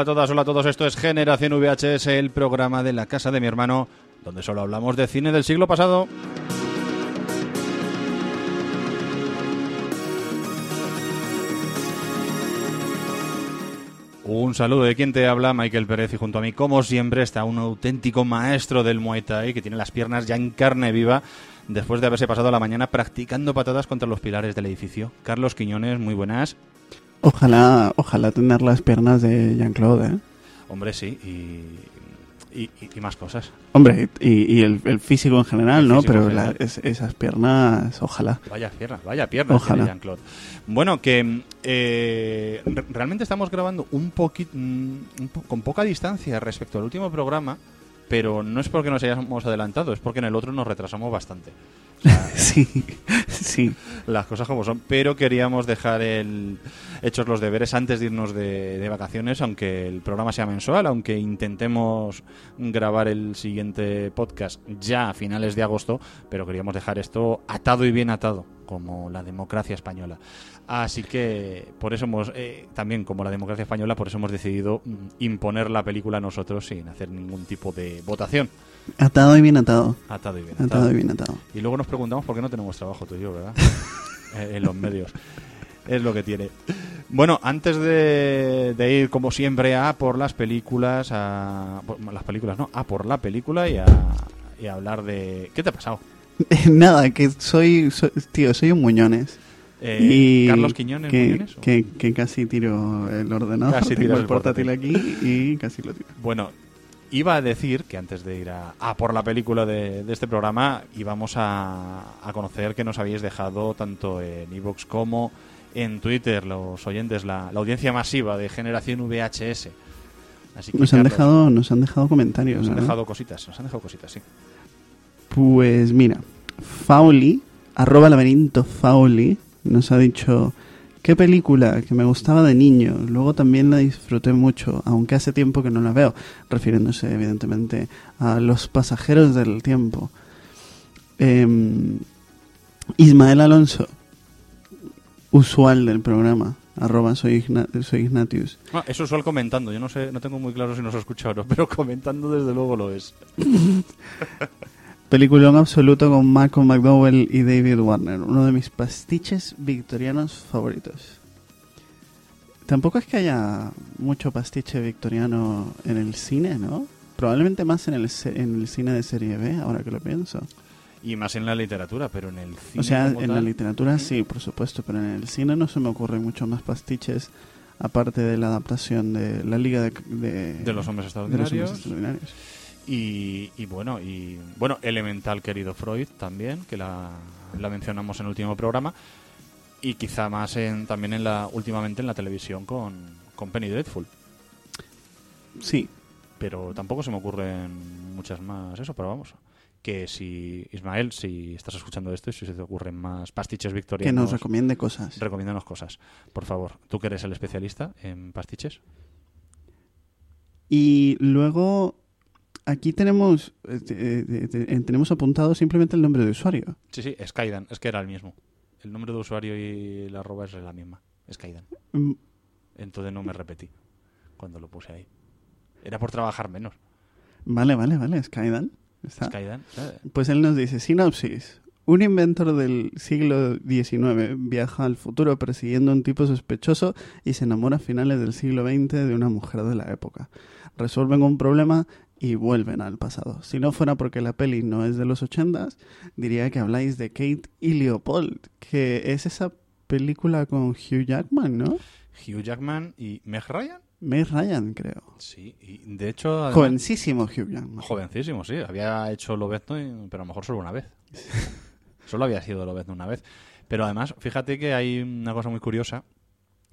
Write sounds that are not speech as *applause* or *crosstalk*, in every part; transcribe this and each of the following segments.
Hola a todas, hola a todos. Esto es Generación VHS, el programa de la casa de mi hermano, donde solo hablamos de cine del siglo pasado. Un saludo de quien te habla, Michael Pérez, y junto a mí, como siempre, está un auténtico maestro del Muay Thai que tiene las piernas ya en carne viva después de haberse pasado la mañana practicando patadas contra los pilares del edificio. Carlos Quiñones, muy buenas. Ojalá, ojalá tener las piernas de Jean-Claude, ¿eh? Hombre, sí, y, y, y más cosas. Hombre, y, y el, el físico en general, El ¿no? Pero la- es- esas piernas, ojalá. Vaya piernas, vaya piernas Ojalá. Jean-Claude. Bueno, que eh, re- realmente estamos grabando un poquito con poca distancia respecto al último programa, pero no es porque nos hayamos adelantado, es porque en el otro nos retrasamos bastante. *laughs* O sea, Sí, sí. las cosas como son, pero queríamos dejar el, hechos los deberes antes de irnos de, de vacaciones, aunque el programa sea mensual, aunque intentemos grabar el siguiente podcast ya a finales de agosto, pero queríamos dejar esto atado y bien atado, como la democracia española. Así que por eso hemos, eh, también como la democracia española, por eso hemos decidido mm, imponer la película nosotros sin hacer ningún tipo de votación. Atado y bien atado. Atado y bien Atado y bien atado. y luego nos preguntamos por qué no tenemos trabajo tú y yo, ¿verdad? *laughs* Eh, en los medios. Es lo que tiene. Bueno, antes de, de ir, como siempre, a por las películas, a por- las películas, no, a por la película y a, y a hablar de... ¿Qué te ha pasado? *laughs* Nada, que soy, soy- tío, soy un muñones. Eh, y ¿Carlos Quiñones que, Muñones, o? que, que casi tiro el ordenador, Casi tiras el portátil aquí y casi lo tiro. Bueno, iba a decir que antes de ir a, a por la película de, de este programa íbamos a, a conocer que nos habéis dejado tanto en iVoox como en Twitter los oyentes, la, la audiencia masiva de Generación VHS. Así que, Nos han dejado, nos han dejado comentarios. nos han dejado cositas, nos han dejado cositas, sí. Pues mira, Fauli, arroba laberinto Fauli, nos ha dicho qué película que me gustaba de niño, luego también la disfruté mucho, aunque hace tiempo que no la veo, refiriéndose evidentemente a Los pasajeros del tiempo. Em, Ismael Alonso, usual del programa, arroba soy, Igna- soy Ignatius. Ah, es usual comentando, yo no sé, no tengo muy claro si nos escucha o no, pero comentando desde luego lo es. *laughs* Peliculón absoluto con Malcolm McDowell y David Warner, uno de mis pastiches victorianos favoritos. Tampoco es que haya mucho pastiche victoriano en el cine, ¿no? Probablemente más en el, en el cine de serie B, ahora que lo pienso. Y más en la literatura, pero en el cine O sea, en la literatura sí, por supuesto, pero en el cine no se me ocurren mucho más pastiches, aparte de la adaptación de la Liga de, de, de los hombres de los hombres extraordinarios. Y, y bueno, y bueno, Elemental querido Freud también, que la, la mencionamos en el último programa. Y quizá más en, también en la, últimamente en la televisión con, con Penny Dreadful. Sí, Pero tampoco se me ocurren muchas más eso, pero vamos. Que si, Ismael, si estás escuchando esto y si se te ocurren más pastiches que victorianos, nos recomiende cosas. recomiéndanos cosas, por favor. Tú que eres el especialista en pastiches. Y luego aquí tenemos eh, eh, eh, tenemos apuntado simplemente el nombre de usuario. Sí, sí, Skydan, es que era el mismo. El nombre de usuario y la arroba es la misma, Skydan. Mm, Entonces no me repetí cuando lo puse ahí. Era por trabajar menos. Vale, vale, vale, Skydan. Está. Skydan. ¿sabes? Pues él nos dice, sinopsis. Un inventor del siglo XIX viaja al futuro persiguiendo a un tipo sospechoso y se enamora a finales del siglo XX de una mujer de la época. Resuelven un problema y vuelven al pasado. Si no fuera porque la peli no es de los ochentas, diría que habláis de Kate y Leopold, que es esa película con Hugh Jackman, ¿no? Hugh Jackman y Meg Ryan. Meg Ryan, creo. Sí, y de hecho... además- Jovencísimo Hugh Jackman. Jovencísimo, sí. Había hecho Lobezno, pero a lo mejor solo una vez. *laughs* solo había sido Lobezno una vez. Pero además, fíjate que hay una cosa muy curiosa,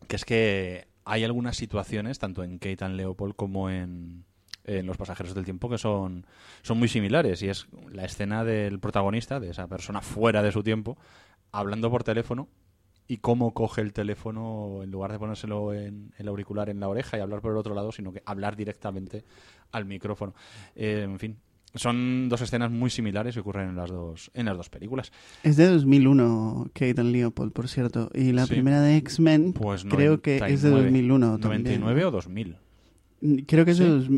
que es que hay algunas situaciones, tanto en Kate and Leopold como en, en Los pasajeros del tiempo, que son, son muy similares. Y es la escena del protagonista, de esa persona fuera de su tiempo, hablando por teléfono y cómo coge el teléfono en lugar de ponérselo en el auricular en la oreja y hablar por el otro lado, sino que hablar directamente al micrófono. Eh, en fin, son dos escenas muy similares que ocurren en las dos, en las dos películas. Es de 2001, Kate and Leopold, por cierto. Y la Sí. primera de X-Men Pues creo que es de 99. 2001 también. 99 o 2000. Creo que es ¿Sí? de dos-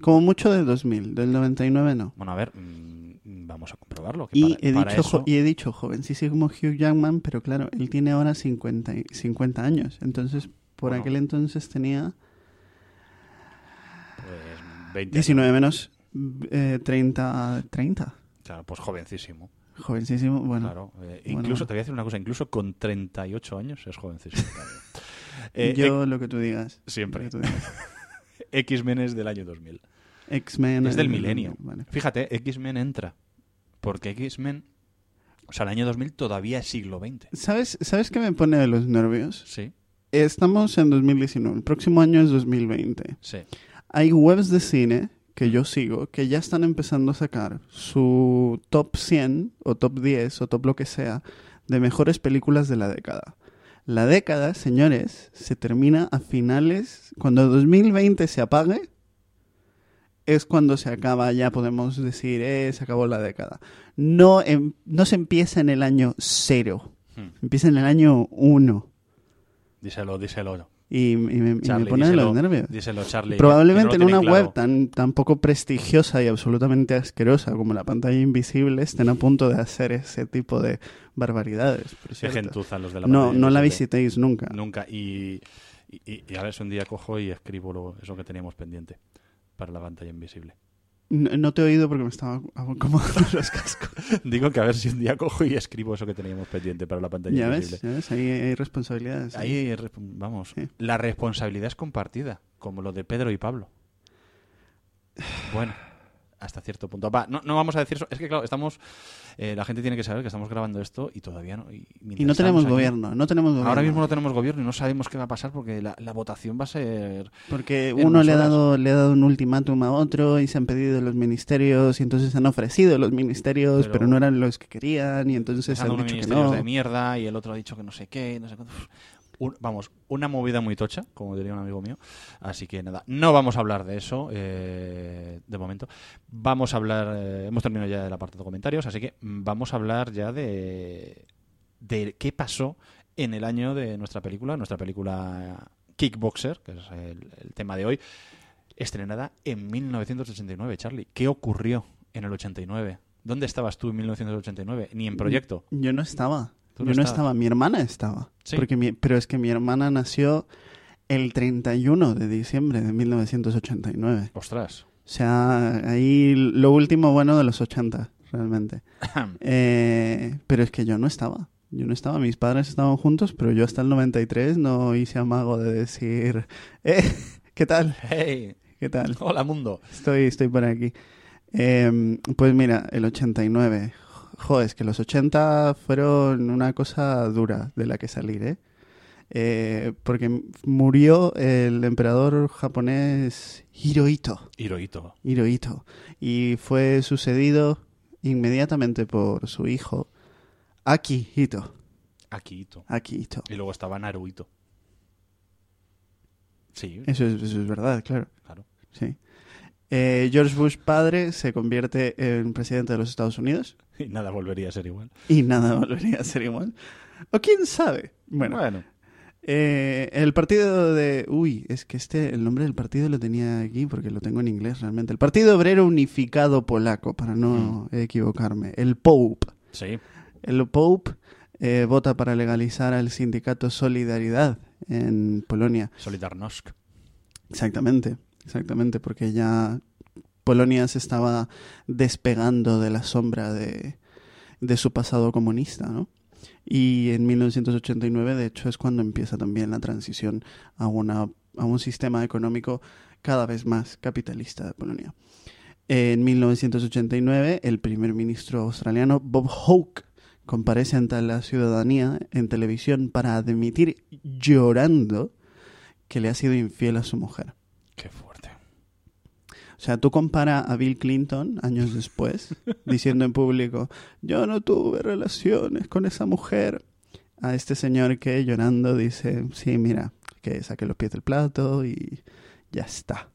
como mucho de 2000, del 99 no. Bueno, a ver, mm, vamos a comprobarlo. que Y para- he, para dicho, eso- y he dicho jovencísimo Hugh Jackman, pero claro, él tiene ahora 50, y- 50 años. Entonces, por Bueno. aquel entonces tenía pues 20 19 menos eh, 30, 30. Claro, pues jovencísimo. Jovencísimo, bueno. claro. Eh, incluso, bueno. te voy a decir una cosa, incluso con 38 años es jovencísimo. también. *laughs* Eh, Yo lo que tú digas. siempre. Lo que tú digas. *laughs* X-Men es del año 2000. X-Men. Es del el- milenio. vale. Fíjate, X-Men entra. Porque X-Men, o sea, el año 2000 todavía es siglo XX. ¿Sabes, ¿Sabes qué me pone de los nervios? Sí, Estamos en 2019, el próximo año es 2020. sí. Hay webs de cine que yo sigo que ya están empezando a sacar su top 100 o top 10 o top lo que sea de mejores películas de la década. La década, señores, se termina a finales, cuando 2020 se apague, es cuando se acaba, ya podemos decir, eh, se acabó la década. No, em- no se empieza en el año cero, Hmm. empieza en el año 1. Díselo, díselo. Y, y me, me Charlie, pone de díselo, los nervios. Díselo, Charlie. Probablemente en una web tan, tan poco prestigiosa y absolutamente asquerosa como la pantalla invisible estén a punto de hacer ese tipo de barbaridades. Qué gentuza los de la No, no la visitéis nunca. Nunca. Y, y, y- y a ver si un día cojo y escribo lo- eso que teníamos pendiente para la pantalla invisible. No, no te he oído porque me estaba acomodando *laughs* los cascos. Digo que a ver si un día cojo y escribo eso que teníamos pendiente para la pantalla ya invisible. ves, ya ves, ahí hay responsabilidades. Ahí, hay vamos, Sí. la responsabilidad es compartida, como lo de Pedro y Pablo. Bueno, hasta cierto punto. Va, no, no vamos a decir eso. Es que, claro, estamos. eh, la gente tiene que saber que estamos grabando esto y todavía no. Y, Y no tenemos aquí- gobierno, no tenemos gobierno. Ahora mismo no tenemos gobierno y no sabemos qué va a pasar porque la, la votación va a ser. Porque uno le ha, dado, le ha dado un ultimátum a otro y se han pedido los ministerios y entonces han ofrecido los ministerios, pero, Pero- no eran los que querían y entonces han dicho que no. de mierda y el otro ha dicho que no sé qué, no sé cuánto. Un- vamos, una movida muy tocha, como diría un amigo mío. Así que nada, no vamos a hablar de eso eh, de momento. Vamos a hablar, eh, hemos terminado ya el apartado de comentarios, así que vamos a hablar ya de, de qué pasó en el año de nuestra película, nuestra película Kickboxer, que es el, el tema de hoy, estrenada en 1989. Charlie, ¿qué ocurrió en el 89? ¿Dónde estabas tú en 1989? Ni en proyecto. Yo no estaba. Tú Yo no no estaba. Mi hermana estaba. Sí. Porque mi- pero es que mi hermana nació el 31 de diciembre de 1989. Ostras. O sea, ahí lo último bueno de los 80, realmente. *clears throat* Eh, pero es que yo no estaba. Yo no estaba. Mis padres estaban juntos, pero yo hasta el 93 no hice amago de decir, *laughs* eh, ¿qué tal? ¡Hey! ¿Qué tal? ¡Hola, mundo! Estoy, estoy por aquí. Eh, pues mira, el 89. Joder, es que los 80 fueron una cosa dura de la que salir, ¿eh? Eh, porque murió el emperador japonés Hirohito. Hirohito. Hirohito. Y fue sucedido inmediatamente por su hijo, Akihito. Akihito. Akihito. Y luego estaba Naruhito. Sí, Eso es, eso es verdad, claro. claro. Sí. Eh, George Bush padre se convierte en presidente de los Estados Unidos. *laughs* Y nada volvería a ser igual. Y nada volvería a ser igual. O quién sabe. Bueno, Bueno, eh, el partido de... Uy, es que este, el nombre del partido lo tenía aquí porque lo tengo en inglés realmente. El Partido Obrero Unificado Polaco, para no equivocarme. El Pope. sí. El Pope eh, vota para legalizar al sindicato Solidaridad en Polonia. Solidarnosc. Exactamente, exactamente, porque ya Polonia se estaba despegando de la sombra de, de su pasado comunista, ¿no? Y en 1989, de hecho, es cuando empieza también la transición a, una, a un sistema económico cada vez más capitalista de Polonia. En 1989, el primer ministro australiano Bob Hawke comparece ante la ciudadanía en televisión para admitir llorando que le ha sido infiel a su mujer. Qué fuerte. O sea, tú compara a Bill Clinton años después, *laughs* diciendo en público, yo no tuve relaciones con esa mujer, a este señor que llorando dice, sí, mira, que saque los pies del plato y ya está.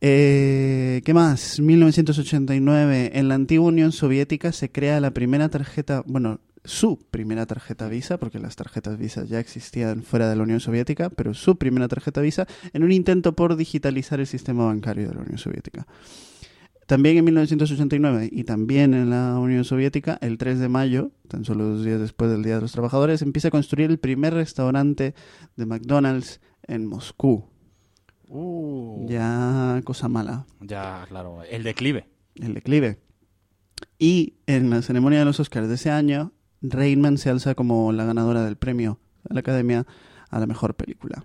Eh, ¿Qué más? 1989, en la antigua Unión Soviética se crea la primera tarjeta, bueno, su primera tarjeta Visa, porque las tarjetas Visa ya existían fuera de la Unión Soviética, pero su primera tarjeta Visa en un intento por digitalizar el sistema bancario de la Unión Soviética. También en 1989 y también en la Unión Soviética, el 3 de mayo, tan solo dos días después del Día de los Trabajadores, empieza a construir el primer restaurante de McDonald's en Moscú. Uh, Ya cosa mala, ya, claro. El declive. el declive. Y en la ceremonia de los Oscars de ese año, Reitman se alza como la ganadora del premio de la Academia a la mejor película.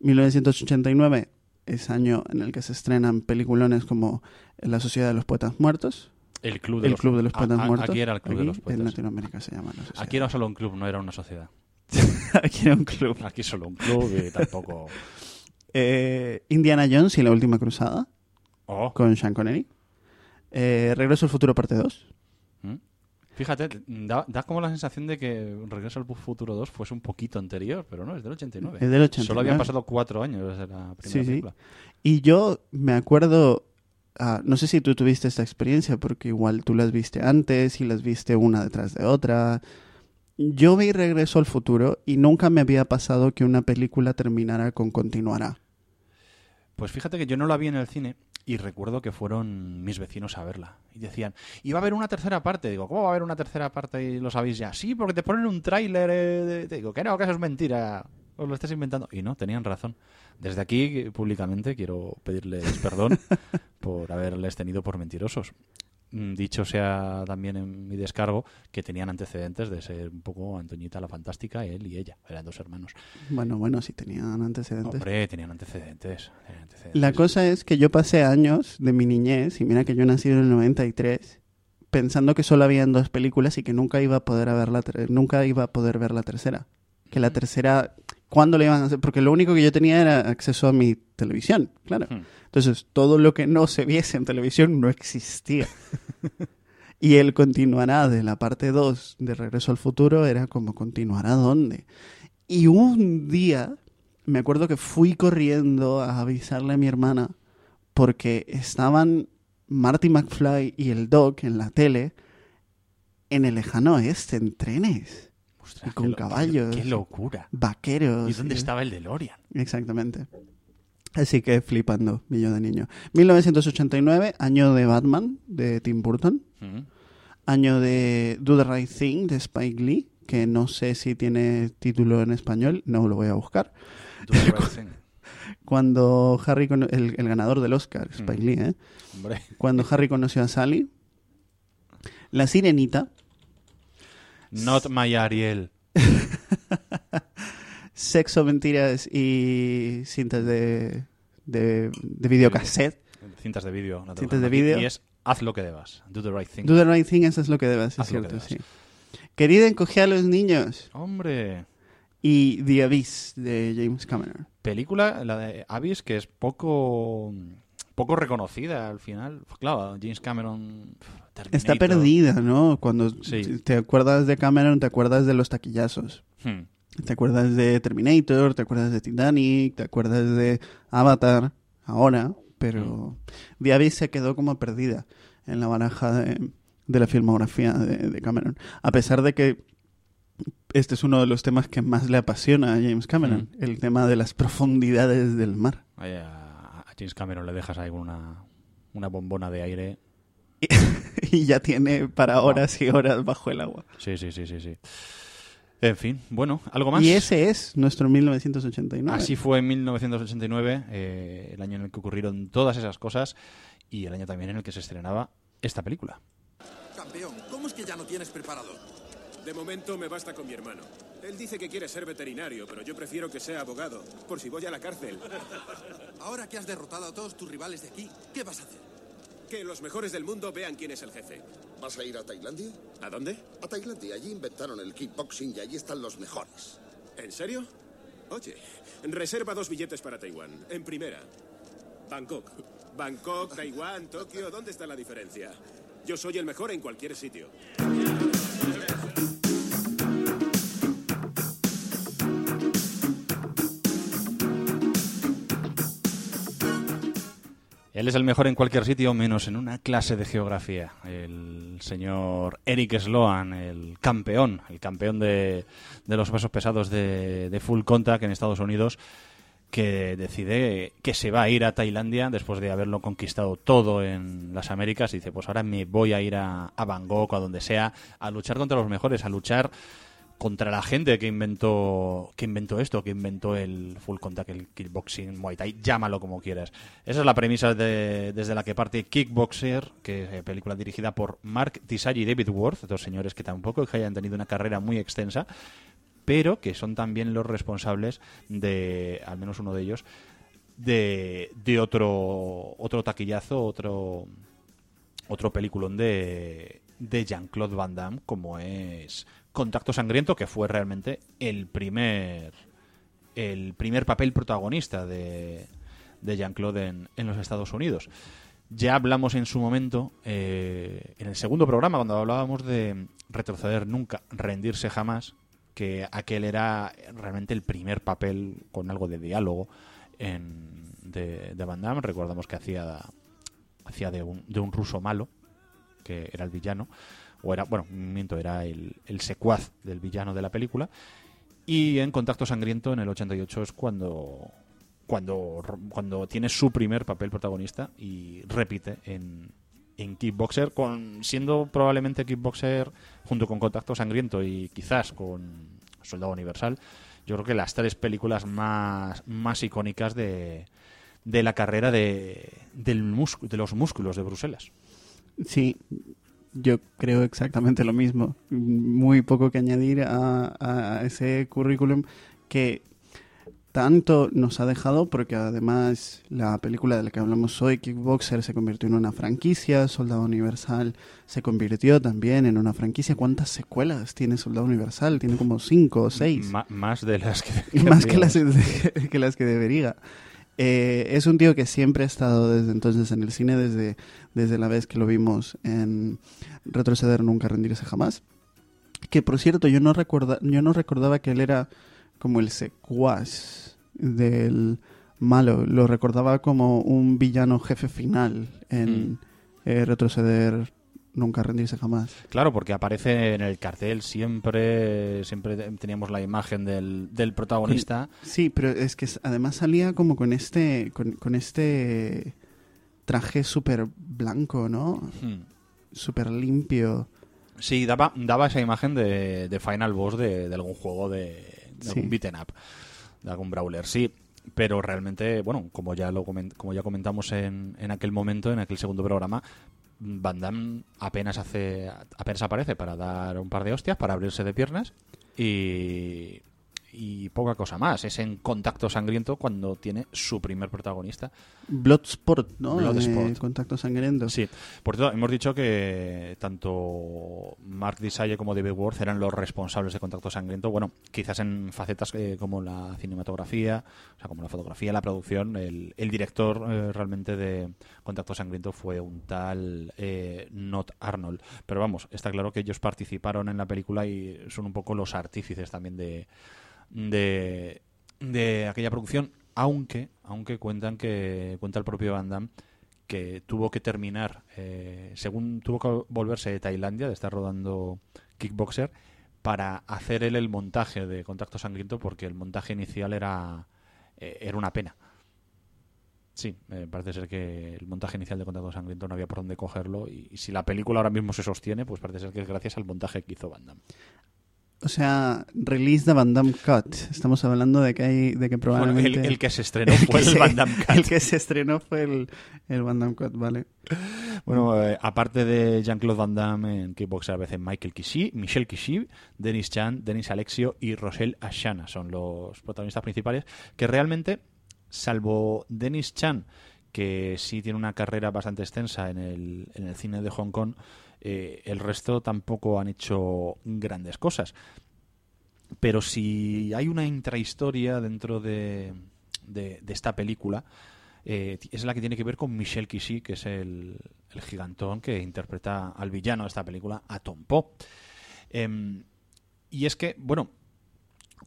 1989 es año en el que se estrenan peliculones como La Sociedad de los Poetas Muertos, El club de El los, Club de los a- Poetas a- Muertos. Aquí era el club de los En poetas. Latinoamérica se llama. la. Aquí era solo un club, no era una sociedad. *laughs* Aquí era un club. Aquí solo un club y tampoco. *laughs* Eh, Indiana Jones y la Última Cruzada Oh. con Sean Connery. Eh, Regreso al Futuro parte 2. Fíjate, da, da como la sensación de que Regreso al Futuro 2 fuese un poquito anterior, pero no, es del 89. Es del 89. Solo habían pasado cuatro años desde la primera Sí, sí. película. Y yo me acuerdo, ah, no sé si tú tuviste esta experiencia, porque igual tú las viste antes y las viste una detrás de otra. Yo vi Regreso al Futuro y nunca me había pasado que una película terminara con continuará. Pues fíjate que yo no la vi en el cine y recuerdo que fueron mis vecinos a verla. Y decían, iba a haber una tercera parte. Digo, ¿cómo va a haber una tercera parte y lo sabéis ya? Sí, porque te ponen un tráiler. eh, digo, que no, que eso es mentira. Os lo estás inventando. Y no, tenían razón. Desde aquí, públicamente, quiero pedirles perdón *laughs* por haberles tenido por mentirosos. Mm, Dicho sea también en mi descargo que tenían antecedentes de ser un poco Antoñita la Fantástica, él y ella. Eran dos hermanos. Bueno, bueno, sí tenían antecedentes. Hombre, tenían antecedentes. tenían antecedentes. La cosa es que yo pasé años de mi niñez, y mira que yo nací en el 93, pensando que solo habían dos películas y que nunca iba a poder, ver la nunca iba a poder ver la tercera. Que la tercera, ¿cuándo le iban a hacer? Porque lo único que yo tenía era acceso a mi televisión, claro. Hmm. Entonces, todo lo que no se viese en televisión no existía. y el continuará de la parte 2 de Regreso al Futuro era como continuará dónde. Y un día me acuerdo que fui corriendo a avisarle a mi hermana porque estaban Marty McFly y el Doc en la tele en el lejano oeste, en trenes, Ostras, Y con qué caballos. Qué, locura. vaqueros. ¿Y dónde y- estaba el DeLorean? Exactamente. Así que flipando, yo de niño. 1989, año de Batman, de Tim Burton. Mm. Año de Do the Right Thing, de Spike Lee, que no sé si tiene título en español, no lo voy a buscar. Do the right *laughs* thing. Cuando Harry, cono- el, el ganador del Oscar, Spike Mm. Lee, ¿eh? Hombre. Cuando Harry conoció a Sally. La Sirenita, Not my Ariel. *laughs* Sexo, Mentiras y cintas de, de, de videocassette. Cintas de vídeo. Cintas de vídeo. Y es haz lo que debas. Do the right thing. Do the right thing, eso es lo que debes, es Haz que cierto, debas. sí. Querida, encogé a los niños. Hombre. Y The Abyss, de James Cameron. Película, la de Abyss, que es poco poco reconocida al final. Claro, James Cameron. Está perdida, ¿no? Cuando Sí. te acuerdas de Cameron, te acuerdas de los taquillazos. Hmm. Te acuerdas de Terminator, te acuerdas de Titanic, te acuerdas de Avatar, ahora, pero Abyss se quedó como perdida en la baraja de, de la filmografía de, de Cameron. A pesar de que este es uno de los temas que más le apasiona a James Cameron, el tema de las profundidades del mar. A James Cameron le dejas ahí una bombona de aire. *laughs* y ya tiene para horas y horas bajo el agua. Sí, sí, sí, sí, sí. En fin, bueno, ¿algo más? Y ese es nuestro 1989. Así fue en 1989, eh, el año en el que ocurrieron todas esas cosas y el año también en el que se estrenaba esta película. Campeón, ¿cómo es que ya no tienes preparado? De momento me basta con mi hermano. Él dice que quiere ser veterinario, pero yo prefiero que sea abogado, por si voy a la cárcel. *laughs* Ahora que has derrotado a todos tus rivales de aquí, ¿qué vas a hacer? Que los mejores del mundo vean quién es el jefe. ¿Vas a ir a Tailandia? ¿A dónde? A Tailandia, allí inventaron el kickboxing y allí están los mejores. ¿En serio? Oye, reserva dos billetes para Taiwán. En primera, Bangkok. Bangkok, *laughs* Taiwán, Tokio, ¿dónde está la diferencia? Yo soy el mejor en cualquier sitio. Él es el mejor en cualquier sitio, menos en una clase de geografía. El señor Eric Sloan, el campeón, el campeón de, de los pesos pesados de, de Full Contact en Estados Unidos, que decide que se va a ir a Tailandia después de haberlo conquistado todo en las Américas. Y dice, pues ahora me voy a ir a, a Bangkok a donde sea, a luchar contra los mejores, a luchar contra la gente que inventó que inventó esto, que inventó el full contact, el kickboxing, muay thai, llámalo como quieras. Esa es la premisa de- desde la que parte Kickboxer, que es eh, película dirigida por Mark Tisagi y David Worth, dos señores que tampoco que hayan tenido una carrera muy extensa, pero que son también los responsables de, al menos uno de ellos, de, de otro otro taquillazo, otro otro peliculón de, de Jean-Claude Van Damme, como es Contacto Sangriento, que fue realmente el primer el primer papel protagonista de, de Jean-Claude en, en los Estados Unidos. Ya hablamos en su momento, eh, en el segundo programa, cuando hablábamos de retroceder nunca, rendirse jamás, que aquel era realmente el primer papel con algo de diálogo en, de, de Van Damme. Recordamos que hacía, hacía de, un, de un ruso malo, que era el villano, o era, bueno, miento, era el, secuaz del villano de la película. Y en Contacto Sangriento en el 88 es cuando, cuando, cuando tiene su primer papel protagonista y repite en, en Kickboxer, con, siendo probablemente Kickboxer junto con Contacto Sangriento y quizás con Soldado Universal, yo creo que las tres películas más, más icónicas de, de la carrera de, del de los músculos de Bruselas. Sí, yo creo exactamente lo mismo. Muy poco que añadir a, a ese currículum que tanto nos ha dejado porque además la película de la que hablamos hoy, Kickboxer, se convirtió en una franquicia, Soldado Universal se convirtió también en una franquicia. ¿Cuántas secuelas tiene Soldado Universal? Tiene como cinco o seis. Más de las que... *laughs* más que las, *laughs* que las que debería. Eh, es un tío que siempre ha estado desde entonces en el cine, desde, desde la vez que lo vimos en Retroceder Nunca Rendirse Jamás. Que por cierto, yo no, recuerda, yo no recordaba que él era como el secuaz del malo. Lo recordaba como un villano jefe final en Mm. eh, Retroceder Nunca Rendirse Jamás. Claro, porque aparece en el cartel siempre, siempre teníamos la imagen del, del protagonista. Sí, pero es que además salía como con este, con, con este traje súper blanco, ¿no? Hmm. Súper limpio. Sí, daba, daba esa imagen de, de final boss de, de algún juego de, de Sí. algún beaten up, de algún brawler, sí. Pero realmente, bueno, como ya lo como ya comentamos en, en aquel momento, en aquel segundo programa, Van Damme apenas hace apenas aparece para dar un par de hostias, para abrirse de piernas y, y poca cosa más. Es en contacto sangriento cuando tiene su primer protagonista. Bloodsport, ¿no? Bloodsport. Eh, contacto sangriento. Sí, por cierto, hemos dicho que tanto Mark Disalle como David Worth eran los responsables de Contacto Sangriento. Bueno, quizás en facetas eh, como la cinematografía, o sea, como la fotografía, la producción, el, el director eh, realmente de Contacto Sangriento fue un tal eh, Not Arnold. Pero vamos, está claro que ellos participaron en la película y son un poco los artífices también de, de, de aquella producción, aunque, aunque cuentan que cuenta el propio Van Damme que tuvo que terminar, eh, según tuvo que volverse de Tailandia, de estar rodando Kickboxer, para hacer él el montaje de Contacto Sangriento, porque el montaje inicial era, eh, era una pena. Sí, eh, parece ser que el montaje inicial de Contacto Sangriento no había por dónde cogerlo, y, y si la película ahora mismo se sostiene, pues parece ser que es gracias al montaje que hizo Van Damme. O sea, release de Van Damme Cut. Estamos hablando de que hay, de que Bueno, probablemente... el, el que se *laughs* estrenó el fue el se- Van Damme Cut. El que se estrenó fue el, el Van Damme Cut, vale. Bueno, eh, aparte de Jean-Claude Van Damme en Kickboxer, a veces Michael Kishi, Michel Kishi, Denis Chan, Denis Alexio y Rosel Ashana son los protagonistas principales, que realmente, salvo Denis Chan, que sí tiene una carrera bastante extensa en el, en el cine de Hong Kong, eh, el resto tampoco han hecho grandes cosas. Pero si hay una intrahistoria dentro de, de, esta película, eh, es la que tiene que ver con Michel Kishi, que es el, el gigantón que interpreta al villano de esta película, a Tom Poe. Em, y es que, bueno,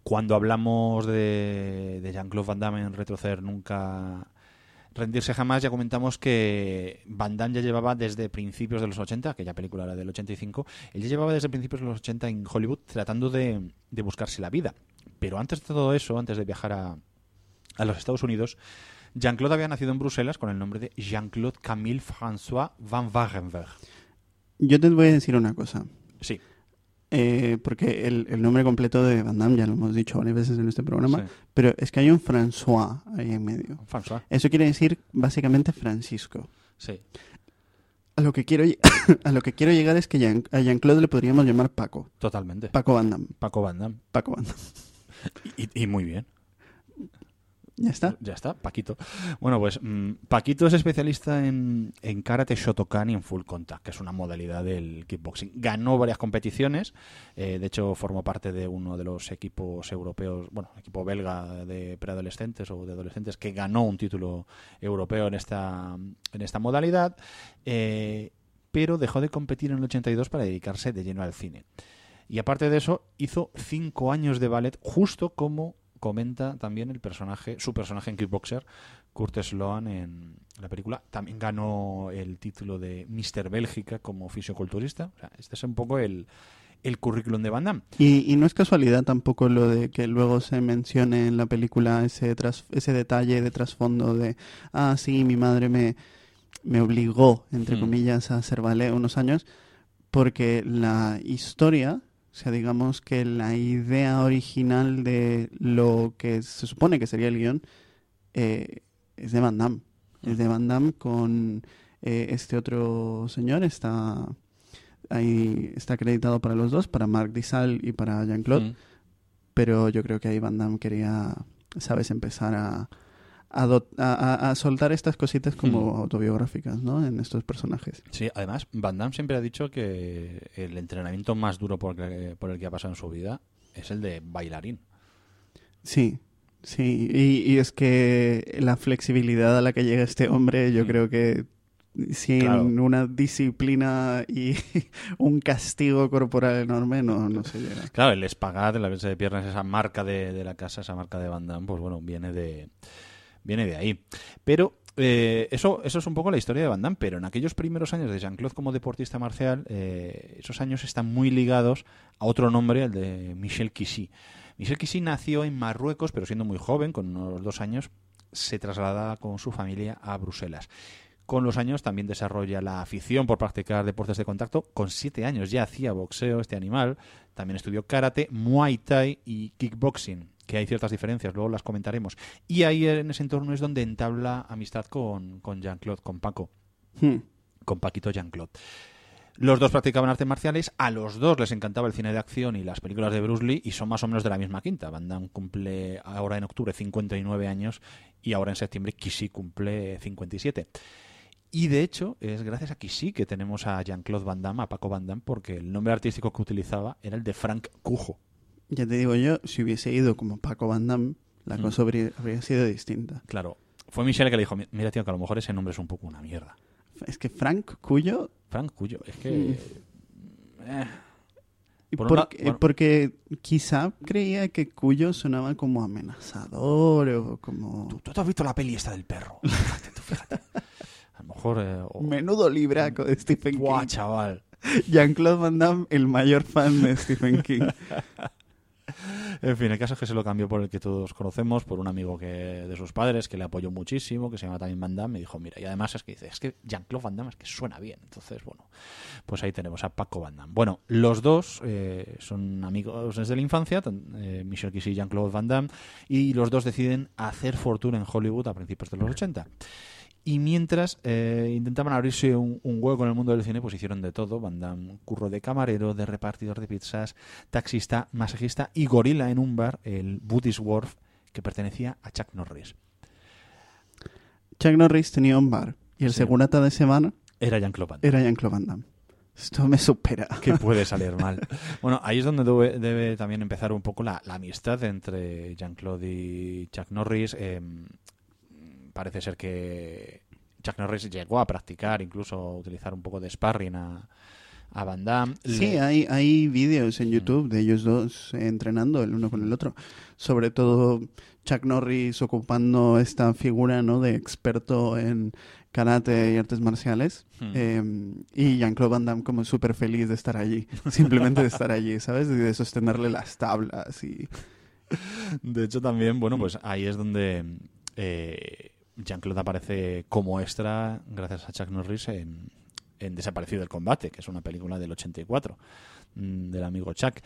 cuando hablamos de, de Jean-Claude Van Damme en Retroceder Nunca, rendirse jamás, ya comentamos que Van Damme ya llevaba desde principios de los 80, aquella película era del 85, él ya llevaba desde principios de los 80 en Hollywood tratando de, de buscarse la vida. Pero antes de todo eso, antes de viajar a, a los Estados Unidos, Jean-Claude había nacido en Bruselas con el nombre de Jean-Claude Camille François Van Wagenberg. Yo te voy a decir una cosa. Sí, Eh, porque el, el nombre completo de Van Damme ya lo hemos dicho varias veces en este programa, Sí. pero es que hay un François ahí en medio. François. Eso quiere decir básicamente Francisco. Sí. A lo que quiero, *coughs* a lo que quiero llegar es que Jean- a Jean-Claude le podríamos llamar Paco. Totalmente. Paco Van Damme. Paco Van Damme. Paco Van Damme. Y, y muy bien. Ya está. Ya está, Paquito. Bueno, pues mm, Paquito es especialista en, karate Shotokan y en full contact, que es una modalidad del kickboxing. Ganó varias competiciones, eh, de hecho formó parte de uno de los equipos europeos, bueno, equipo belga de preadolescentes o de adolescentes que ganó un título europeo en esta, en esta modalidad, eh, pero dejó de competir en el 82 para dedicarse de lleno al cine. Y aparte de eso, hizo cinco años de ballet, justo como comenta también el personaje, su personaje en Kickboxer, Kurt Sloan en la película. También ganó el título de Mr. Bélgica como fisioculturista. O sea, este es un poco el, el currículum de Van Damme. Y, y no es casualidad tampoco lo de que luego se mencione en la película ese, tras- ese detalle de trasfondo de, ah, sí, mi madre me, me obligó, entre Hmm. comillas, a hacer ballet unos años, porque la historia, o sea, digamos que la idea original de lo que se supone que sería el guion, eh, es de Van Damme. Es de Van Damme con eh, este otro señor, está ahí está acreditado para los dos, para Marc Dissal y para Jean-Claude, Mm. pero yo creo que ahí Van Damme quería, sabes, empezar a, a, do- a- a- a soltar estas cositas como Hmm. autobiográficas, ¿no? En estos personajes. Sí, además, Van Damme siempre ha dicho que el entrenamiento más duro por, que- por el que ha pasado en su vida es el de bailarín. Sí, sí, y, y es que la flexibilidad a la que llega este hombre, yo Mm. creo que sin Claro. una disciplina y *laughs* un castigo corporal enorme no, no se llega. Claro, el espagat, la vez de piernas, esa marca de, de la casa, esa marca de Van Damme, pues bueno, viene de, viene de ahí. Pero eh, eso, eso es un poco la historia de Van Damme, pero en aquellos primeros años de Jean-Claude como deportista marcial, eh, esos años están muy ligados a otro nombre, el de Michel Kissy. Michel Kissy nació en Marruecos, pero siendo muy joven, con unos dos años, se traslada con su familia a Bruselas. Con los años también desarrolla la afición por practicar deportes de contacto. Con siete años ya hacía boxeo este animal. También estudió karate, muay thai y kickboxing, que hay ciertas diferencias, luego las comentaremos. Y ahí en ese entorno es donde entabla amistad con, con Jean-Claude, con Paco, Hmm. con Paquito Jean-Claude. Los dos practicaban artes marciales, a los dos les encantaba el cine de acción y las películas de Bruce Lee y son más o menos de la misma quinta. Van Damme cumple ahora en octubre 59 años y ahora en septiembre Kissy cumple 57. Y de hecho es gracias a Kissy que tenemos a Jean-Claude Van Damme, a Paco Van Damme, porque el nombre artístico que utilizaba era el de Frank Cujo. Ya te digo yo, si hubiese ido como Paco Van Damme, la Mm. cosa habría, habría sido distinta. Claro, fue Michelle que le dijo, mira tío, que a lo mejor ese nombre es un poco una mierda. Es que Frank Cuyo... Frank Cuyo, es que... eh, Por la- porque, bueno. porque quizá creía que Cuyo sonaba como amenazador o como... ¿Tú, tú has visto la peli esta del perro? *laughs* Fíjate, tú fíjate. A lo mejor... eh, Menudo libraco de Stephen King. chaval. Jean-Claude Van Damme, el mayor fan de Stephen King. *laughs* En fin, el caso es que se lo cambió por el que todos conocemos, por un amigo que de sus padres que le apoyó muchísimo, que se llama también Van Damme, me dijo, mira, y además es que dice, es que Jean-Claude Van Damme es que suena bien. Entonces, bueno, pues ahí tenemos a Paco Van Damme. Bueno, los dos eh, son amigos desde la infancia, eh, Michel Kissy y Jean-Claude Van Damme, y los dos deciden hacer fortuna en Hollywood a principios de los 80. Y mientras eh, intentaban abrirse un, un hueco en el mundo del cine, pues hicieron de todo. Van Damme curro de camarero, de repartidor de pizzas, taxista, masajista y gorila en un bar, el Booty's Wharf, que pertenecía a Chuck Norris. Chuck Norris tenía un bar y el Sí. segurata de semana Era Jean-Claude Van Damme. era Jean-Claude Van Damme. Esto me supera. que puede *laughs* salir mal. Bueno, ahí es donde debe, debe también empezar un poco la, la amistad entre Jean-Claude y Chuck Norris. Eh, parece ser que Chuck Norris llegó a practicar, incluso a utilizar un poco de sparring a, a Van Damme. Sí, Le- hay, hay vídeos en YouTube de ellos dos entrenando el uno con el otro. Sobre todo Chuck Norris ocupando esta figura ¿no? de experto en karate y artes marciales. Hmm. Eh, y Jean-Claude Van Damme como súper feliz de estar allí. *laughs* Simplemente de estar allí, ¿sabes? Y de sostenerle las tablas y... *laughs* De hecho, también, bueno, pues ahí es donde eh, Jean-Claude aparece como extra, gracias a Chuck Norris, en, Desaparecido del Combate, que es una película del 84, mm, del amigo Chuck.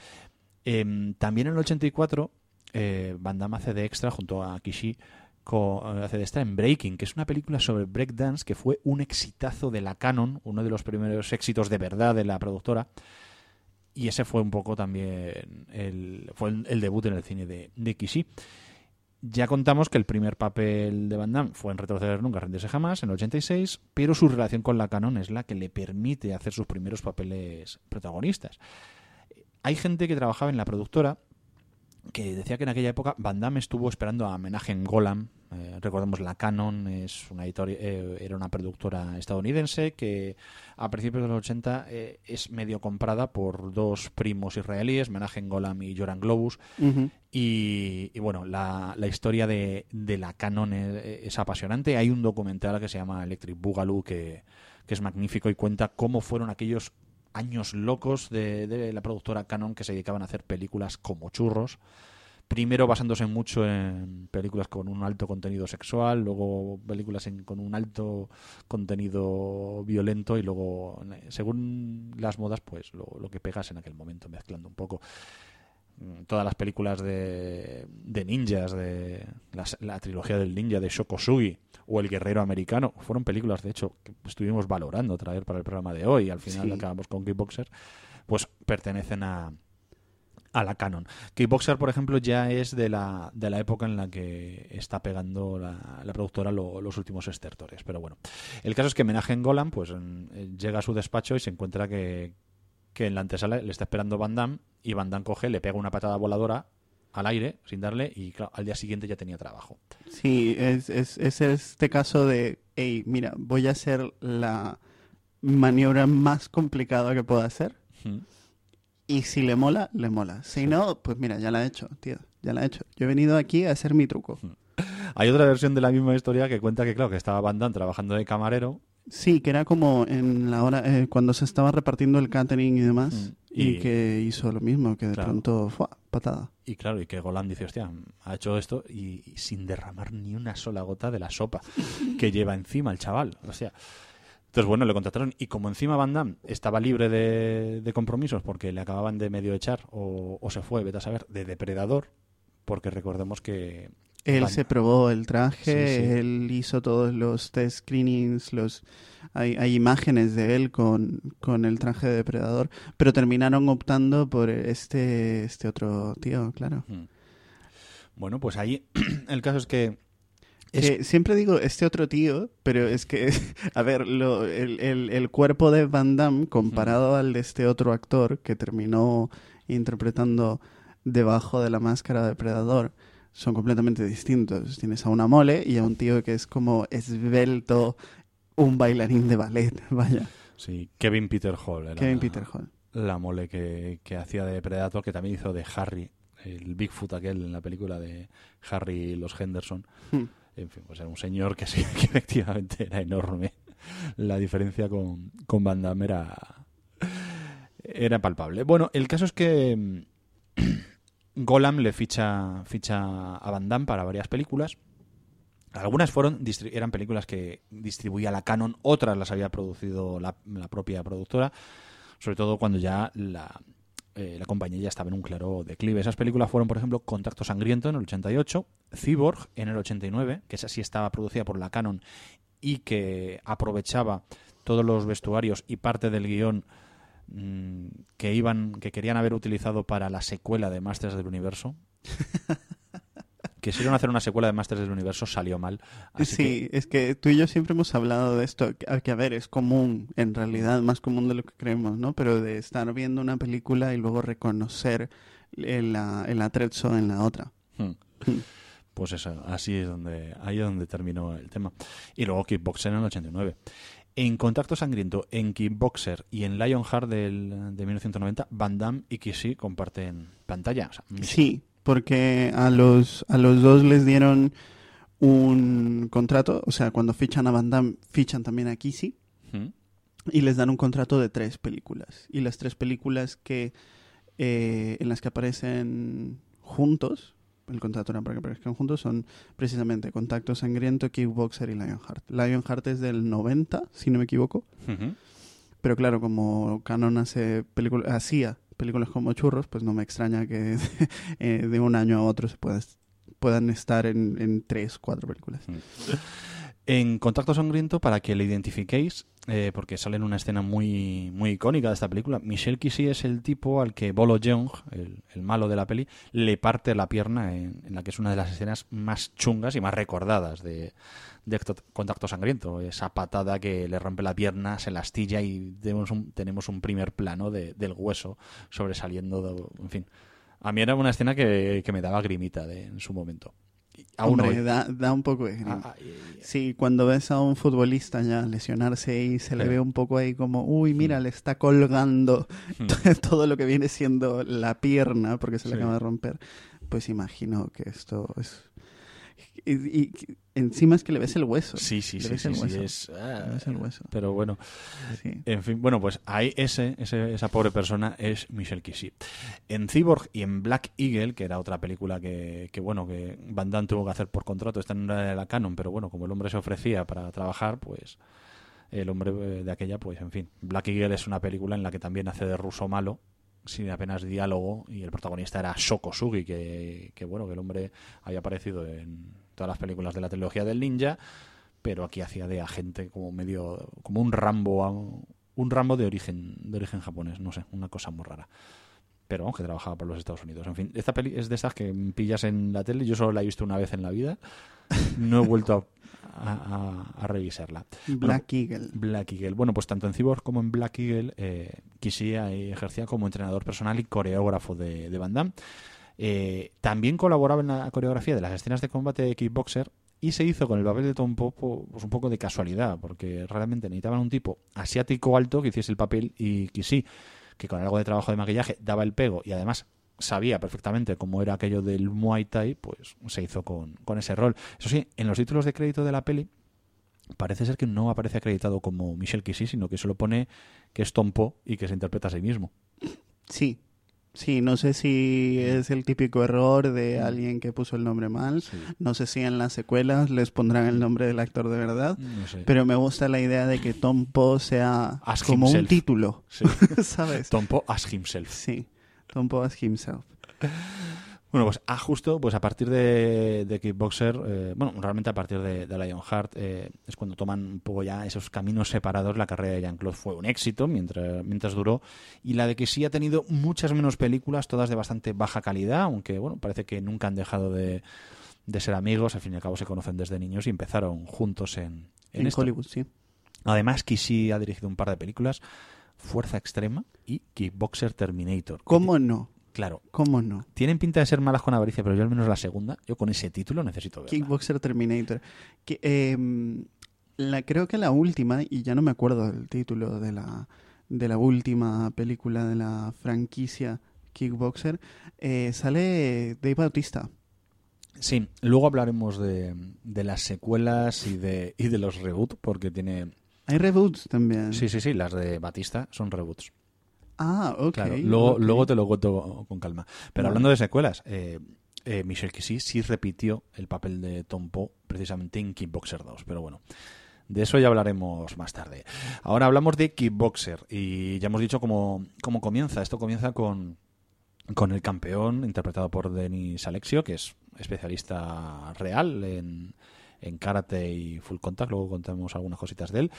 Em, también en el 84, eh, Van Damme hace de extra junto a Kishi. co- hace de extra en Breaking, que es una película sobre breakdance que fue un exitazo de la Canon, uno de los primeros éxitos de verdad de la productora. Y ese fue un poco también el, fue el debut en el cine de, de Kishi. Ya contamos que el primer papel de Van Damme fue en Retroceder Nunca, Rendirse Jamás, en el 86, pero su relación con la Canon es la que le permite hacer sus primeros papeles protagonistas. Hay gente que trabajaba en la productora que decía que en aquella época Van Damme estuvo esperando a homenaje en Golan. Eh, recordemos la Canon, es una editori- eh, era una productora estadounidense que a principios de los 80 eh, es medio comprada por dos primos israelíes, Menachem Golan y Joran Globus. Y, y bueno, la, la historia de, de la Canon es, es apasionante. Hay un documental que se llama Electric Boogaloo que, que es magnífico y cuenta cómo fueron aquellos años locos de, la productora Canon que se dedicaban a hacer películas como churros. Primero basándose mucho en películas con un alto contenido sexual, luego películas en- con un alto contenido violento y luego, según las modas, pues lo, que pegas en aquel momento, mezclando un poco mm, todas las películas de, de ninjas, de las- la, trilogía del ninja de Shokosugi o El Guerrero Americano, fueron películas, de hecho, que estuvimos valorando traer para el programa de hoy. Al final Sí. acabamos con Kickboxer, pues pertenecen a, a la Canon. Kickboxer, por ejemplo, ya es de la, de la época en la que está pegando la, la productora lo- los últimos estertores. Pero bueno, el caso es que Menachem Golan pues, en- en- llega a su despacho y se encuentra que, que en la antesala le está esperando Van Damme y Van Damme coge, le pega una patada voladora al aire sin darle y claro, al día siguiente ya tenía trabajo. Sí, es, es, es este caso de, hey, mira, voy a hacer la maniobra más complicada que pueda hacer Mm. y si le mola, le mola. Si no, pues mira, ya la he hecho, tío, ya la he hecho. Yo he venido aquí a hacer mi truco. Hay otra versión de la misma historia que cuenta que, claro, que estaba Van Damme trabajando de camarero Sí, que era como en la hora, eh, cuando se estaba repartiendo el catering y demás, Mm. y, Y- que hizo lo mismo, que de Claro. pronto, ¡fua! patada. y, claro, y que Golan dice, hostia, ha hecho esto y, y sin derramar ni una sola gota de la sopa que *laughs* lleva encima el chaval. O sea, entonces, bueno, le contrataron y como encima Van Damme estaba libre de, de compromisos porque le acababan de medio echar o, o se fue, vete a saber, de depredador, porque recordemos que... Él se probó el traje, Sí, sí. él hizo todos los test screenings, los hay, hay imágenes de él con, con el traje de depredador, pero terminaron optando por este, este otro tío, claro. Bueno, pues ahí *clears throat* el caso es que... es- Que siempre digo este otro tío, pero es que, *laughs* a ver, lo, el, el, el cuerpo de Van Damme comparado al de este otro actor que terminó interpretando debajo de la máscara de depredador son completamente distintos. Tienes a una mole y a un tío que es como esbelto, un bailarín de ballet, *laughs* vaya. Sí, Kevin Peter Hall. era Kevin Peter Hall. La mole que, que hacía de Predator, que también hizo de Harry, el Bigfoot aquel en la película de Harry y los Henderson. Hmm. En fin, pues era un señor que sí, *laughs* que efectivamente era enorme. La diferencia con, con Van Damme era, era palpable. Bueno, el caso es que mm, Golam le ficha, ficha a Van Damme para varias películas. Algunas fueron eran películas que distribuía la Canon, otras las había producido la, la propia productora, sobre todo cuando ya la, eh, la compañía ya estaba en un claro declive. Esas películas fueron, por ejemplo, Contacto Sangriento en el 88, Cyborg en el 89, que esa sí estaba producida por la Canon y que aprovechaba todos los vestuarios y parte del guion mm, que iban que querían haber utilizado para la secuela de Masters del Universo. *laughs* Quisieron hacer una secuela de Masters del Universo, salió mal. Así sí, es que tú y yo siempre hemos hablado de esto, que, a ver, es común, en realidad, más común de lo que creemos, ¿no? Pero de estar viendo una película y luego reconocer el, el atrezzo en la otra. que, hmm, pues eso, así es donde, ahí es donde terminó el tema. Y luego Kickboxer en el 89. En Contacto Sangriento, en Kickboxer y en Lionheart del, de 1990, Van Damme y Kissy comparten pantalla. O sea, mis- Sí, porque a los, a los dos les dieron un contrato, o sea, cuando fichan a Van Damme, fichan también a Kissy ¿Mm? y les dan un contrato de tres películas. Y las tres películas que eh, en las que aparecen juntos, el contrato era para que aparezcan juntos, son precisamente Contacto Sangriento, Kickboxer y Lionheart. Lionheart es del 90, si no me equivoco. Ujú. Pero claro, como Canon hace películas, hacía películas como churros, pues no me extraña que *laughs* eh, de un año a otro se pueda, puedan estar en, en tres, cuatro películas. En Contacto Sangriento, para que le identifiquéis, eh, porque sale en una escena muy, muy icónica de esta película, Michel Kissy es el tipo al que Bolo Jeong, el, el malo de la peli, le parte la pierna en, en la que es una de las escenas más chungas y más recordadas de, de Acto- Contacto Sangriento. Esa patada que le rompe la pierna, se la astilla y tenemos un, primer plano de- del hueso sobresaliendo. en fin, a mí era una escena que, que me daba grimita en su momento. Aún Hombre, hoy. da, da un poco de. Ah, ah, Sí, cuando ves a un futbolista ya lesionarse y se le ve un poco ahí como, uy, mira, le está colgando *laughs* Hmm. todo lo que viene siendo la pierna porque se le acaba de romper, pues imagino que esto es... Y encima es que le ves el hueso. Sí, sí, Le sí, ves sí, el sí, hueso. es, ah, Le ves el hueso. Pero bueno, Sí. en fin, bueno, pues ahí ese, ese- esa pobre persona es Michelle Kissy. En Cyborg y en Black Eagle, que era otra película que, que, bueno, que Van Damme tuvo que hacer por contrato, esta no era de la canon, pero bueno, como el hombre se ofrecía para trabajar, pues el hombre eh, de aquella, pues en fin. Black Eagle es una película en la que también hace de ruso malo, sin apenas diálogo, y el protagonista era Shoko Sugi, que, que bueno, que el hombre había aparecido en todas las películas de la trilogía del ninja, pero aquí hacía de agente como medio, como un Rambo, un Rambo de origen, de origen japonés, no sé, una cosa muy rara. Pero vamos, que trabajaba por los Estados Unidos. En fin, esta peli es de esas que pillas en la tele, yo solo la he visto una vez en la vida, no he vuelto a, a- a- a revisarla. Black Eagle. Black Eagle. Bueno, pues tanto en Cyborg como en Black Eagle, eh, Kissy ahí ejercía como entrenador personal y coreógrafo de, de Van Damme. Eh, también colaboraba en la coreografía de las escenas de combate de Kickboxer y se hizo con el papel de Tom Popo pues un poco de casualidad, porque realmente necesitaban un tipo asiático alto que hiciese el papel y Kissy, que con algo de trabajo de maquillaje daba el pego y además sabía perfectamente cómo era aquello del Muay Thai, pues se hizo con, con ese rol. Eso sí, en los títulos de crédito de la peli parece ser que no aparece acreditado como Michel Kissy, sino que solo pone que es Tom Po y que se interpreta a sí mismo. Sí. Sí, no sé si es el típico error de alguien que puso el nombre mal. No sé si en las secuelas les pondrán el nombre del actor de verdad. No sé. Pero me gusta la idea de que Tom Poe sea como un título. Sí. *laughs* ¿Sabes? Tom Po as himself. Sí. Tom Poe as himself. Bueno, pues a justo, pues a partir de, de Kickboxer, eh, bueno, realmente a partir de, de Lionheart eh, es cuando toman un poco ya esos caminos separados. La carrera de Jean-Claude fue un éxito mientras, mientras duró. Y la de que sí ha tenido muchas menos películas, todas de bastante baja calidad, aunque bueno, parece que nunca han dejado de, de ser amigos. Al fin y al cabo se conocen desde niños y empezaron juntos en, en En, esto. Hollywood, sí. Además, Kissy ha dirigido un par de películas, Fuerza Extrema y Kickboxer Terminator. ¿Cómo no? Claro, ¿Cómo no? tienen pinta de ser malas con avaricia, pero yo al menos la segunda, yo con ese título necesito verla. Kickboxer Terminator. Que, em, la, creo que la última, y ya no me acuerdo del título de la, de la última película de la franquicia Kickboxer, eh, sale Dave Bautista. Sí, luego hablaremos de, de las secuelas y de, y de los reboots, porque tiene... Hay reboots también. Sí, sí, sí, las de Batista son reboots. Ah, ok. Claro, luego, te lo cuento con calma. Pero Vale. hablando de secuelas, eh, eh, Michelle Kissy sí repitió el papel de Tom Poe precisamente en Kickboxer 2, pero bueno. De eso ya hablaremos más tarde. Ahora hablamos de Kickboxer y ya hemos dicho cómo, cómo comienza. Esto comienza con, con el campeón interpretado por Denis Alexio, que es especialista real en, en karate y full contact. Luego contamos algunas cositas de él.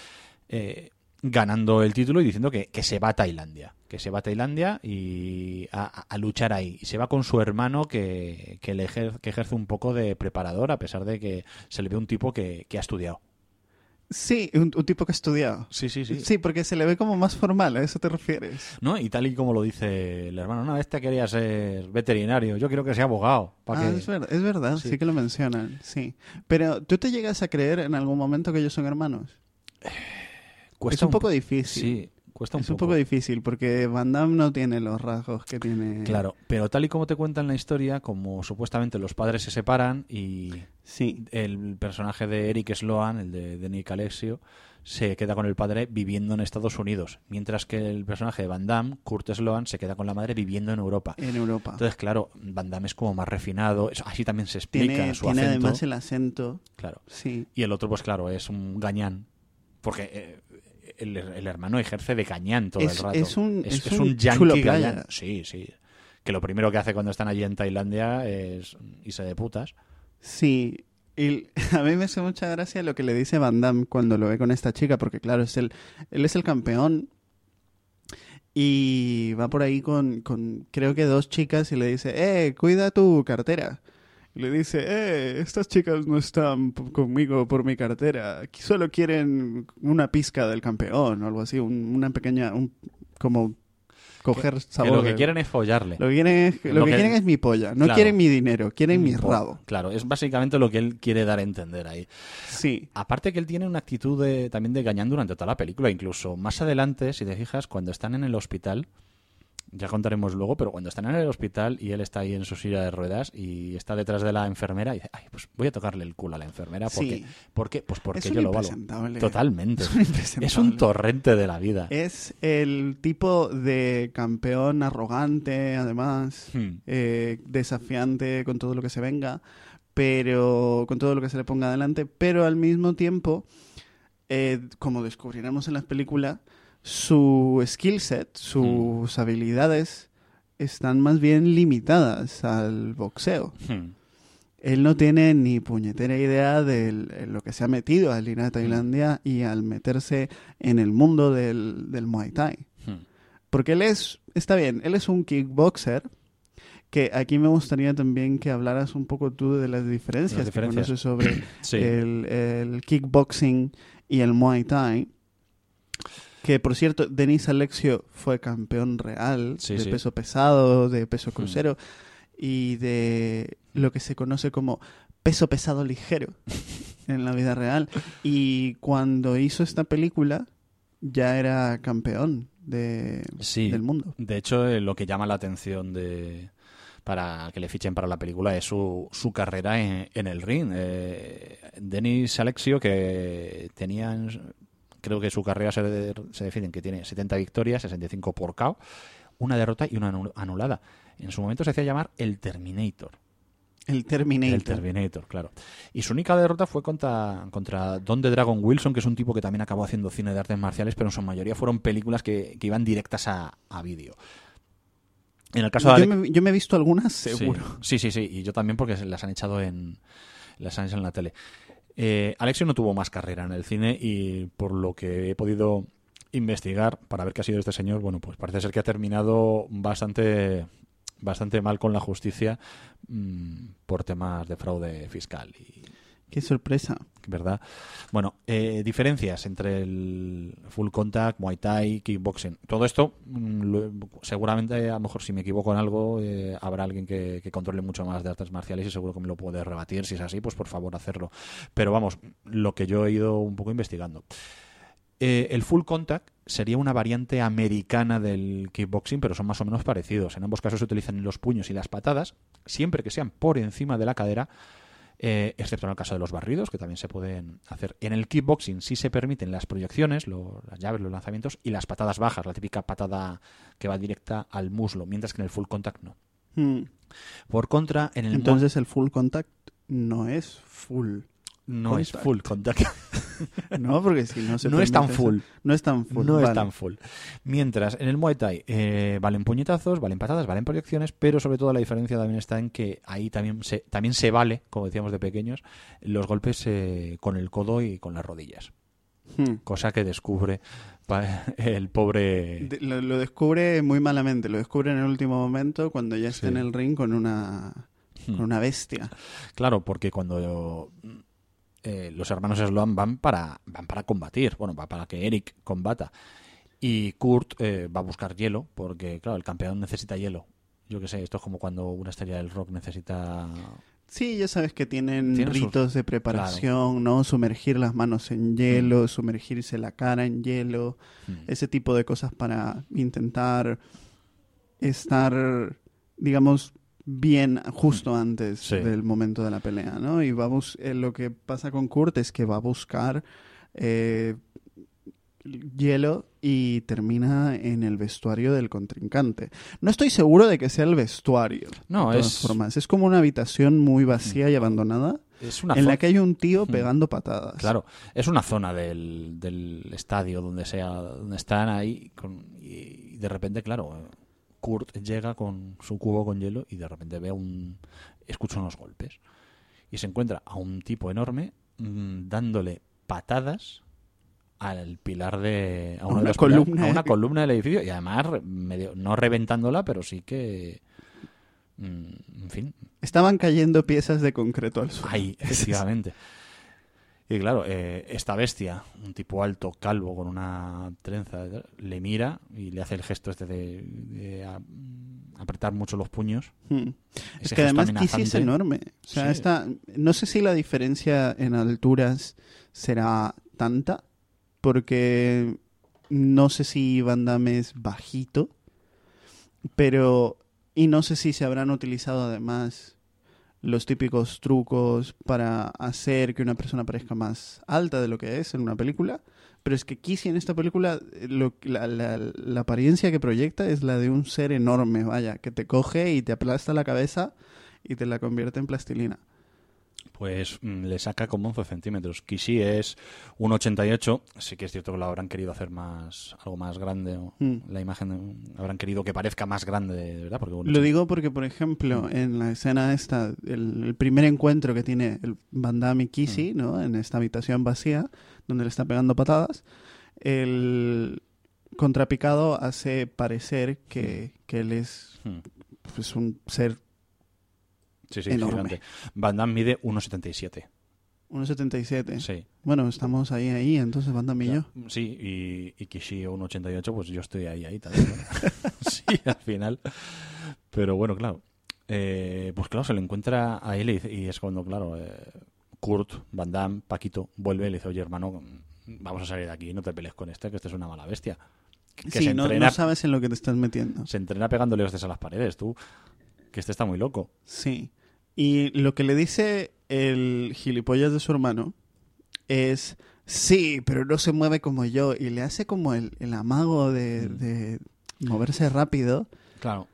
Eh, ganando el título y diciendo que, que se va a Tailandia. Que se va a Tailandia y a, luchar ahí. Y se va con su hermano que, que, le ejer- que ejerce un poco de preparador, a pesar de que se le ve un tipo que, que ha estudiado. Sí, un, un tipo que ha estudiado. Sí, sí, sí. Sí, porque se le ve como más formal, ¿a eso te refieres? ¿No? Y tal y como lo dice el hermano, no, este quería ser veterinario, yo quiero que sea abogado. Ah, que-". es, ver- es verdad, Sí. sí. que lo mencionan, sí. Pero, ¿tú te llegas a creer en algún momento que ellos son hermanos? Cuesta es un poco difícil. Sí, cuesta un es un poco. difícil porque Van Damme no tiene los rasgos que tiene. Claro, pero tal y como te cuentan la historia, como supuestamente los padres se separan y Sí. el personaje de Eric Sloan, el de, de Nick Alexio, se queda con el padre viviendo en Estados Unidos, mientras que el personaje de Van Damme, Kurt Sloan, se queda con la madre viviendo en Europa. En Europa. Entonces, claro, Van Damme es como más refinado, así también se explica tiene su tiene acento. además el acento. Claro. Sí. Y el otro, pues claro, es un gañán, porque eh, el, el hermano ejerce de gañán todo Es- el rato. es un- es, es es un un yankee. Sí, sí. Que lo primero que hace cuando están allí en Tailandia es irse de putas. Sí. Y *laughs* a mí me hace mucha gracia lo que le dice Van Damme cuando lo ve con esta chica, porque claro, es el, él es el campeón y va por ahí con, con creo que dos chicas y le dice, eh, cuida tu cartera. Le dice, eh, estas chicas no están conmigo por mi cartera, solo quieren una pizca del campeón o algo así, un- una pequeña, un, como coger Que sabor. lo que de- quieren es follarle. lo que quieren es, lo Lo que que- quieren es mi polla, no Claro. quieren mi dinero, quieren mi rabo. Claro, es básicamente lo que él quiere dar a entender ahí. Sí. Aparte que él tiene una actitud de- también de gañán durante toda la película, incluso más adelante, si te fijas, cuando están en el hospital, ya contaremos luego, pero cuando están en el hospital y él está ahí en su silla de ruedas y está detrás de la enfermera y dice, ay, pues voy a tocarle el culo a la enfermera porque, Sí. ¿por qué? Pues porque Es yo lo valgo. Totalmente. *laughs* Es un. Es un torrente de la vida. Es el tipo de campeón arrogante, además, Hmm. eh, desafiante con todo lo que se venga, pero con todo lo que se le ponga adelante, pero al mismo tiempo, eh, como descubriremos en las películas, su skill set, sus habilidades están más bien limitadas al boxeo. Hmm. Él no tiene ni puñetera idea de lo que se ha metido al ir a Tailandia y al meterse en el mundo del, del Muay Thai. Hmm. Porque él es, está bien, él es un kickboxer, que aquí me gustaría también que hablaras un poco tú de las diferencias, Las diferencias. que conoces sobre Sí. el, el kickboxing y el Muay Thai. Que por cierto, Denis Alexio fue campeón real Sí, de sí. peso pesado, de peso Hmm. crucero y de lo que se conoce como peso pesado ligero en la vida real. Y cuando hizo esta película, ya era campeón de, Sí. del mundo. De hecho, eh, lo que llama la atención de para que le fichen para la película es su, su carrera en, en el ring. Eh, Denis Alexio, que tenía, en- creo que su carrera se, de- se define en que tiene 70 victorias, 65 por KO, una derrota y una anu- anulada. En su momento se hacía llamar el Terminator. El Terminator. El Terminator, claro. Y su única derrota fue contra, contra Don the Dragon Wilson, que es un tipo que también acabó haciendo cine de artes marciales, pero en su mayoría fueron películas que, que iban directas a, a vídeo. En el caso de yo, me, yo me he visto algunas, seguro. Sí, sí, sí, y yo también porque las han echado en las han echado en la tele. Eh, Alexio no tuvo más carrera en el cine y por lo que he podido investigar para ver qué ha sido este señor, bueno, pues parece ser que ha terminado bastante bastante mal con la justicia mm, por temas de fraude fiscal y Qué sorpresa. ¿verdad? Bueno, eh, diferencias entre el full contact, Muay Thai, kickboxing. Todo esto, mm, seguramente, a lo mejor si me equivoco en algo, eh, habrá alguien que, que controle mucho más de artes marciales y seguro que me lo puede rebatir. Si es así, pues por favor hacerlo. Pero vamos, lo que yo he ido un poco investigando. Eh, el full contact sería una variante americana del kickboxing, pero son más o menos parecidos. En ambos casos se utilizan los puños y las patadas, siempre que sean por encima de la cadera, eh, excepto en el caso de los barridos, que también se pueden hacer. En el kickboxing sí se permiten las proyecciones, lo- las llaves, los lanzamientos y las patadas bajas, la típica patada que va directa al muslo, mientras que en el full contact no. Hmm. Por contra, en el Entonces el full contact no es full. No es full contact. *laughs* No, porque si no se *laughs* no es tan full. eso- No es tan full. No es tan full. Mientras en el Muay Thai eh, valen puñetazos, valen patadas, valen proyecciones, pero sobre todo la diferencia también está en que ahí también se, también se vale, como decíamos de pequeños, los golpes eh, con el codo y con las rodillas. Hmm. Cosa que descubre *laughs* el pobre... De- lo, lo descubre muy malamente. Lo descubre en el último momento cuando ya está Sí. en el ring con una, Hmm. con una bestia. Claro, porque cuando eh, los hermanos Sloan van para, van para combatir, bueno, va para que Eric combata. Y Kurt eh, va a buscar hielo, porque claro, el campeón necesita hielo. Yo qué sé, esto es como cuando una estrella del rock necesita Sí, ya sabes que tienen Tienen sus- ritos de preparación, ¿no? Sumergir las manos en hielo, sumergirse la cara en hielo, Mm. ese tipo de cosas para intentar estar, digamos, bien justo antes Sí. del momento de la pelea, ¿no? Y vamos, eh, lo que pasa con Kurt es que va a buscar eh, hielo y termina en el vestuario del contrincante. No estoy seguro de que sea el vestuario. No, de todas es, formas. Es como una habitación muy vacía y abandonada es una en la que hay un tío Mm. pegando patadas. Claro, es una zona del, del estadio donde sea, donde están ahí con- y de repente, claro, Kurt llega con su cubo con hielo y de repente ve un, escucha unos golpes y se encuentra a un tipo enorme mm, dándole patadas al pilar de a, de una los pilares- columna, a una columna del edificio y además medio, no reventándola pero sí que mm, en fin Estaban cayendo piezas de concreto al suelo. Ahí, *laughs* efectivamente. Y claro, eh, esta bestia, un tipo alto, calvo, con una trenza, le mira y le hace el gesto este de, de a- apretar mucho los puños. Hmm. Es que además Kissy es enorme. O sea, Sí. esta, no sé si la diferencia en alturas será tanta, porque no sé si Van Damme es bajito, pero... Y no sé si se habrán utilizado además los típicos trucos para hacer que una persona parezca más alta de lo que es en una película. Pero es que Kissy en esta película, eh, lo- la, la- la apariencia que proyecta es la de un ser enorme, vaya, que te coge y te aplasta la cabeza y te la convierte en plastilina. Pues mm, le saca como 11 centímetros. Kishi es 1,88. Sí que es cierto que lo habrán querido hacer más algo más grande. o Mm. La imagen habrán querido que parezca más grande, de verdad. Porque un Lo digo porque, por ejemplo, en la escena esta, el, el primer encuentro que tiene el Van Damme y Kissy, ¿no? En esta habitación vacía, donde le está pegando patadas, el contrapicado hace parecer que, que él es Mm. pues, un ser Sí, sí, enorme. gigante. Van Damme mide 1,77. 1,77. Sí. Bueno, estamos ahí, ahí, entonces Van Damme y yo. Sí, y, y Kishi 1,88, pues yo estoy ahí, ahí también. ¿no? *laughs* sí, al final. Pero bueno, claro. Eh, pues claro, se le encuentra a él y, es cuando, claro, eh, Kurt, Van Damme, Paquito, vuelve y le dice, oye, hermano, vamos a salir de aquí, no te pelees con este, que este es una mala bestia. Que sí, se, no, entrena, no sabes en lo que te estás metiendo. se entrena pegándole hostias a las paredes, tú. Que este está muy loco. Sí. Y lo que le dice el gilipollas de su hermano es, sí, pero no se mueve como yo. Y le hace como el, el amago de, Mm. de moverse rápido. Claro.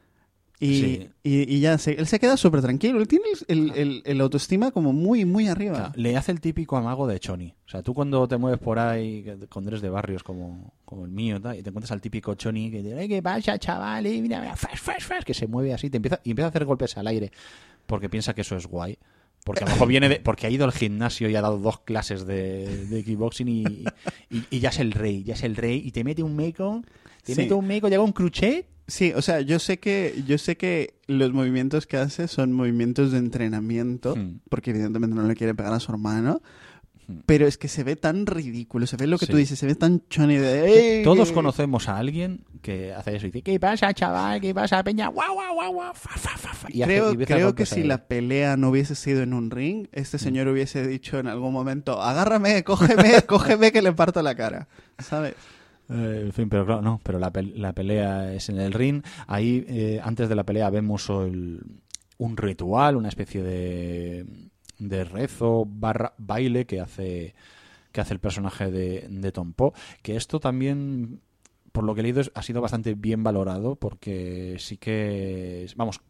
Y, Sí. y, y ya, se, él se queda súper tranquilo. Él tiene el, el- el autoestima como muy, muy arriba. Claro, le hace el típico amago de Choni. O sea, tú cuando te mueves por ahí, cuando eres de barrios como, como el mío, tal, y te encuentras al típico Choni que dice, "Ay, ¿qué pasa, chaval? Y mira, mira, flash, flash, flash", que se mueve así, te empieza, y empieza a hacer golpes al aire porque piensa que eso es guay. Porque a lo mejor viene de, porque ha ido al gimnasio y ha dado dos clases de, de kickboxing y, y- y ya es el rey, ya es el rey, y te mete un meco, te Sí. mete un meco, llega un cruchet. Sí, o sea, yo sé que yo sé que los movimientos que hace son movimientos de entrenamiento, Hmm. porque evidentemente no le quiere pegar a su hermano. Pero es que se ve tan ridículo, se ve lo que Sí. tú dices, se ve tan choni de... "Ey, Todos que-". conocemos a alguien que hace eso y dice, ¿qué pasa, chaval? ¿Qué pasa, peña? Guau, guau, guau, guau, fa, fa, fa, fa", y hace- Creo, y a creo que si la pelea no hubiese sido en un ring, Mm. este señor hubiese dicho en algún momento, agárrame, cógeme, *laughs* cógeme que le parto la cara, ¿sabes? Eh, en fin, pero claro, no, pero la, pel- la pelea es en el ring. Ahí, eh, antes de la pelea, vemos el- un ritual, una especie de, de rezo barra baile que hace, que hace el personaje de, de Tom Poe. Que esto también, por lo que he leído, ha sido bastante bien valorado porque sí que, vamos,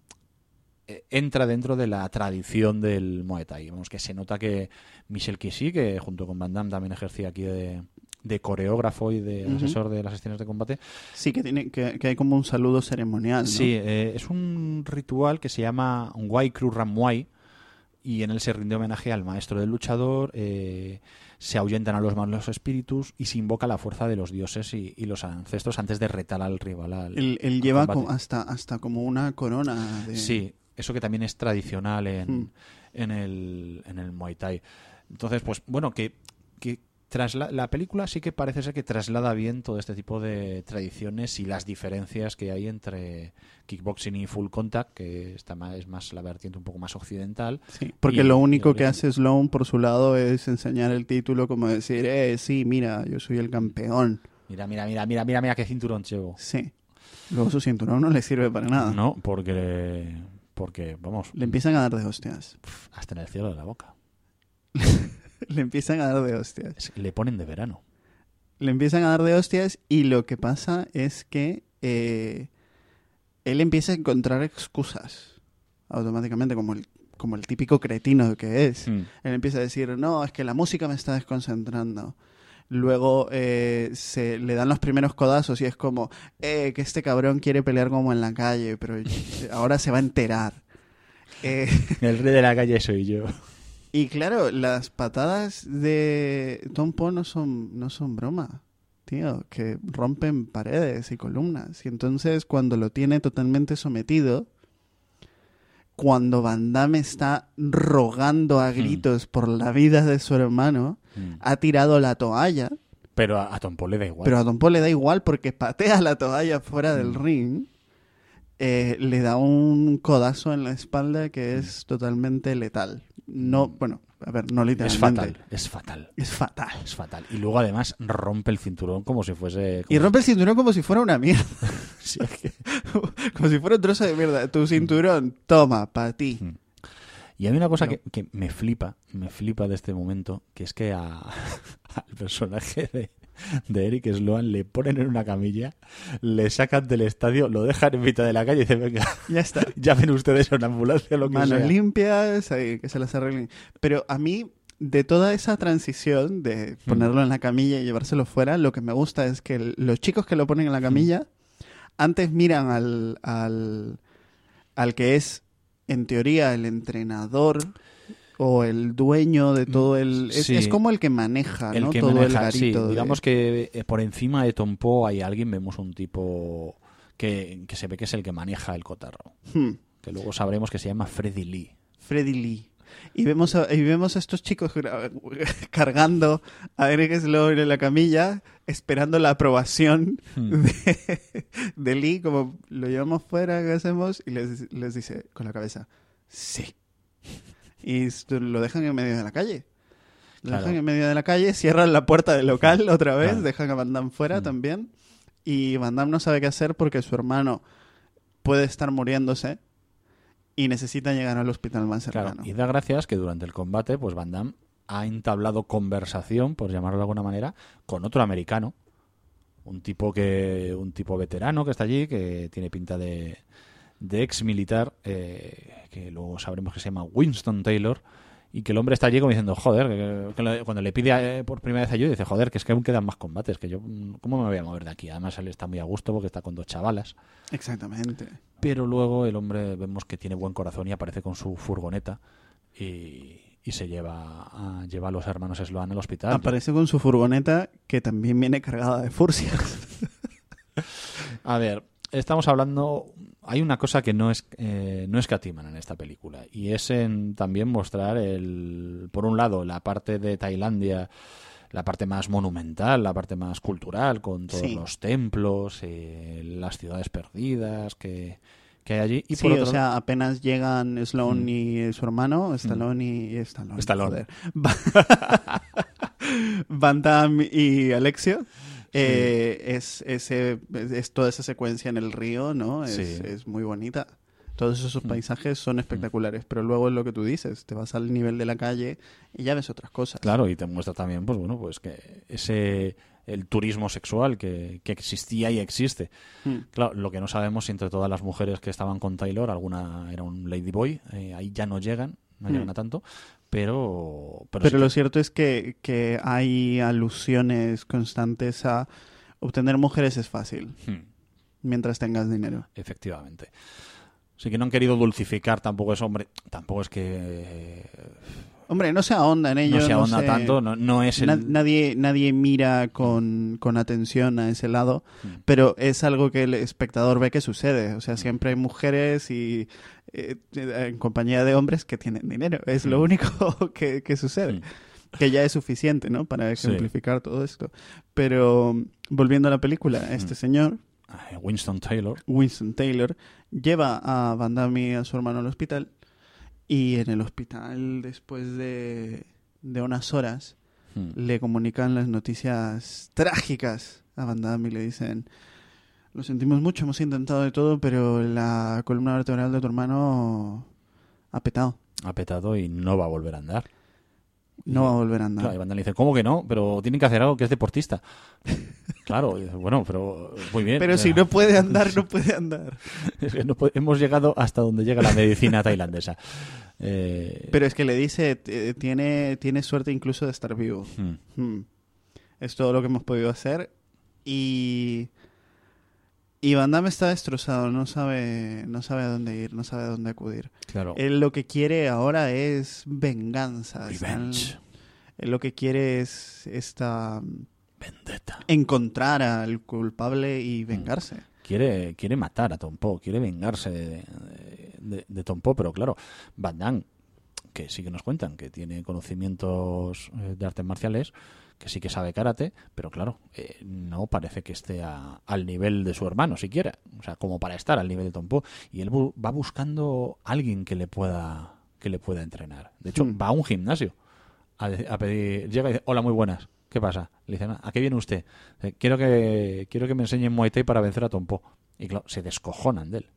eh, entra dentro de la tradición del Muay Thai. Vamos, que se nota que Michel Kissy, que junto con Van Damme también ejercía aquí de, de coreógrafo y de asesor de las escenas de combate. Sí, que, tiene, que, que hay como un saludo ceremonial, ¿no? Sí, eh, es un ritual que se llama Wai Kru Ram Muay y en él se rinde homenaje al maestro del luchador, eh, se ahuyentan a los malos espíritus y se invoca la fuerza de los dioses y, y los ancestros antes de retar al rival. al- Él, él al lleva como hasta, hasta como una corona de... Sí, eso que también es tradicional en, Hmm. en, el, en el Muay Thai. Entonces, pues bueno, que, que trasla- la película sí que parece ser que traslada bien todo este tipo de tradiciones y las diferencias que hay entre kickboxing y full contact, que está más, es más la vertiente un poco más occidental. Sí, porque Y- lo único que- hace Sloan por su lado es enseñar el título como decir, eh, sí, mira, yo soy el campeón. Mira, mira, mira, mira, mira, mira qué cinturón llevo. Sí. Luego su cinturón no le sirve para nada. No, porque, porque vamos, Le empiezan a dar de hostias. hasta en el cielo de la boca. *laughs* Le empiezan a dar de hostias. Es- le ponen de verano. Le empiezan a dar de hostias y lo que pasa es que eh, él empieza a encontrar excusas automáticamente, como el, como el típico cretino que es. Mm. Él empieza a decir, no, es que la música me está desconcentrando. Luego eh, se le dan los primeros codazos y es como, eh, que este cabrón quiere pelear como en la calle, pero ahora se va a enterar. *laughs* Eh, El rey de la calle soy yo. *laughs* y claro, las patadas de Tom Poe no son, no son broma, tío, que rompen paredes y columnas. Y entonces cuando lo tiene totalmente sometido, cuando Van Damme está rogando a gritos por la vida de su hermano, Mm. ha tirado la toalla, Pero a, a Tom Paul le da igual. pero a Tom Poe le da igual porque patea la toalla fuera del Mm. ring. eh, le da un codazo en la espalda que es totalmente letal. No, bueno, a ver, no Mm. es literalmente. fatal, es fatal. Es fatal. Es fatal. Y luego además rompe el cinturón como si fuese... Y rompe el cinturón como si fuera una mierda. *laughs* si- es que- *laughs* como si fuera un trozo de mierda. Tu cinturón, toma, para ti. Mm. Y hay una cosa No. que, que me flipa, me flipa de este momento, que es que a- *laughs* al personaje de, de Eric Sloan le ponen en una camilla, le sacan del estadio, lo dejan en mitad de la calle y dicen, venga, *laughs* Ya está. *laughs* llamen ustedes a una ambulancia lo que Manos sea. limpias, ahí, que se las arreglen. Pero a mí, de toda esa transición de Hmm. ponerlo en la camilla y llevárselo fuera, lo que me gusta es que el- los chicos que lo ponen en la camilla, antes miran al, al, al que es, en teoría, el entrenador o el dueño de todo el... Es, Sí. es como el que maneja, el ¿no? que todo maneja, el sí, garito. de- digamos que eh, por encima de Tom Poe hay alguien, vemos un tipo que, que se ve que es el que maneja el cotarro, Hmm. que luego sabremos que se llama Freddy Lee. Freddy Lee. Y vemos a, y vemos a estos chicos *laughs* cargando a Eric Sloan en la camilla, esperando la aprobación Hmm. de, de Lee, como lo llevamos fuera, ¿qué hacemos? Y les, les dice con la cabeza, sí. Y lo dejan en medio de la calle. Lo Claro. dejan en medio de la calle, cierran la puerta del local otra vez, Claro. dejan a Van Damme fuera Mm. también. Y Van Damme no sabe qué hacer porque su hermano puede estar muriéndose y necesita llegar al hospital más cercano. Claro, y da gracias que durante el combate, pues Van Damme ha entablado conversación, por llamarlo de alguna manera, con otro americano, un tipo que, un tipo veterano que está allí, que tiene pinta de, de ex militar, eh, que luego sabremos que se llama Winston Taylor, y que el hombre está allí como diciendo, joder, que- cuando le pide eh, por primera vez ayuda, dice, joder, que es que aún quedan más combates, que yo, mm, ¿cómo me voy a mover de aquí? Además él está muy a gusto porque está con dos chavalas. Exactamente. Pero luego el hombre vemos que tiene buen corazón y aparece con su furgoneta y, y se lleva a, lleva a los hermanos Sloan al hospital. Aparece con su furgoneta que también viene cargada de furcias. *laughs* A ver, estamos hablando... Hay una cosa que no es eh, no escatiman en esta película y es en también mostrar, el por un lado, la parte de Tailandia, la parte más monumental, la parte más cultural, con todos Sí. los templos, eh, las ciudades perdidas que, que hay allí. Y sí, por otro o sea, apenas llegan Sloan Mm. y su hermano, Stallone y, y Stallone. Stallone. *laughs* Van Damme y Alexio. Eh, es, ese, es toda esa secuencia en el río, ¿no? Es, Sí. es muy bonita. Todos esos Mm. paisajes son espectaculares, pero luego es lo que tú dices, te vas al nivel de la calle y ya ves otras cosas. Claro, y te muestra también, pues bueno, pues que ese el turismo sexual que, que existía y existe. Mm. Claro, lo que no sabemos si entre todas las mujeres que estaban con Taylor, alguna era un ladyboy, eh, ahí ya no llegan, no Mm. llegan a tanto, pero pero, Pero sí lo que- cierto es que, que hay alusiones constantes a obtener mujeres es fácil, Hmm, mientras tengas dinero. efectivamente. Sí que no han querido dulcificar tampoco eso, hombre, tampoco es que Hombre, no se ahonda en ello. no se ahonda sé. tanto, no, no es el Na- nadie, nadie mira con, con atención a ese lado, Mm. pero es algo que el espectador ve que sucede. O sea, siempre hay mujeres y eh, en compañía de hombres que tienen dinero. Es lo Mm. único *laughs* que, que sucede. Mm. que ya es suficiente, ¿no? Para Sí. ejemplificar todo esto. Pero volviendo a la película, este señor, Eh, Winston Taylor. Winston Taylor, lleva a Van Damme y a su hermano al hospital y en el hospital, después de, de unas horas, Hmm. le comunican las noticias trágicas a Van Damme y le dicen lo sentimos mucho, hemos intentado de todo, pero la columna vertebral de tu hermano ha petado. Ha petado y no va a volver a andar. No va a volver a andar. Claro, y Van Damme le dice, ¿cómo que no? Pero tienen que hacer algo que es deportista. *laughs* claro, bueno, pero muy bien. pero si no puede andar, no *laughs* puede andar. es que no po- hemos llegado hasta donde llega la medicina tailandesa. Eh, Pero es que le dice, t- tiene, tiene suerte incluso de estar vivo. hmm. Hmm. Es todo lo que hemos podido hacer. Y. Y Van Damme está destrozado, no sabe, no sabe a dónde ir, no sabe a dónde acudir. Claro. Él lo que quiere ahora es venganza. Revenge. Él lo que quiere es esta Vendetta. encontrar al culpable y vengarse. Quiere, quiere matar a Tom Poe, quiere vengarse de, de, de Tom Poe, pero claro, Van Damme, que sí que nos cuentan que tiene conocimientos eh, de artes marciales, que sí que sabe karate, pero claro, eh, no parece que esté a- al nivel de su hermano siquiera, o sea, como para estar al nivel de Tom Poe. Y él bu- va buscando a alguien que le pueda que le pueda entrenar. De hecho, Hmm. va a un gimnasio a, a pedir, llega y dice, hola, muy buenas. ¿Qué pasa? Le dicen, ¿a qué viene usted? Quiero que quiero que me enseñen Muay Thai para vencer a Tom Poe. Y claro, se descojonan de él.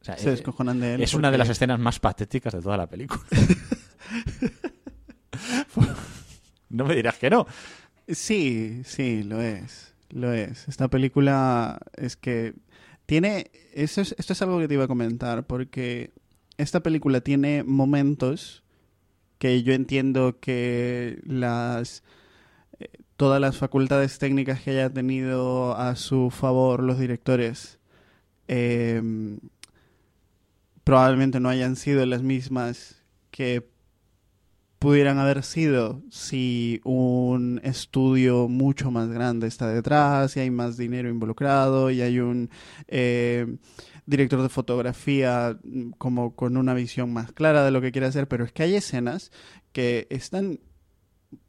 O sea, Se eh, descojonan de él. es una de las escenas más patéticas de toda la película. *laughs* no me dirás que no. Sí, sí, lo es. Lo es. Esta película es que tiene. Esto es, esto es algo que te iba a comentar, porque esta película tiene momentos que yo entiendo que las. Todas las facultades técnicas que haya tenido a su favor los directores eh, probablemente no hayan sido las mismas que pudieran haber sido si un estudio mucho más grande está detrás y hay más dinero involucrado y hay un eh, director de fotografía mm, como con una visión más clara de lo que quiere hacer, pero es que hay escenas que están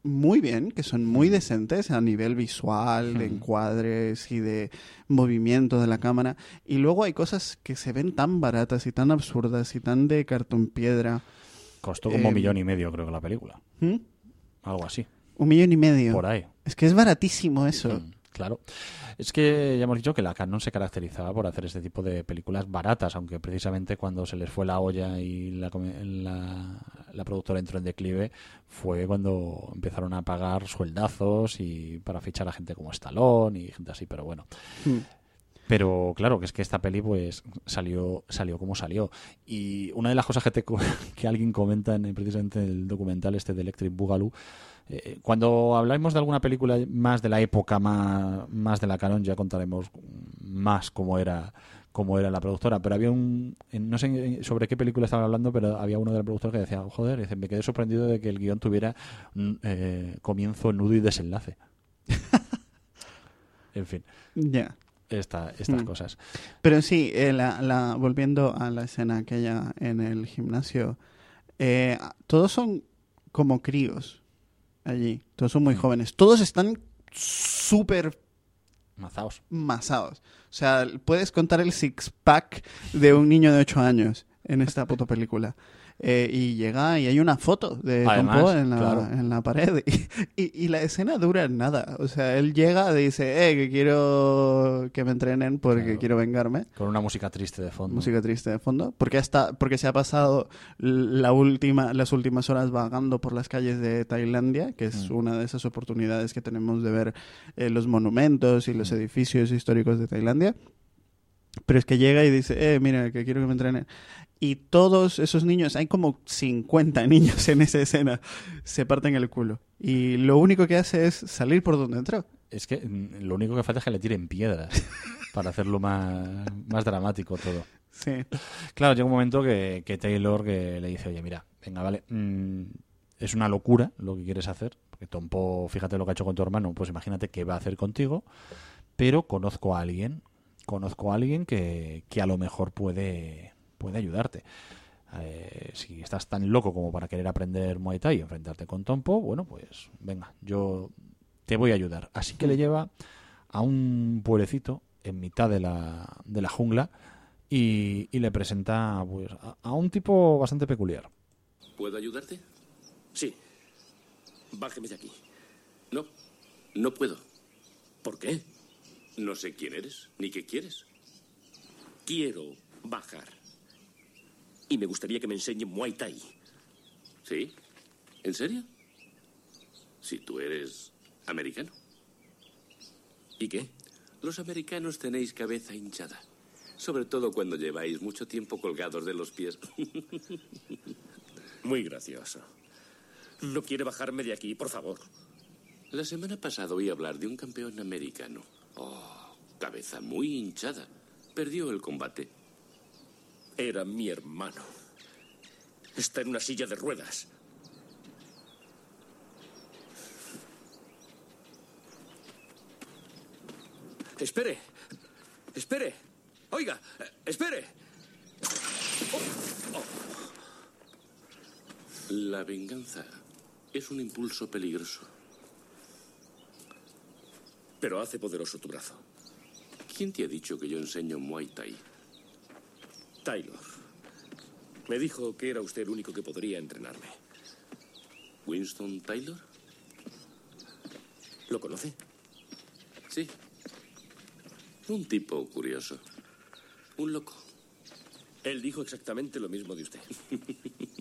muy bien, que son muy decentes a nivel visual, de encuadres y de movimiento de la cámara. Y luego hay cosas que se ven tan baratas y tan absurdas y tan de cartón piedra. Costó como Eh, un millón y medio, creo que la película. ¿Mm? Algo así. Un millón y medio. Por ahí. Es que es baratísimo eso. Mm, Claro. Es que ya hemos dicho que la Canon se caracterizaba por hacer este tipo de películas baratas, aunque precisamente cuando se les fue la olla y la, la, la productora entró en declive fue cuando empezaron a pagar sueldazos y para fichar a gente como Stallone y gente así, pero bueno. Mm. Pero claro, que es que esta peli pues salió salió como salió. Y una de las cosas que, te, *laughs* que alguien comenta en, precisamente en el documental este de Electric Boogaloo, eh, cuando hablamos de alguna película más de la época, más, más de la canon, ya contaremos más cómo era cómo era la productora. Pero había un... No sé sobre qué película estaban hablando, pero había uno de la productora que decía, joder, dice, me quedé sorprendido de que el guion tuviera mm, eh, comienzo, nudo y desenlace. *laughs* en fin, Ya. Esta, estas Mm. cosas. Pero sí, eh, la, la- volviendo a la escena aquella en el gimnasio, eh, todos son como críos allí. Todos son muy Mm. jóvenes. Todos están súper Mazaos. masados. O sea, puedes contar el six-pack de un niño de 8 años en esta puta película. Eh, y llega y hay una foto de Tom Además, Poe en la, claro. en la pared. *laughs* Y, y- y la escena dura nada. O sea, él llega dice, eh, que quiero que me entrenen porque Claro. quiero vengarme. Con una música triste de fondo. Música triste de fondo. Porque, hasta, porque se ha pasado la última, las últimas horas vagando por las calles de Tailandia, que es Mm. una de esas oportunidades que tenemos de ver eh, los monumentos y los Mm. edificios históricos de Tailandia. Pero es que llega y dice, eh, mira, que quiero que me entrenen. Y todos esos niños, hay como 50 *laughs* niños en esa escena, se parten el culo. Y lo único que hace es salir por donde entró. Es que mm, lo único que falta es que le tiren piedras *laughs* para hacerlo más, más dramático todo. Sí. Claro, llega un momento que, que Taylor que le dice, oye, mira, venga, vale, mm, es una locura lo que quieres hacer, porque Tom Poe, fíjate lo que ha hecho con tu hermano, pues imagínate qué va a hacer contigo, pero conozco a alguien, conozco a alguien que, que a lo mejor puede, puede ayudarte. eh, si estás tan loco como para querer aprender Muay Thai y enfrentarte con Tompo, bueno, pues venga, yo te voy a ayudar. Así que le lleva a un pueblecito en mitad de la, de la jungla y, y le presenta pues, a, a un tipo bastante peculiar. ¿Puedo ayudarte? Sí. Bájeme de aquí. No, no puedo. ¿Por qué? No sé quién eres, ni qué quieres. Quiero bajar. Y me gustaría que me enseñe Muay Thai. ¿Sí? ¿En serio? Si tú eres americano. ¿Y qué? Los americanos tenéis cabeza hinchada. Sobre todo cuando lleváis mucho tiempo colgados de los pies. Muy gracioso. No quiere bajarme de aquí, por favor. La semana pasada oí hablar de un campeón americano. Oh, cabeza muy hinchada. Perdió el combate. Era mi hermano. Está en una silla de ruedas. Espere. Espere. Oiga, espere. La venganza es un impulso peligroso. Pero hace poderoso tu brazo. ¿Quién te ha dicho que yo enseño Muay Thai? Taylor. Me dijo que era usted el único que podría entrenarme. ¿Winston Taylor? ¿Lo conoce? Sí. Un tipo curioso. Un loco. Él dijo exactamente lo mismo de usted. *laughs*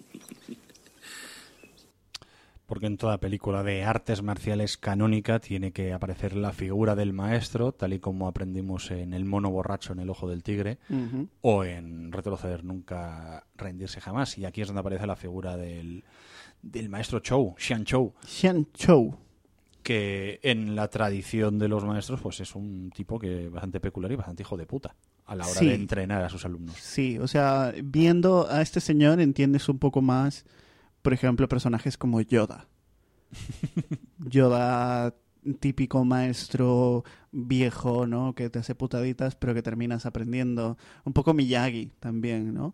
Porque en toda película de artes marciales canónica tiene que aparecer la figura del maestro, tal y como aprendimos en El mono borracho en el ojo del tigre, o en Retroceder nunca, rendirse jamás. Y aquí es donde aparece la figura del, del maestro Chou, Xian Chou, Xian Chou. que en la tradición de los maestros pues es un tipo que bastante peculiar y bastante hijo de puta a la hora Sí. de entrenar a sus alumnos. Sí, o sea, viendo a este señor entiendes un poco más, por ejemplo, personajes como Yoda. Yoda, típico maestro viejo, ¿no? Que te hace putaditas, pero que terminas aprendiendo. Un poco Miyagi también, ¿no?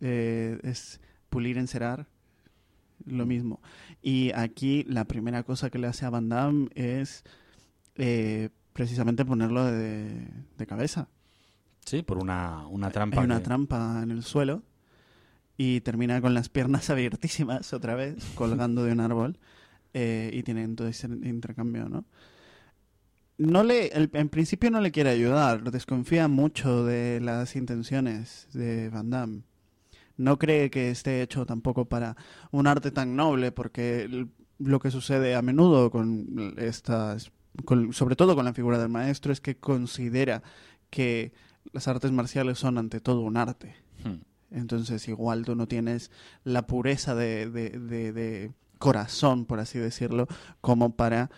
Eh, es pulir, encerar, lo mismo. Y aquí la primera cosa que le hace a Van Damme es eh, precisamente ponerlo de, de cabeza. Sí, por una, una trampa. Hay una que- trampa en el suelo y termina con las piernas *laughs* abiertísimas otra vez, colgando de un árbol eh, y tienen todo ese intercambio, ¿no? No le, el- en principio no le quiere ayudar, desconfía mucho de las intenciones de Van Damme. No cree que esté hecho tampoco para un arte tan noble, porque lo que sucede a menudo con estas, sobre todo con la figura del maestro, es que considera que las artes marciales son ante todo un arte. Hmm. Entonces igual tú no tienes la pureza de, de- de- de corazón, por así decirlo, como para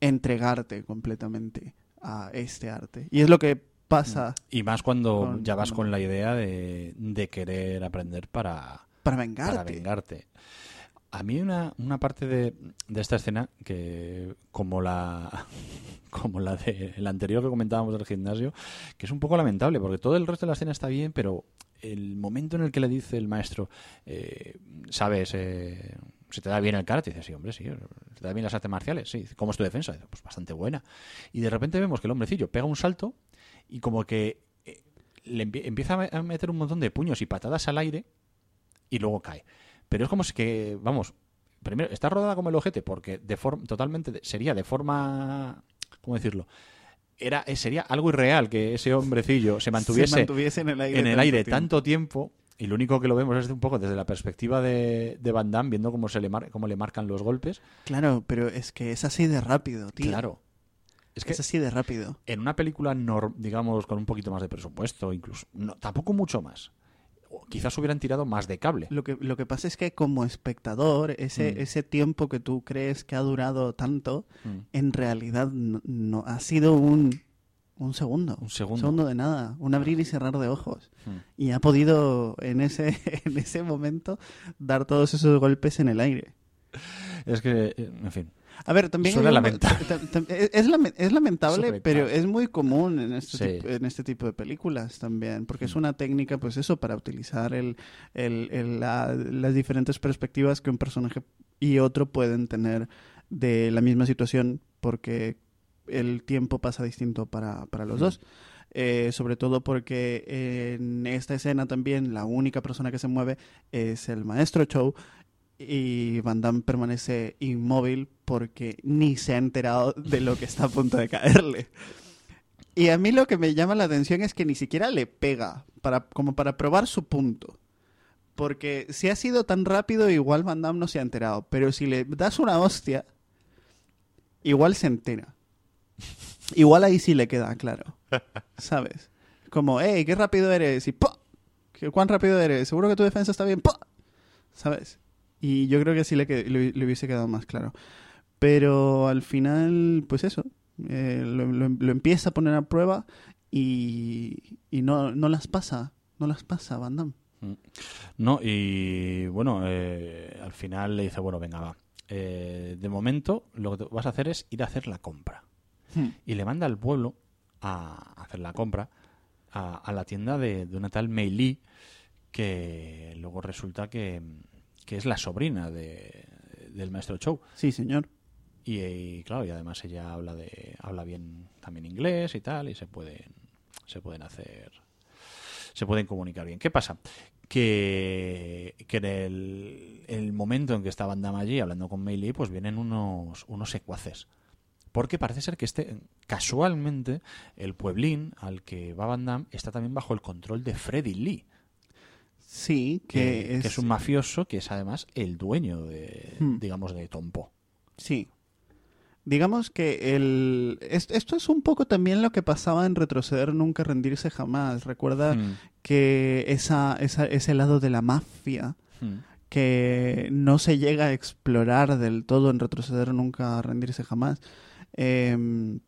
entregarte completamente a este arte. Y es lo que pasa Y más cuando Con- ya vas con- con la idea de, de querer aprender para, para vengarte. para vengarte. A mí una, una parte de, de esta escena que como la *laughs* como la de la anterior que comentábamos del gimnasio, que es un poco lamentable porque todo el resto de la escena está bien, pero el momento en el que le dice el maestro, eh, sabes, eh, se te da bien el karate, dice sí, hombre, sí, se te da bien las artes marciales, sí, ¿cómo es tu defensa? Dice, pues bastante buena. Y de repente vemos que el hombrecillo pega un salto y como que eh, le empie- empieza a me- a meter un montón de puños y patadas al aire y luego cae. Pero es como si que, vamos, primero, está rodada como el ojete porque de forma, totalmente, sería de forma, ¿cómo decirlo? Era, eh, sería algo irreal que ese hombrecillo se mantuviese, Se mantuviese en el aire, en el tanto aire tiempo. tanto tiempo y lo único que lo vemos es un poco desde la perspectiva de, de Van Damme, viendo cómo, se le mar- cómo le marcan los golpes. Claro, pero es que es así de rápido, tío. Claro. Es que Es así de rápido. en una película, digamos, con un poquito más de presupuesto, incluso, no, tampoco mucho más. Quizás hubieran tirado más de cable. Lo que, lo que pasa es que como espectador, ese, Mm. ese tiempo que tú crees que ha durado tanto, Mm. en realidad no, no- ha sido un, un segundo. Un segundo. de nada. Un abrir y cerrar de ojos. Mm. Y ha podido en ese, *laughs* en ese momento dar todos esos golpes en el aire. Es que, eh, en fin. A ver, también Suena lamentable. *laughs* ta- ta- ta- es, lame- es lamentable, Sobre pero es muy común en este, Sí. tipo, en este tipo de películas también, porque es Mm. una técnica, pues eso, para utilizar el, el- el- la- las diferentes perspectivas que un personaje y otro pueden tener de la misma situación, porque el tiempo pasa distinto para, para los Mm. dos. Eh, sobre todo porque en esta escena también la única persona que se mueve es el maestro Chow y Van Damme permanece inmóvil porque ni se ha enterado de lo que está a punto de caerle. Y a mí lo que me llama la atención es que ni siquiera le pega para, como para probar su punto. Porque si ha sido tan rápido, igual Van Damme no se ha enterado. Pero si le das una hostia, igual se entera. Igual ahí sí le queda claro. ¿Sabes? Como, hey, qué rápido eres. Y ¡pa! ¿Qué- ¿Cuán rápido eres? Seguro que tu defensa está bien. ¡pa! ¿Sabes? Y yo creo que sí le hubiese quedado más claro. Pero al final, pues eso. eh, lo, lo- lo empieza a poner a prueba y, y no, no las pasa. No las pasa, Van Damme. No, y bueno, eh, al final le dice, bueno, venga, va. Eh, de momento lo que vas a hacer es ir a hacer la compra. Hmm. Y le manda al pueblo a hacer la compra a, a la tienda de, de una tal Mei Li, que luego resulta que, que es la sobrina de, del maestro Chow. Sí, señor. Y, y, claro, y además ella habla de habla bien también inglés y tal, y se pueden se pueden hacer se pueden comunicar bien. ¿Qué pasa? Que, que en el, el momento en que está Van Damme allí hablando con Mei Li, pues vienen unos, unos secuaces. Porque parece ser que este, casualmente, el pueblín al que va Van Damme está también bajo el control de Freddy Lee, Sí, que, que, que es un mafioso que es además el dueño de, Hmm. digamos, de Tompo. Sí. Digamos que el... es- Esto es un poco también lo que pasaba en Retroceder Nunca Rendirse Jamás. Recuerda Hmm. que esa, esa- ese lado de la mafia Hmm. que no se llega a explorar del todo en Retroceder Nunca Rendirse Jamás. eh,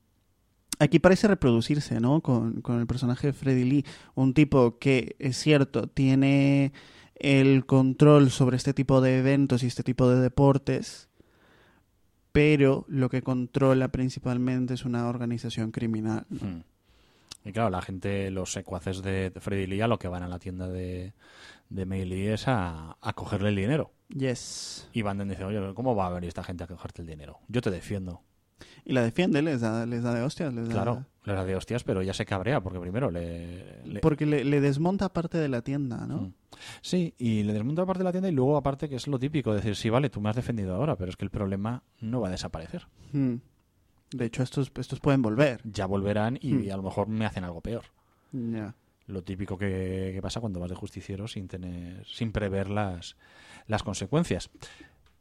aquí parece reproducirse, ¿no? Con, con el personaje de Freddy Lee. Un tipo que, es cierto, tiene el control sobre este tipo de eventos y este tipo de deportes, pero lo que controla principalmente es una organización criminal. ¿no? Hmm. Y claro, la gente, los secuaces de Freddy Lee, a lo que van a la tienda de, de Mei Lee es a, a cogerle el dinero. Yes. Y Van dice, oye, ¿cómo va a venir esta gente a cogerte el dinero? Yo te defiendo. Y la defiende, les da, les da de hostias. Les da- Claro, le da de hostias, pero ya se cabrea, porque primero le... le- Porque le, le desmonta parte de la tienda, ¿no? Mm. Sí, y le desmonta aparte de la tienda y luego aparte que es lo típico, decir, sí, vale, tú me has defendido ahora, pero es que el problema no va a desaparecer. Mm. De hecho, estos, estos pueden volver. Ya volverán y Hmm. a lo mejor me hacen algo peor. Ya. Lo típico que, que pasa cuando vas de justiciero sin tener, sin prever las, las consecuencias.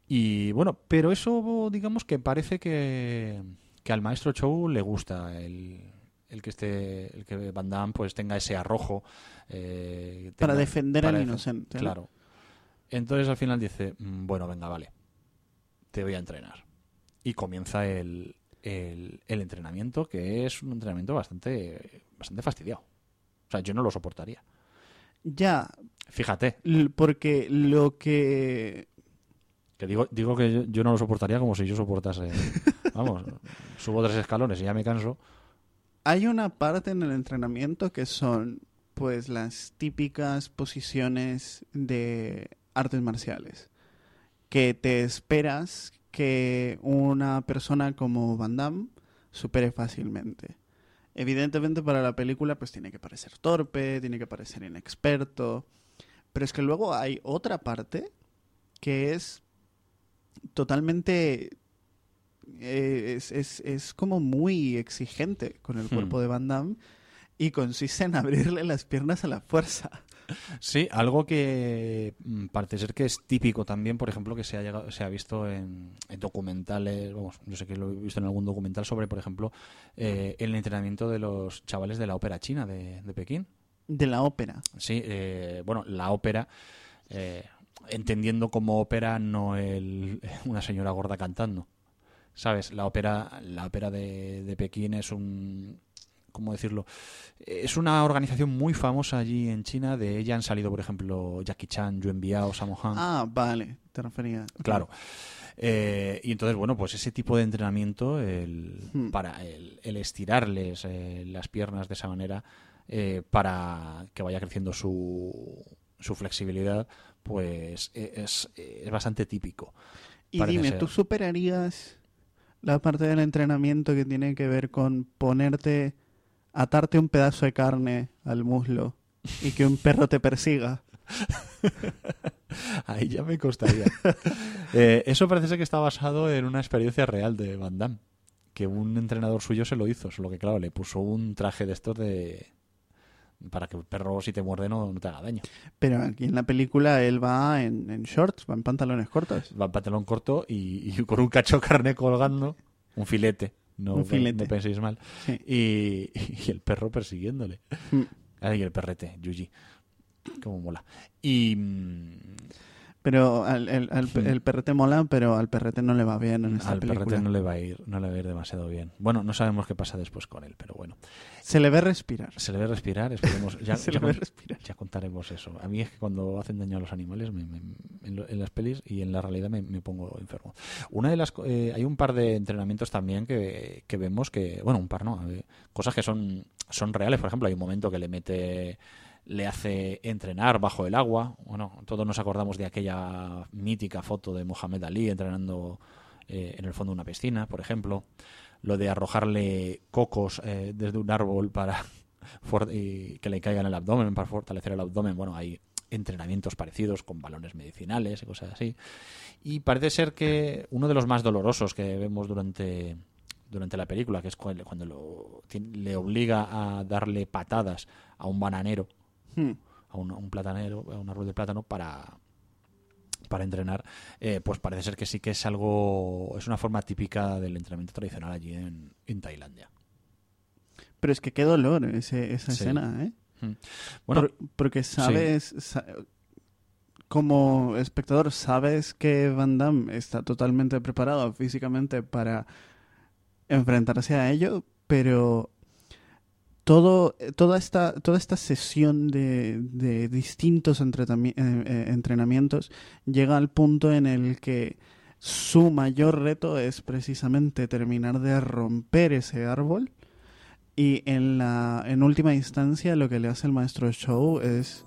Y bueno, pero eso digamos que parece que, que al maestro Chow le gusta el, el que esté, el que Van Damme pues tenga ese arrojo eh, Para defender para al inocente. ¿no? Claro. Entonces al final dice, "Mm, bueno, venga, vale, te voy a entrenar. Y comienza el, el, el entrenamiento, que es un entrenamiento bastante, bastante fastidiado. O sea, yo no lo soportaría. Ya, Fíjate, porque lo que... que digo, digo que yo, yo no lo soportaría como si yo soportase. *laughs* Vamos, subo tres escalones y ya me canso. Hay una parte en el entrenamiento que son, pues, las típicas posiciones de artes marciales. Que te esperas que una persona como Van Damme supere fácilmente. Evidentemente para la película pues tiene que parecer torpe, tiene que parecer inexperto, pero es que luego hay otra parte que es totalmente eh, es, es, es como muy exigente con el Hmm. cuerpo de Van Damme y consiste en *laughs* abrirle las piernas a la fuerza. Sí, algo que mm, parece ser que es típico también, por ejemplo, que se ha, llegado, se ha visto en, en documentales, vamos, yo sé que lo he visto en algún documental sobre, por ejemplo, eh, el entrenamiento de los chavales de la ópera china de, de Pekín. De la ópera. Sí, eh, bueno, la ópera, eh, entendiendo como ópera no el, *laughs* una señora gorda cantando. ¿Sabes? La ópera, la ópera de, de Pekín es un... ¿Cómo decirlo? Es una organización muy famosa allí en China. De ella han salido, por ejemplo, Jackie Chan, Yuen Biao, Sammo Hung. Ah, vale, te refería. Claro. Eh, y entonces, bueno, pues ese tipo de entrenamiento, el, Hmm. para el, el estirarles eh, las piernas de esa manera, eh, para que vaya creciendo su, su flexibilidad, pues e- es, es bastante típico. Y dime, ser. ¿tú superarías la parte del entrenamiento que tiene que ver con ponerte, atarte un pedazo de carne al muslo y que un perro te persiga? *laughs* Ahí ya me costaría. *laughs* Eh, eso parece ser que está basado en una experiencia real de Van Damme. Que un entrenador suyo se lo hizo, solo que claro, le puso un traje de estos de para que el perro si te muerde no, no te haga daño. Pero aquí en la película él va en, en shorts, va en pantalones cortos. Va en pantalón corto y, y *laughs* con un cacho de carne colgando, un filete, no, Un filete. no penséis mal, Sí. y, y el perro persiguiéndole. Mm. Ay, el perrete, Yuji. Como mola. Y mm, Pero al, el, al- el perrete mola, pero al perrete no le va bien en esta al película. perrete no le va a ir, no le va a ir demasiado bien. Bueno, no sabemos qué pasa después con él, pero bueno. Se le ve respirar. Se le ve respirar, esperemos. Ya, *laughs* Se ya le ve con- respirar. ya contaremos eso. A mí es que cuando hacen daño a los animales, me- me- en, lo- en las pelis y en la realidad me, me pongo enfermo. Una de las eh, hay un par de entrenamientos también que, que vemos que, bueno, un par no, eh, cosas que son, son reales. Por ejemplo, hay un momento que le mete, le hace entrenar bajo el agua. Bueno, todos nos acordamos de aquella mítica foto de Mohamed Ali entrenando eh, en el fondo de una piscina, por ejemplo. Lo de arrojarle cocos eh, desde un árbol para *laughs* que le caigan el abdomen para fortalecer el abdomen. Bueno, hay entrenamientos parecidos con balones medicinales y cosas así. Y parece ser que uno de los más dolorosos que vemos durante, durante la película, que es cu- cuando lo, le obliga a darle patadas a un bananero, Hmm. a un, a un platanero, a un árbol de plátano para para entrenar, eh, pues parece ser que sí que es algo, es una forma típica del entrenamiento tradicional allí en, en Tailandia. Pero es que qué dolor ese, esa Sí. escena, ¿eh? Mm. Bueno, Por- porque sabes, sa- como espectador, sabes que Van Damme está totalmente preparado físicamente para enfrentarse a ello, pero todo, toda, esta, toda esta sesión de, de distintos eh, eh, entrenamientos llega al punto en el que su mayor reto es precisamente terminar de romper ese árbol y en la en última instancia lo que le hace el maestro Show es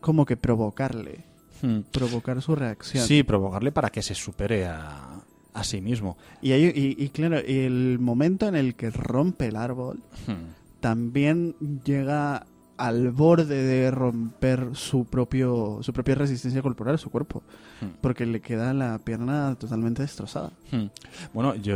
como que provocarle, mm. provocar su reacción. sí, provocarle para que se supere a, a sí mismo. Y, hay- y, y claro, y el momento en el que rompe el árbol Mm. También llega al borde de romper su propio su propia resistencia corporal, su cuerpo, Hmm. porque le queda la pierna totalmente destrozada. Hmm. Bueno, yo,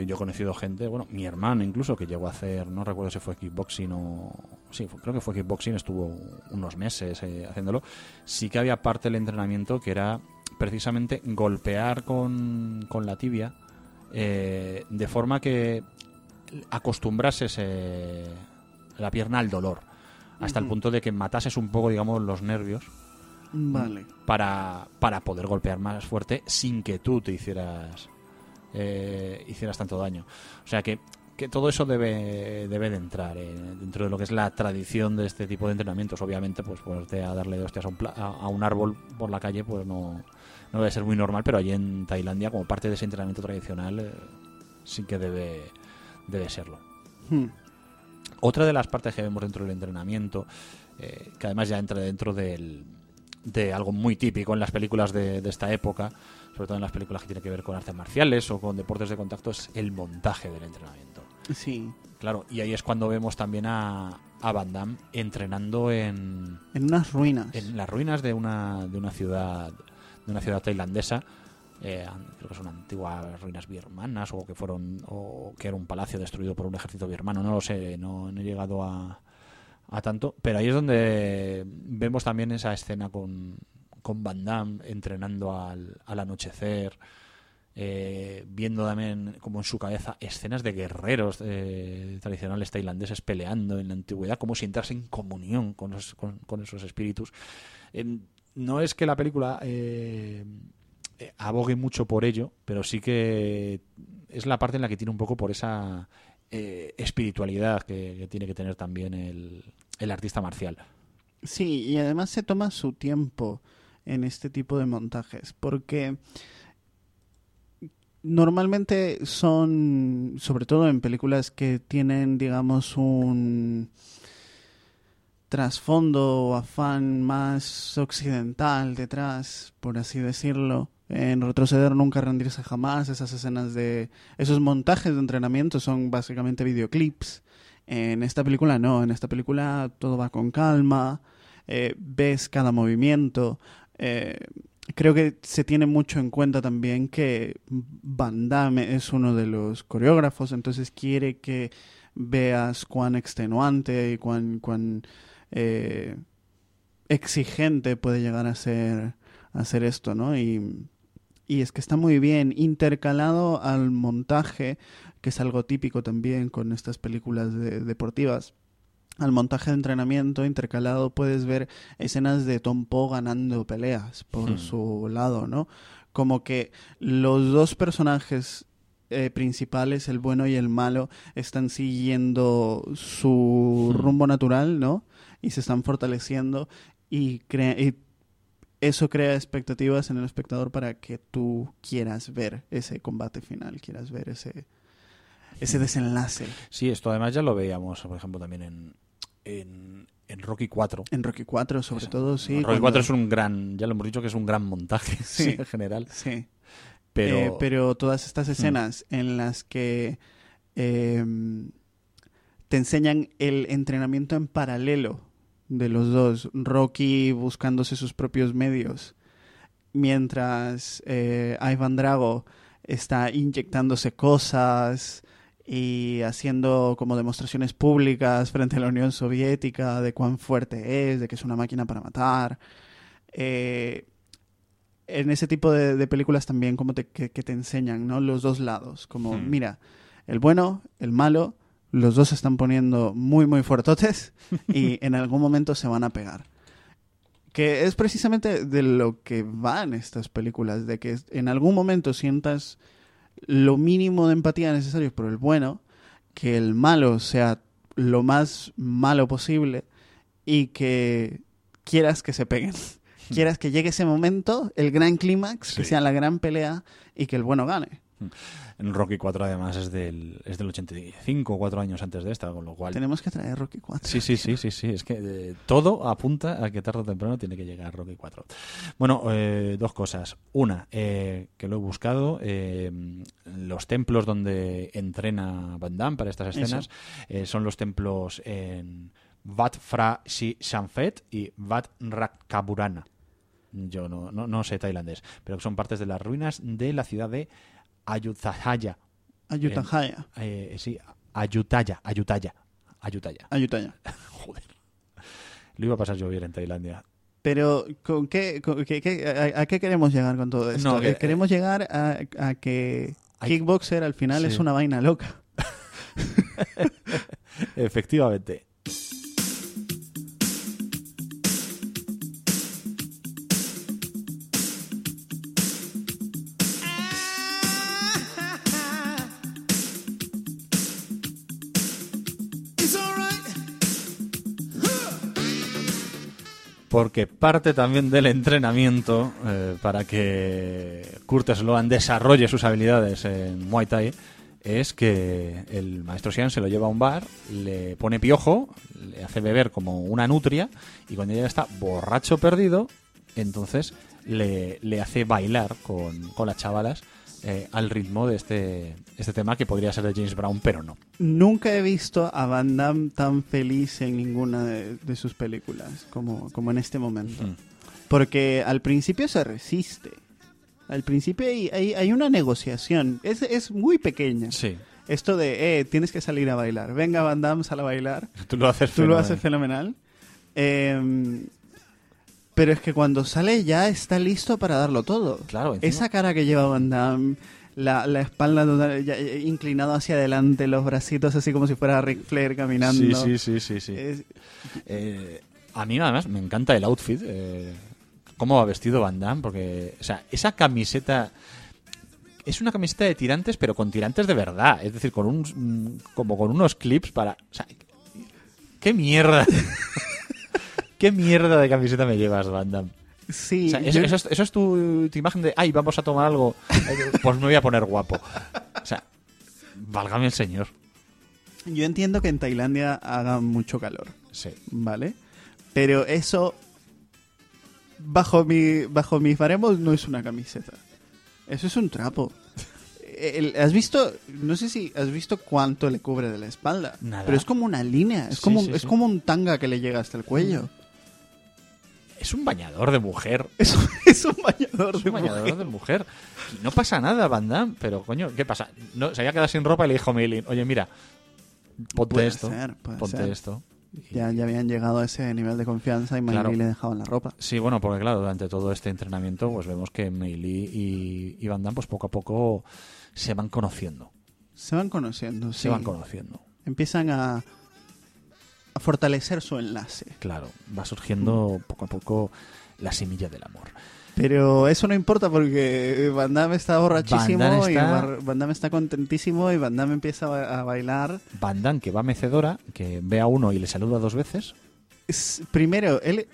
yo he conocido gente, bueno, mi hermano incluso, que llegó a hacer, no recuerdo si fue kickboxing o... Sí, fue- creo que fue kickboxing, estuvo unos meses eh, haciéndolo. Sí que había parte del entrenamiento que era precisamente golpear con, con la tibia eh, de forma que acostumbrases eh, la pierna al dolor, hasta el punto de que matases un poco, digamos, los nervios Vale. para, para poder golpear más fuerte sin que tú te hicieras eh, hicieras tanto daño. O sea que, que todo eso debe, debe de entrar eh, dentro de lo que es la tradición de este tipo de entrenamientos. Obviamente, pues ponerte a darle hostias a un, pla- a, a un árbol por la calle, pues no, no debe ser muy normal, pero allí en Tailandia, como parte de ese entrenamiento tradicional, eh, sí que debe, debe serlo. Hmm. Otra de las partes que vemos dentro del entrenamiento, eh, que además ya entra dentro del, de algo muy típico en las películas de, de esta época, sobre todo en las películas que tienen que ver con artes marciales o con deportes de contacto, es el montaje del entrenamiento. Sí. Claro, y ahí es cuando vemos también a, a Van Damme entrenando en, En unas ruinas. en las ruinas de una, de una ciudad de una ciudad tailandesa eh, creo que son antiguas ruinas birmanas o que fueron o que era un palacio destruido por un ejército birmano no lo sé no, he llegado a, a tanto pero ahí es donde vemos también esa escena con con Van Damme entrenando al, al anochecer eh, viendo también como en su cabeza escenas de guerreros eh, tradicionales tailandeses peleando en la antigüedad, como si entrase en comunión con, con, con esos espíritus. Eh, no es que la película eh, abogue mucho por ello, pero sí que es la parte en la que tiene un poco por esa eh, espiritualidad que, que tiene que tener también el, el artista marcial. Sí, y además se toma su tiempo en este tipo de montajes, porque normalmente son, sobre todo en películas que tienen, digamos, un trasfondo o afán más occidental detrás, por así decirlo. En retroceder nunca rendirse jamás, esas escenas de... Esos montajes de entrenamiento son básicamente videoclips. En esta película no, en esta película todo va con calma, eh, ves cada movimiento. Eh, creo que se tiene mucho en cuenta también que Van Damme es uno de los coreógrafos, entonces quiere que veas cuán extenuante y cuán, cuán eh, exigente puede llegar a ser, a ser esto, ¿no? Y, y es que está muy bien intercalado al montaje, que es algo típico también con estas películas de- deportivas. Al montaje de entrenamiento intercalado puedes ver escenas de Tom Poe ganando peleas por Hmm. su lado, ¿no? Como que los dos personajes eh, principales, el bueno y el malo, están siguiendo su Hmm. rumbo natural, ¿no? Y se están fortaleciendo y, crea- y eso crea expectativas en el espectador para que tú quieras ver ese combate final, quieras ver ese, ese desenlace. Sí, esto además ya lo veíamos, por ejemplo, también en, en, en Rocky 4. En Rocky 4, sobre todo, sí. Rocky cuando- 4 es un gran, ya lo hemos dicho que es un gran montaje Sí. *laughs* sí, en general. Sí. Pero, Eh, pero todas estas Hmm. escenas en las que em, te enseñan el entrenamiento en paralelo de los dos, Rocky buscándose sus propios medios, mientras eh, Ivan Drago está inyectándose cosas y haciendo como demostraciones públicas frente a la Unión Soviética de cuán fuerte es, de que es una máquina para matar. Eh, en ese tipo de, de películas también como te, que, que te enseñan, ¿no? Los dos lados. Como, Hmm. mira, el bueno, el malo, los dos se están poniendo muy, muy fuertotes y *laughs* en algún momento se van a pegar. Que es precisamente de lo que van estas películas, de que en algún momento sientas lo mínimo de empatía necesario por el bueno, que el malo sea lo más malo posible y que quieras que se peguen. *laughs* Quieras que llegue ese momento, el gran clímax, que sea la gran pelea y que el bueno gane. Rocky 4 además es del, es del 85, cuatro años antes de esta, con lo cual... Tenemos que traer Rocky 4. Sí, sí, sí, sí, sí. Es que eh, todo apunta a que tarde o temprano tiene que llegar Rocky 4. Bueno, eh, dos cosas. Una, eh, que lo he buscado, los templos donde entrena Van Damme para estas escenas son los templos en Wat Phra Si Shamfet y Wat Ratkaburana. Yo no, no, no sé tailandés, pero son partes de las ruinas de la ciudad de Ayutthaya. Ayutthaya. Eh, sí, Ayutthaya, Ayutthaya, Ayutthaya. Ayutthaya. *laughs* Joder. Lo iba a pasar bien en Tailandia. Pero, ¿con qué, con qué- qué- a, a qué queremos llegar con todo esto? No, que- Eh, queremos llegar a, a que Hay- Kickboxer al final Sí. es una vaina loca. *laughs* Efectivamente. Porque parte también del entrenamiento eh, para que Curtis Sloan desarrolle sus habilidades en Muay Thai es que el maestro Sian se lo lleva a un bar, le pone piojo, le hace beber como una nutria y cuando ya está borracho perdido, entonces le, hace bailar con las chavalas eh, al ritmo de este, este tema que podría ser de James Brown, pero no. Nunca he visto a Van Damme tan feliz en ninguna de, de sus películas como, como en este momento. Mm. Porque al principio se resiste. Al principio hay, hay, hay una negociación. Es, es muy pequeña. Sí, Esto de, eh, tienes que salir a bailar. Venga, Van Damme, sal a bailar. tú lo haces Tú lo haces fenomenal. Eh, pero es que cuando sale ya está listo para darlo todo. Claro, encima- Esa cara que lleva Van Damme, la, la espalda total- ya- ya inclinado hacia adelante, los bracitos así como si fuera Ric Flair caminando. Sí, sí, sí, sí, sí. Es- Eh, a mí además me encanta el outfit, eh, cómo va vestido Van Damme, porque, o sea, esa camiseta es una camiseta de tirantes, pero con tirantes de verdad, es decir, con un, mm, como con unos clips para, o sea, qué mierda, *laughs* qué mierda de camiseta me llevas, Van Damme. Sí, O sea, eso, es, eso es tu, tu imagen de, ay, vamos a tomar algo, eh, pues me voy a poner guapo. O sea, válgame el señor. yo entiendo que en Tailandia haga mucho calor, Sí. ¿vale? Pero eso, bajo, mi, bajo mis baremos, no es una camiseta. Eso es un trapo. El- ¿Has visto? No sé si has visto cuánto le cubre de la espalda. Nada. Pero es como una línea. Es, Sí, como, sí, es sí. como un tanga que le llega hasta el cuello. Es un bañador de mujer. *laughs* Es, un- es un bañador Es de un bañador mujer. de mujer. Y no pasa nada, Van Damme, pero coño, ¿qué pasa? No, se había quedado sin ropa y le dijo a Meilin, oye, mira, ponte Puede esto, ser, puede ponte ser. esto. Ya, ya habían llegado a ese nivel de confianza y Claro. le dejaban la ropa. Sí, bueno, porque claro, durante todo este entrenamiento, pues vemos que Meili y, y Van Damme, pues poco a poco se van conociendo. Se van conociendo, Se sí. van conociendo. Empiezan a fortalecer su enlace. Claro, va surgiendo poco a poco la semilla del amor. Pero eso no importa porque Van Damme está borrachísimo Van Damme y está- Van Damme está contentísimo y Van Damme empieza a, ba- a bailar. Van Damme, que va mecedora, que ve a uno y le saluda dos veces. Es- primero, él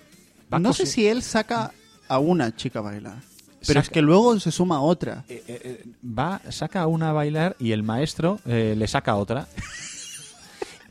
Va no sé si él saca a una chica a bailar, pero es que luego se suma a otra. Eh, eh, eh, va, saca a una a bailar y el maestro eh, le saca a otra. *laughs*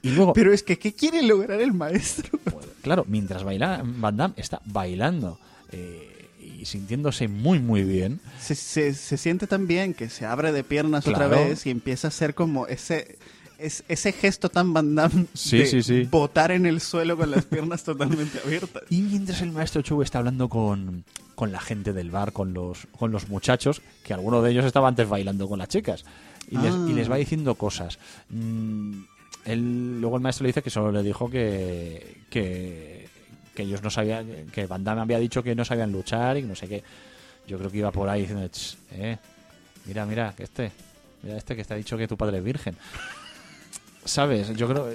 Y luego, Pero es que, ¿qué quiere lograr el maestro? *laughs* claro, mientras baila, Van Damme está bailando eh, y sintiéndose muy, muy bien. Se, se, se siente tan bien que se abre de piernas Claro. otra vez y empieza a hacer como ese, es- ese gesto tan Van Damme Sí, de sí, sí. botar en el suelo con las piernas *laughs* totalmente abiertas. Y mientras el maestro Chu está hablando con, con la gente del bar, con los, con los muchachos, que alguno de ellos estaba antes bailando con las chicas, y, les, Ah. y les va diciendo cosas. Mm, él- luego el maestro le dice que solo le dijo que, que, que ellos no sabían, que Van Damme había dicho que no sabían luchar y no sé qué. Yo creo que iba por ahí diciendo, "Ch, eh, mira, mira, que este, mira este que ha dicho que tu padre es virgen. *laughs* ¿Sabes? Yo creo...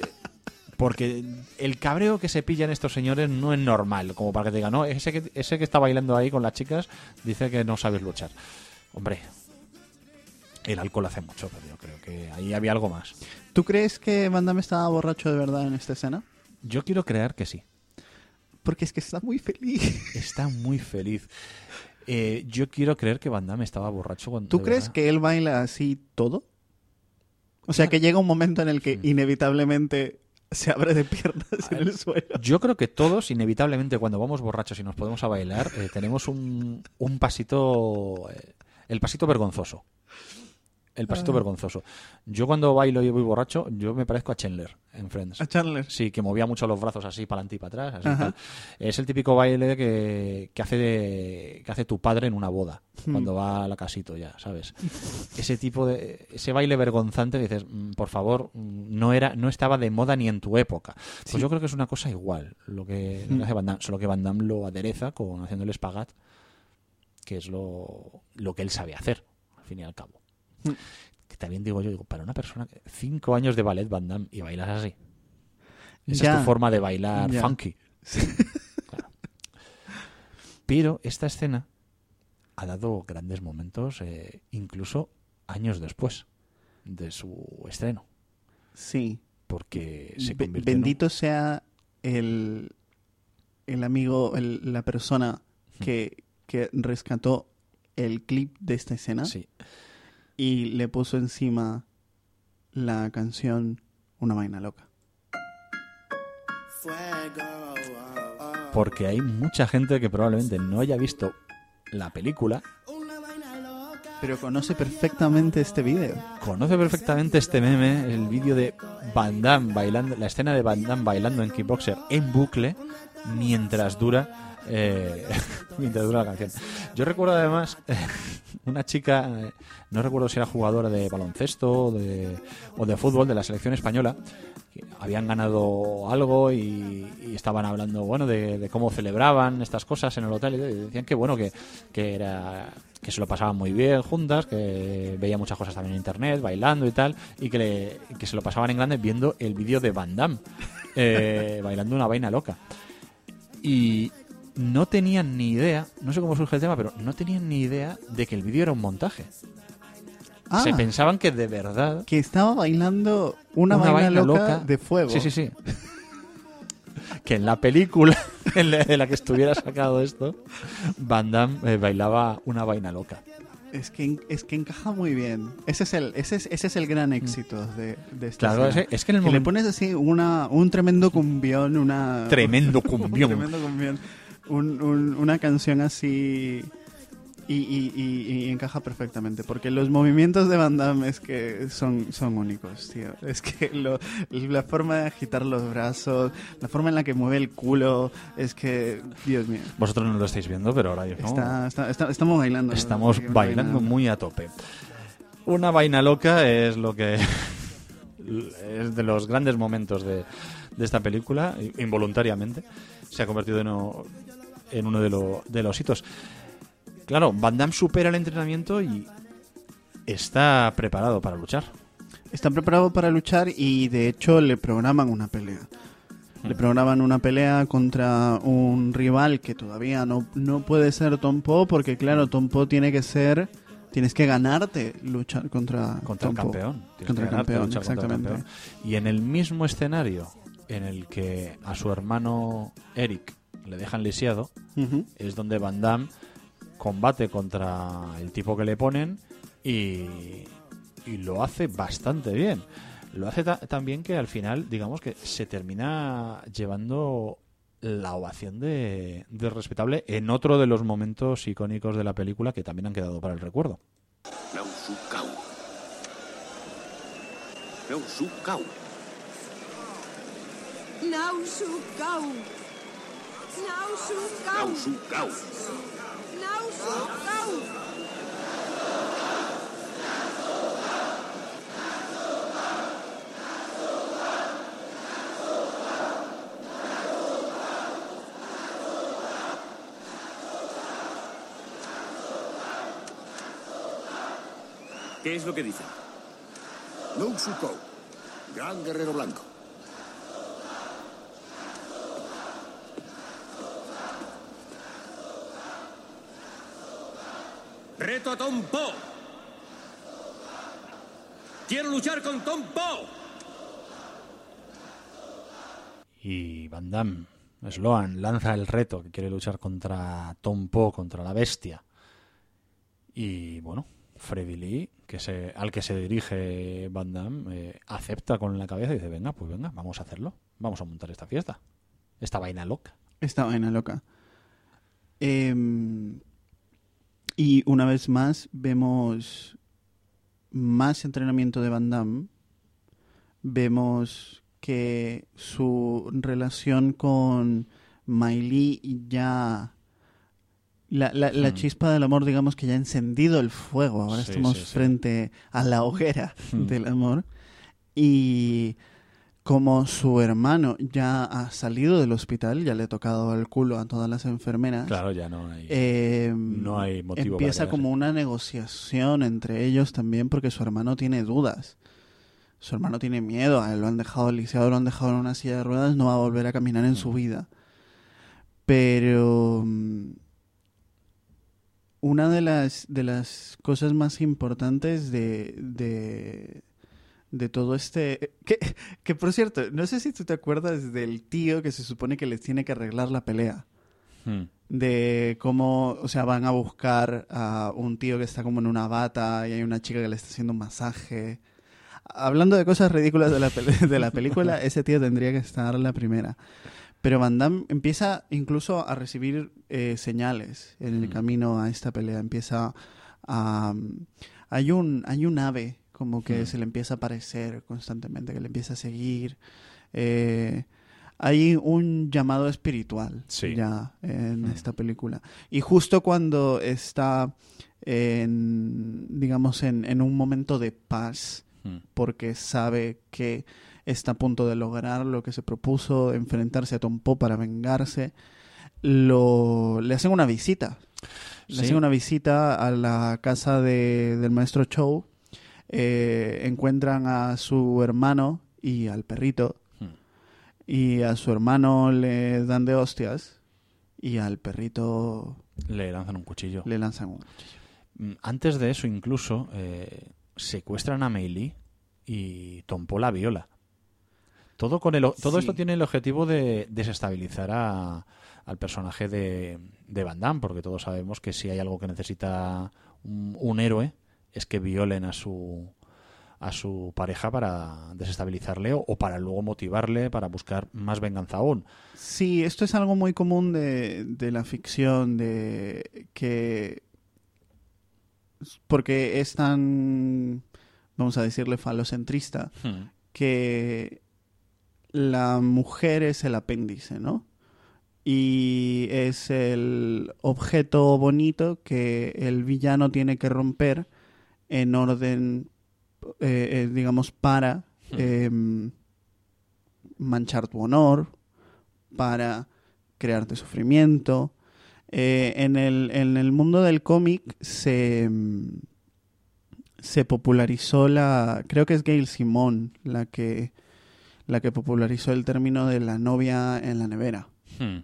Porque el cabreo que se pillan estos señores no es normal, como para que te digan, no, ese que, ese que está bailando ahí con las chicas dice que no sabes luchar. Hombre, el alcohol hace mucho, pero yo creo que ahí había algo más. ¿Tú crees que Van Damme estaba borracho de verdad en esta escena? Yo quiero creer que sí. Porque es que está muy feliz. Está muy feliz. Eh, yo quiero creer que Van Damme estaba borracho cuando... ¿Tú crees verdad. que él baila así todo? O sea, que llega un momento en el que inevitablemente se abre de piernas en el suelo. Yo creo que todos, inevitablemente, cuando vamos borrachos y nos podemos a bailar, eh, tenemos un, un pasito... eh, el pasito vergonzoso. El pasito Ah. vergonzoso. Yo cuando bailo y voy borracho, yo me parezco a Chandler en Friends. A Chandler. Sí, que movía mucho los brazos así para adelante y para atrás. así, Ajá. tal. Es el típico baile que, que hace de- que hace tu padre en una boda, Hmm. cuando va a la casito ya, ¿sabes? *laughs* Ese tipo de ese baile vergonzante que dices, "Mm, por favor, no era no estaba de moda ni en tu época. Pues yo creo que es una cosa igual, lo que, lo que hace Van Damme, solo que Van Damme lo adereza con haciendo el espagat, que es lo, lo que él sabe hacer, al fin y al cabo. Hmm. Que también digo yo, digo, para una persona cinco años de ballet Van Damme y bailas así. Esa Ya. es tu forma de bailar Ya. funky. Claro. Pero esta escena ha dado grandes momentos, eh, incluso años después de su estreno. Sí. Porque se convirtió en un- Bendito sea el, el amigo, el- la persona que, que rescató el clip de esta escena Sí. Y le puso encima la canción Una vaina loca. Porque hay mucha gente que probablemente no haya visto la película, Pero conoce perfectamente este vídeo. conoce perfectamente este meme, el vídeo de Van Damme bailando, la escena de Van Damme bailando en Kickboxer en bucle mientras dura eh, *laughs* mientras dura la canción. Yo recuerdo además una chica, eh, no recuerdo si era jugadora de baloncesto o de, fútbol de la selección española, que habían ganado algo y, estaban hablando bueno de, cómo celebraban estas cosas en el hotel y decían que bueno que, era que se lo pasaban muy bien juntas, que veía muchas cosas también en internet, bailando y tal, y que, se lo pasaban en grande viendo el vídeo de Van Damme, eh, bailando una vaina loca. Y no tenían ni idea, no sé cómo surge el tema, pero no tenían ni idea de que el vídeo era un montaje. Ah, Se pensaban que de verdad que estaba bailando una, vaina, loca, de fuego. Sí, sí, sí. *laughs* que en la película *laughs* en la, en la que estuviera sacado esto, Van Damme eh, bailaba una vaina loca. Es que, es que encaja muy bien. Ese es el, ese es, ese es el gran éxito de, de esta Claro, es, que en el Que le pones así una, un tremendo cumbión, una... Tremendo un cumbión. *laughs* tremendo cumbión. Un- un- una canción así... Y, y- y- y encaja perfectamente, porque los movimientos de Van Damme es que son, son únicos, tío. Es que lo- la forma de agitar los brazos, la forma en la que mueve el culo, es que, Dios mío. Vosotros no lo estáis viendo, pero ahora yo Está, está- está- estamos bailando. Estamos bailando muy a tope. Una vaina loca es lo que *laughs* es de los grandes momentos de, de esta película, involuntariamente. Se ha convertido en, o- en uno de, lo- de los hitos. Claro, Van Damme supera el entrenamiento y está preparado para luchar. Está preparado para luchar y de hecho le programan una pelea. Le programan una pelea contra un rival que todavía no, no puede ser Tom Poe porque claro, Tom Poe tiene que ser... Tienes que ganarte luchar contra, contra el Tom campeón. Contra que el ganarte, campeón, contra el exactamente. Y en el mismo escenario en el que a su hermano Eric le dejan lisiado, es donde Van Damme combate contra el tipo que le ponen y, y lo hace bastante bien. Lo hace ta- tan bien que al final, digamos que se termina llevando la ovación de, de respetable en otro de los momentos icónicos de la película que también han quedado para el recuerdo. Nau Su Kau. Nau Su Kau. Nausukau. Nausukau. Nau Su Kau. Nausukau. ¿Qué es lo que dicen? No Sukou, gran guerrero blanco. ¡Reto a Tom Poe! ¡Quiero luchar con Tom Poe! Y Van Damme, Sloan, lanza el reto que quiere luchar contra Tom Poe, contra la bestia. Y bueno, Freddy Lee, que se, al que se dirige Van Damme, eh, acepta con la cabeza y dice, venga, pues venga, vamos a hacerlo. Vamos a montar esta fiesta. Esta vaina loca. Esta vaina loca. Em, y una vez más vemos más entrenamiento de Van Damme. Vemos que su relación con Miley ya... La, la- la Hmm. chispa del amor, digamos que ya ha encendido el fuego. Ahora Sí, estamos sí, sí. frente a la hoguera Hmm. del amor. Y como su hermano ya ha salido del hospital, ya le ha tocado el culo a todas las enfermeras. Claro, ya no hay... eh, No hay motivo Empieza como una negociación entre ellos también porque su hermano tiene dudas. Su hermano tiene miedo, a él lo han dejado lisiado, lo han dejado en una silla de ruedas, no va a volver a caminar en su vida. Pero mm, una de las, de las cosas más importantes de, de, de todo este... Que, que por cierto, no sé si tú te acuerdas del tío que se supone que les tiene que arreglar la pelea Hmm. de cómo, o sea, van a buscar a un tío que está como en una bata y hay una chica que le está haciendo un masaje. Hablando de cosas ridículas de la, *laughs* de la película, ese tío tendría que estar la primera. Pero Van Damme empieza incluso a recibir eh, señales en el Mm. camino a esta pelea. Empieza a... hay, un, hay un ave como que se le empieza a aparecer constantemente, que le empieza a seguir. Eh, hay un llamado espiritual Sí. ya en esta película. Y justo cuando está en, digamos, en, en un momento de paz, porque sabe que está a punto de lograr lo que se propuso, enfrentarse a Tom Poe para vengarse, lo, le hacen una visita. Le hacen una visita a la casa de- del maestro Chow. Eh, encuentran a su hermano y al perrito. Hmm. Y a su hermano le dan de hostias. Y al perrito Le lanzan un cuchillo. le lanzan un cuchillo. Mm, Antes de eso, incluso, eh, secuestran a Meili y Tom Poe la viola. Todo, con el, o- todo Sí. esto tiene el objetivo de desestabilizar a, al personaje de, de Van Damme, porque todos sabemos que si hay algo que necesita un, un héroe es que violen a su a su pareja para desestabilizarle o, o para luego motivarle para buscar más venganza aún. Sí, esto es algo muy común de, de la ficción, de que porque es tan, vamos a decirle, falocentrista, Hmm. que la mujer es el apéndice, ¿no? Y es el objeto bonito que el villano tiene que romper en orden, eh, eh, digamos, para em, manchar tu honor, para crearte sufrimiento. Eh, en, el, en el mundo del cómic se, mm, se popularizó la, creo que es Gail Simón la que, la que popularizó el término de la novia en la nevera. Hmm.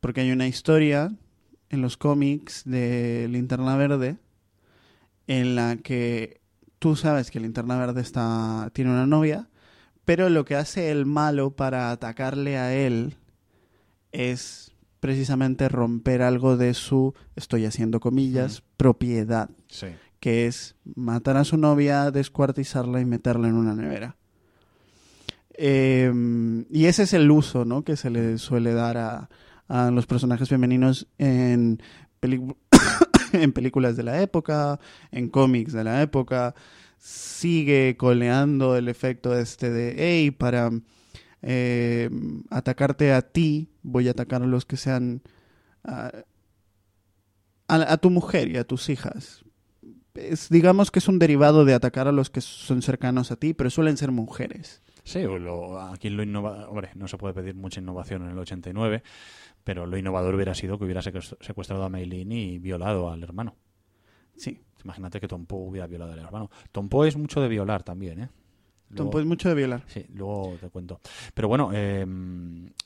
Porque hay una historia en los cómics de Linterna Verde en la que tú sabes que Linterna Verde está, tiene una novia, pero lo que hace el malo para atacarle a él es precisamente romper algo de su, estoy haciendo comillas, propiedad, Sí. que es matar a su novia, descuartizarla y meterla en una nevera. Eh, y ese es el uso ¿no? que se le suele dar a, a los personajes femeninos en, *laughs* en películas de la época, en cómics de la época. Sigue coleando el efecto este de, hey, para eh, atacarte a ti, voy a atacar a los que sean... a, a tu mujer y a tus hijas. Digamos que es un derivado de atacar a los que son cercanos a ti, pero suelen ser mujeres. Sí, lo- aquí lo innova, hombre, no se puede pedir mucha innovación en el 89, pero lo innovador hubiera sido que hubiera secuest- secuestrado a Meilin y violado al hermano. Sí. Imagínate que Tom Poe hubiera violado al hermano. Tom Poe es mucho de violar también, ¿eh? Luego- Pues mucho de violar. Sí, luego te cuento. Pero bueno, eh,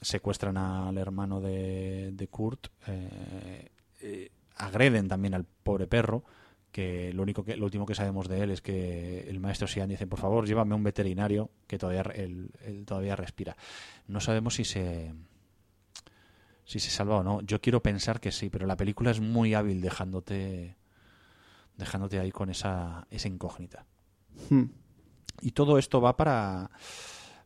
secuestran al hermano de, de Kurt, eh, eh, agreden también al pobre perro, que lo único que lo último que sabemos de él es que el maestro Sian dice, por favor, llévame a un veterinario que todavía él todavía respira. No sabemos si se si se salva o no. Yo quiero pensar que sí, pero la película es muy hábil dejándote dejándote ahí con esa, esa incógnita. Hmm. Y todo esto va para,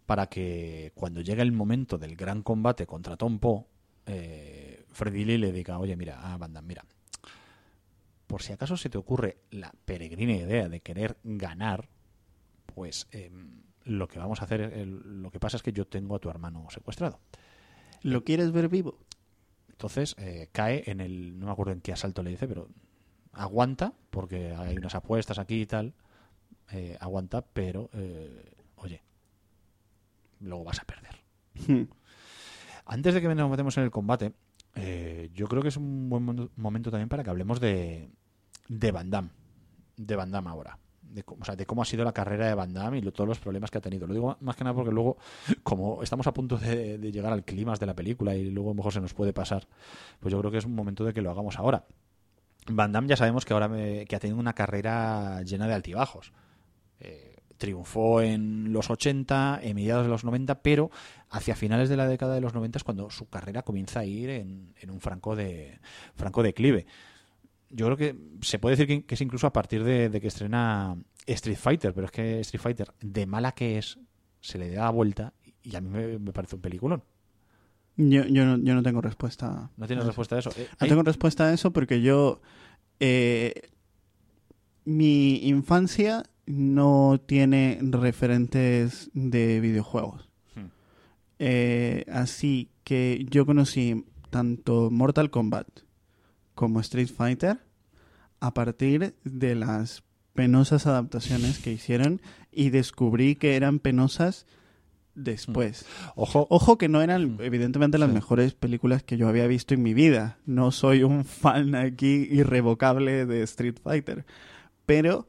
para que cuando llegue el momento del gran combate contra Tom Poe, eh, Freddy Lee le diga, oye, mira, a Van Damme, mira, por si acaso se te ocurre la peregrina idea de querer ganar, pues eh, lo que vamos a hacer, el- lo que pasa es que yo tengo a tu hermano secuestrado. ¿Lo quieres ver vivo? Entonces eh, cae en el, no me acuerdo en qué asalto le dice, pero aguanta, porque hay unas apuestas aquí y tal, eh, aguanta, pero eh, oye, luego vas a perder. Hmm. Antes de que nos metemos en el combate, yo creo que es un buen mo- momento también para que hablemos de, de Van Damme, de Van Damme ahora. De, cómo- ha sido la carrera de Van Damme y lo- todos los problemas que ha tenido. Lo digo más que nada porque luego, como estamos a punto de, llegar al clímax de la película y luego a lo mejor se nos puede pasar, pues yo creo que es un momento de que lo hagamos ahora. Van Damme ya sabemos que ahora me- que ha tenido una carrera llena de altibajos. Eh, triunfó en los 80, en mediados de los 90, pero hacia finales de la década de los 90 es cuando su carrera comienza a ir en, en un franco de franco declive. Yo creo que se puede decir que, que es incluso a partir de, de que estrena Street Fighter, pero es que Street Fighter, de mala que es, se le da la vuelta y a mí me, me parece un peliculón. Yo, yo, no, yo no tengo respuesta. ¿No tienes a respuesta a eso? Eh, No tengo respuesta a eso porque yo. eh, mi infancia no tiene referentes de videojuegos. Hmm. Eh, así que yo conocí tanto Mortal Kombat como Street Fighter a partir de las penosas adaptaciones que hicieron y descubrí que eran penosas después. Ojo, Ojo que no eran evidentemente las Sí. mejores películas que yo había visto en mi vida. No soy un *laughs* fan aquí irrevocable de Street Fighter. Pero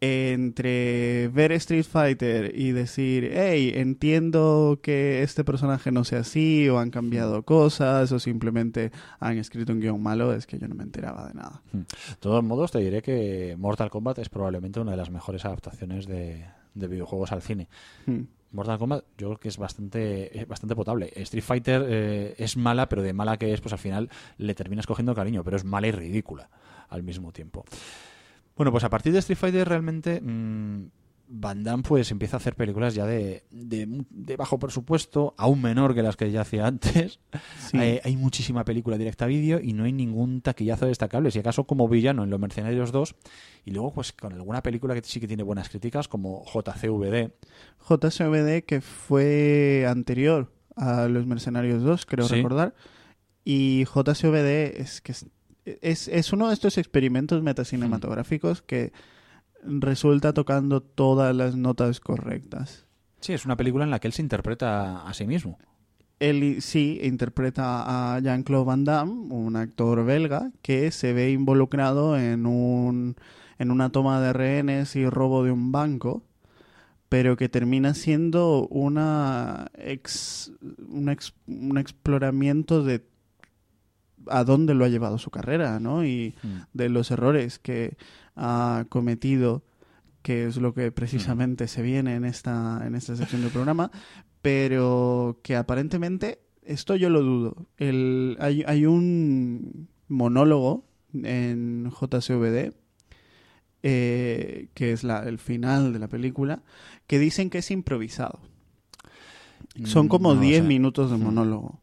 entre ver Street Fighter y decir, hey, entiendo que este personaje no sea así, o han cambiado cosas, o simplemente han escrito un guion malo, es que yo no me enteraba de nada. De todos modos, te diré que Mortal Kombat es probablemente una de las mejores adaptaciones de, de videojuegos al cine. Hmm. Mortal Kombat yo creo que es bastante, bastante potable. Street Fighter eh, es mala, pero de mala que es, pues al final le terminas cogiendo cariño, pero es mala y ridícula al mismo tiempo. Bueno, pues a partir de Street Fighter realmente mm, Van Damme pues empieza a hacer películas ya de, de, de bajo presupuesto, aún menor que las que ya hacía antes. Sí. Hay, hay muchísima película directa a vídeo y no hay ningún taquillazo destacable. Si acaso como villano en Los Mercenarios 2 y luego pues con alguna película que sí que tiene buenas críticas como JCVD. JCVD que fue anterior a Los Mercenarios 2, creo Sí. recordar. Y JCVD es que es, es, uno de estos experimentos metacinematográficos que resulta tocando todas las notas correctas. Sí, es una película en la que él se interpreta a sí mismo. Él sí interpreta a Jean-Claude Van Damme, un actor belga, que se ve involucrado en, un, en una toma de rehenes y robo de un banco, pero que termina siendo una ex, un, ex- un exploramiento de a dónde lo ha llevado su carrera, ¿no? Y Mm. de los errores que ha cometido, que es lo que precisamente se viene en esta, en esta sección del programa, pero que aparentemente, esto yo lo dudo. El, hay, hay un monólogo en JCVD, eh, que es la, el final de la película, que dicen que es improvisado. Son Mm, como no lo 10 sé. minutos de Mm. monólogo.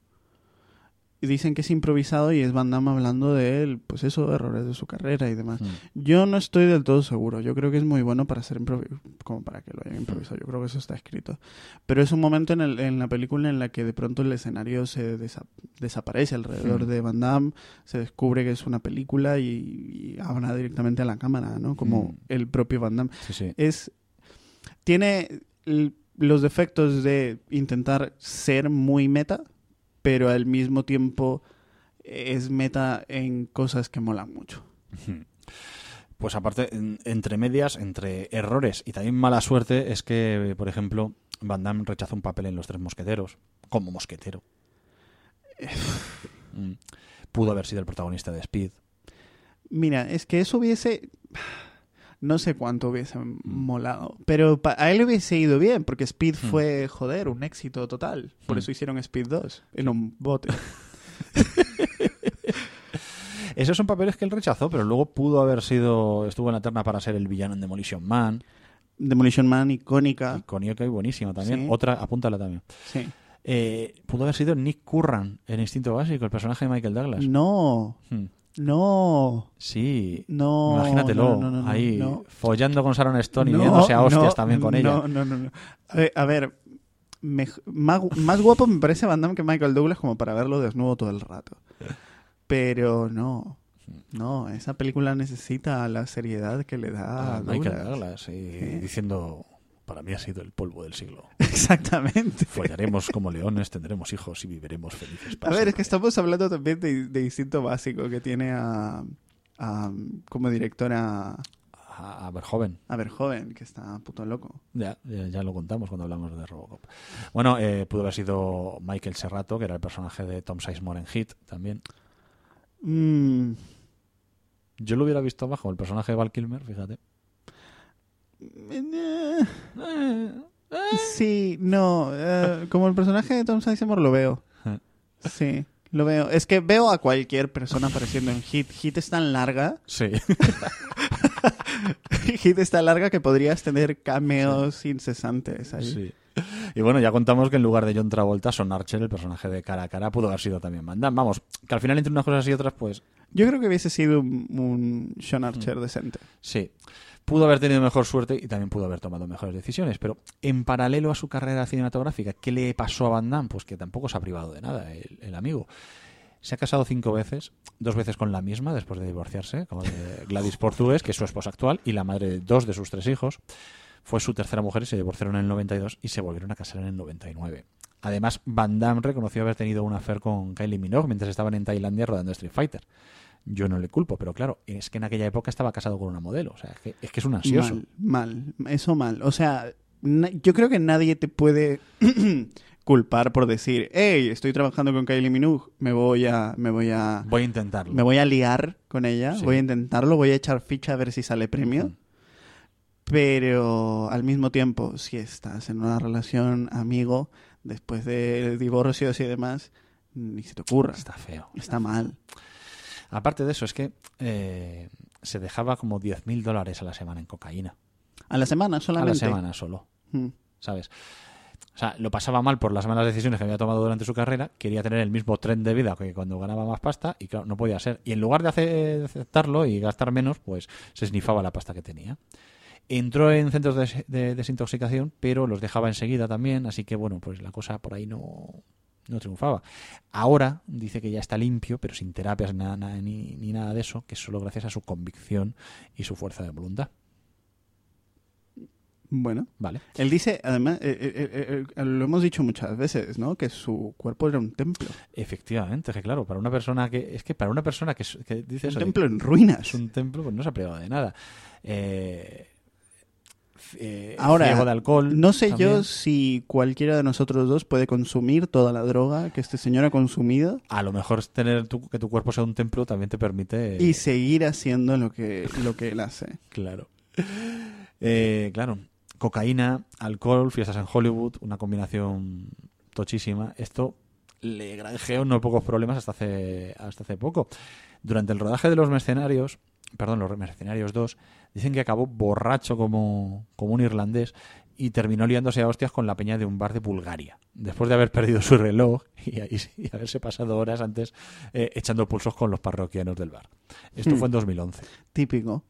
Dicen que es improvisado y es Van Damme hablando de él, pues eso, errores de su carrera y demás. Mm. Yo no estoy del todo seguro. Yo creo que es muy bueno para ser como para que lo hayan improvisado. Yo creo que eso está escrito. Pero es un momento en, el- en la película en la que de pronto el escenario se desa- desaparece alrededor Hmm. de Van Damme, se descubre que es una película y, y habla directamente a la cámara, ¿no? Como Hmm. el propio Van Damme. Sí, sí. Es tiene los defectos de intentar ser muy meta, pero al mismo tiempo es meta en cosas que molan mucho. Pues aparte, en- entre medias, entre errores y también mala suerte, es que, por ejemplo, Van Damme rechazó un papel en Los Tres Mosqueteros, como mosquetero. *sighs* Mm. Pudo haber sido el protagonista de Speed. Mira, es que eso hubiese... No sé cuánto hubiese molado, pero a él le hubiese ido bien, porque Speed Hmm. fue, joder, un éxito total. Por Hmm. eso hicieron Speed 2 en un bote. *laughs* Esos son papeles que él rechazó, pero luego pudo haber sido, estuvo en la terna para ser el villano en Demolition Man, Demolition Man, icónica. icónica y buenísima también. Sí. Otra, apúntala también. Sí. Eh, pudo haber sido Nick Curran en Instinto Básico, el personaje de Michael Douglas. No, Hmm. No, Sí, no. imagínatelo, no, no, no, no, ahí follando con Sharon Stone y viéndose a hostias también con ella. No, no, no. no. A ver, a ver, más, más guapo me parece Van Damme que Michael Douglas como para verlo desnudo todo el rato. Pero no, no, esa película necesita la seriedad que le da a a Michael Douglas. Douglas, y diciendo, para mí ha sido el polvo del siglo. *laughs* Exactamente. Follaremos como leones, tendremos hijos y viviremos felices. A para ver, es que estamos hablando también de, de Instinto Básico que tiene a, a- como directora A, a ver, joven. a ver joven que está puto loco. Ya, ya, ya lo contamos cuando hablamos de Robocop. Bueno, eh, pudo haber sido Michael Serrato, que era el personaje de Tom Sizemore en Hit también. Mm, Yo lo hubiera visto abajo, el personaje de Val Kilmer, fíjate. Sí, no, eh, como el personaje de Tom Sizemore lo veo. Sí, lo veo. Es que veo a cualquier persona apareciendo en Hit. Hit es tan larga, Sí. *laughs* Hit es tan larga que podrías tener cameos incesantes ahí. Sí. Y bueno, ya contamos que en lugar de John Travolta, Son Archer, el personaje de cara a cara, pudo haber sido también Van Damme. Vamos, que al final entre unas cosas y otras, pues Yo creo que hubiese sido un, un Sean Archer decente. sí. Pudo haber tenido mejor suerte y también pudo haber tomado mejores decisiones, pero en paralelo a su carrera cinematográfica, ¿qué le pasó a Van Damme? Pues que tampoco se ha privado de nada el, el amigo. Se ha casado cinco veces, dos veces con la misma después de divorciarse, como de Gladys *laughs* Portugués, que es su esposa actual, y la madre de dos de sus tres hijos. Fue su tercera mujer y se divorciaron en el 92 y se volvieron a casar en el 99. Además, Van Damme reconoció haber tenido un affair con Kylie Minogue mientras estaban en Tailandia rodando Street Fighter. Yo no le culpo, pero claro, es que en aquella época estaba casado con una modelo. O sea, es que es, que es un ansioso. Mal, mal, eso mal. O sea, yo creo que nadie te puede *clears throat* culpar por decir, hey, estoy trabajando con Kylie Minogue, me voy a, me voy a, Voy a intentarlo. me voy a liar con ella, Sí. voy a intentarlo, voy a echar ficha a ver si sale premio. Pero al mismo tiempo, si estás en una relación amigo, después de divorcios y demás, ni se te ocurra. Está feo. Está mal. Aparte de eso, es que eh, se dejaba como 10.000 dólares a la semana en cocaína. A la semana A solamente. la semana solo, Mm. ¿sabes? O sea, lo pasaba mal por las malas decisiones que había tomado durante su carrera, quería tener el mismo tren de vida que cuando ganaba más pasta y claro, no podía ser. Y en lugar de aceptarlo y gastar menos, pues se snifaba la pasta que tenía. Entró en centros de, de desintoxicación, pero los dejaba enseguida también, así que bueno, pues la cosa por ahí no, no triunfaba. Ahora dice que ya está limpio, pero sin terapias ni, ni nada de eso, que es solo gracias a su convicción y su fuerza de voluntad. Bueno. Vale. Él dice, además, eh, eh, eh, eh, lo hemos dicho muchas veces, ¿no? Que su cuerpo era un templo. Efectivamente, que claro, para una persona que. Es que para una persona que, que dice Un eso. templo en ruinas. Es un templo, pues no se ha privado de nada. Eh, eh, Ahora, ciego de alcohol. no sé también. yo si cualquiera de nosotros dos puede consumir toda la droga que este señor ha consumido A lo mejor tener tu- que tu cuerpo sea un templo también te permite. y seguir haciendo lo que, lo que él hace. Claro. Eh, claro. Cocaína, alcohol, fiestas en Hollywood, una combinación tochísima. Esto le granjeó no pocos problemas hasta hace, hasta hace poco. Durante el rodaje de los mercenarios, perdón, los mercenarios 2, dicen que acabó borracho como, como un irlandés y terminó liándose a hostias con la peña de un bar de Bulgaria, después de haber perdido su reloj *laughs* y, y- y haberse pasado horas antes eh, echando pulsos con los parroquianos del bar. Esto Hmm. fue en 2011. Típico.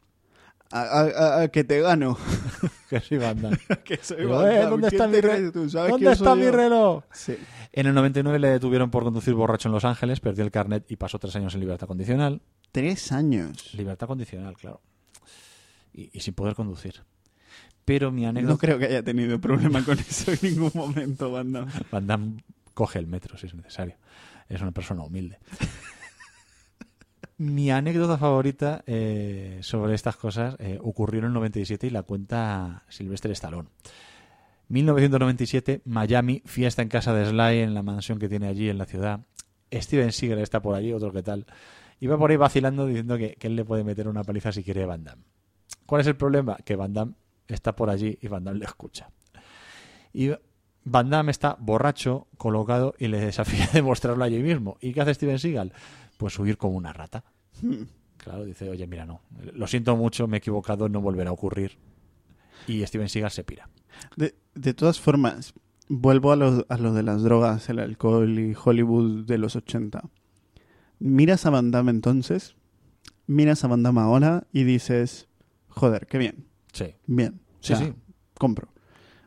A, a- que te gano. *laughs* *laughs* que soy Van "Eh. ¿Dónde ¿Quién está mi reloj? Sí. En el 99 le detuvieron por conducir borracho en Los Ángeles, perdió el carnet y pasó tres años en libertad condicional. Tres años. Libertad condicional, claro. Y, y sin poder conducir. Pero mi anécdota... No creo que haya tenido problema con eso en ningún momento, Van Damme. Van Damme coge el metro si es necesario. Es una persona humilde. *laughs* Mi anécdota favorita eh, sobre estas cosas eh, ocurrió en el 97 y la cuenta Sylvester Stallone. 1997, Miami, fiesta en casa de Sly en la mansión que tiene allí en la ciudad. Steven Seagal está por allí, otro que tal. Iba por ahí vacilando diciendo que, que él le puede meter una paliza si quiere Van Damme. ¿Cuál es el problema? Que Van Damme está por allí y Van Damme le escucha. Y Van Damme está borracho, colocado y le desafía *laughs* a demostrarlo allí mismo. ¿Y qué hace Steven Seagal? Pues huir como una rata. Claro, dice, oye, mira, no, lo siento mucho, me he equivocado, no volverá a ocurrir. Y Steven Seagal se pira. De, de todas formas, vuelvo a lo, a lo de las drogas, el alcohol y Hollywood de los 80. Miras a Van Damme entonces, miras a Van Damme ahora y dices, joder, qué bien, Sí, bien. O sí, sea, sí. compro.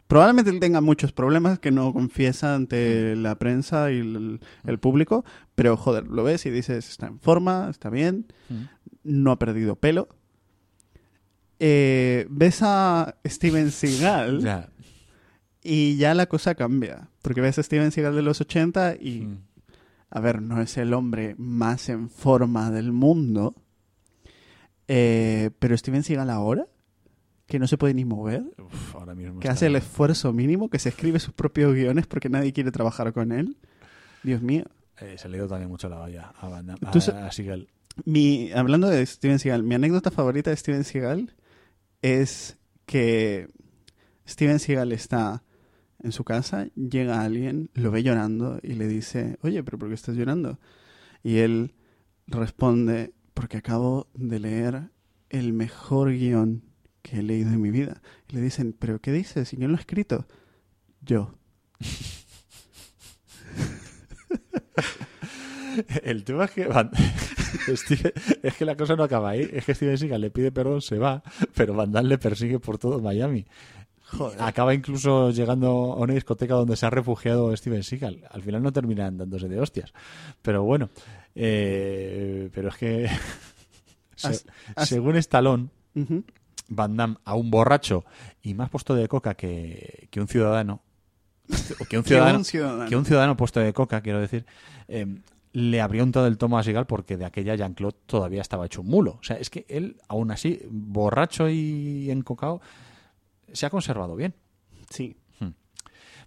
Probablemente él tenga muchos problemas que no confiesa ante la prensa y el, el público, pero joder, lo ves y dices, está en forma, está bien, Mm. no ha perdido pelo. Eh, ves a Steven Seagal *laughs* y ya la cosa cambia. Porque ves a Steven Seagal de los 80 y, Mm. A ver, no es el hombre más en forma del mundo. Eh, pero Steven Seagal ahora, que no se puede ni mover, Uf, ahora mismo que hace el esfuerzo mínimo, que se escribe sus propios guiones porque nadie quiere trabajar con él. Dios mío. Eh, se le también mucho la valla a Van Damme, a, Tú sa- a Seagal. Mi, hablando de Steven Seagal, mi anécdota favorita de Steven Seagal es que Steven Seagal está en su casa, llega alguien, lo ve llorando y le dice, oye, pero ¿por qué estás llorando? Y él responde, porque acabo de leer el mejor guion que he leído en mi vida. Y le dicen, ¿pero qué dices? ¿Y quién lo ha escrito? Yo. *laughs* El tema es que Van- *laughs* Steven- es que la cosa no acaba ahí. Es que Steven Seagal le pide perdón, se va, pero Van Damme le persigue por todo Miami. Acaba incluso llegando a una discoteca donde se ha refugiado Steven Seagal. Al final no terminan dándose de hostias. Pero bueno, eh, pero es que *laughs* según Stallone. Van Damme a un borracho y más puesto de coca que, que un ciudadano, que un *laughs* ciudadano, un ciudadano. que un ciudadano puesto de coca, quiero decir, eh, le abrió un todo el tomo a Seagal porque de aquella Jean-Claude todavía estaba hecho un mulo. O sea, es que él, aún así, borracho y encocado, se ha conservado bien. Sí.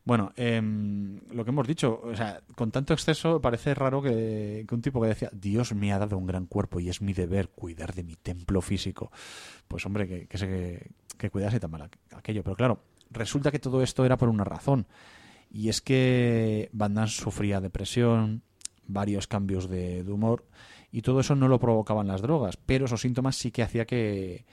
Bueno, em, lo que hemos dicho, o sea, con tanto exceso parece raro que, que un tipo que decía, Dios me ha dado un gran cuerpo y es mi deber cuidar de mi templo físico. Pues hombre, que, que se, que cuidase tan mal aqu- aquello. Pero claro, resulta que todo esto era por una razón. Y es que Van Damme sufría depresión, varios cambios de, de humor, y todo eso no lo provocaban las drogas, pero esos síntomas sí que hacía que,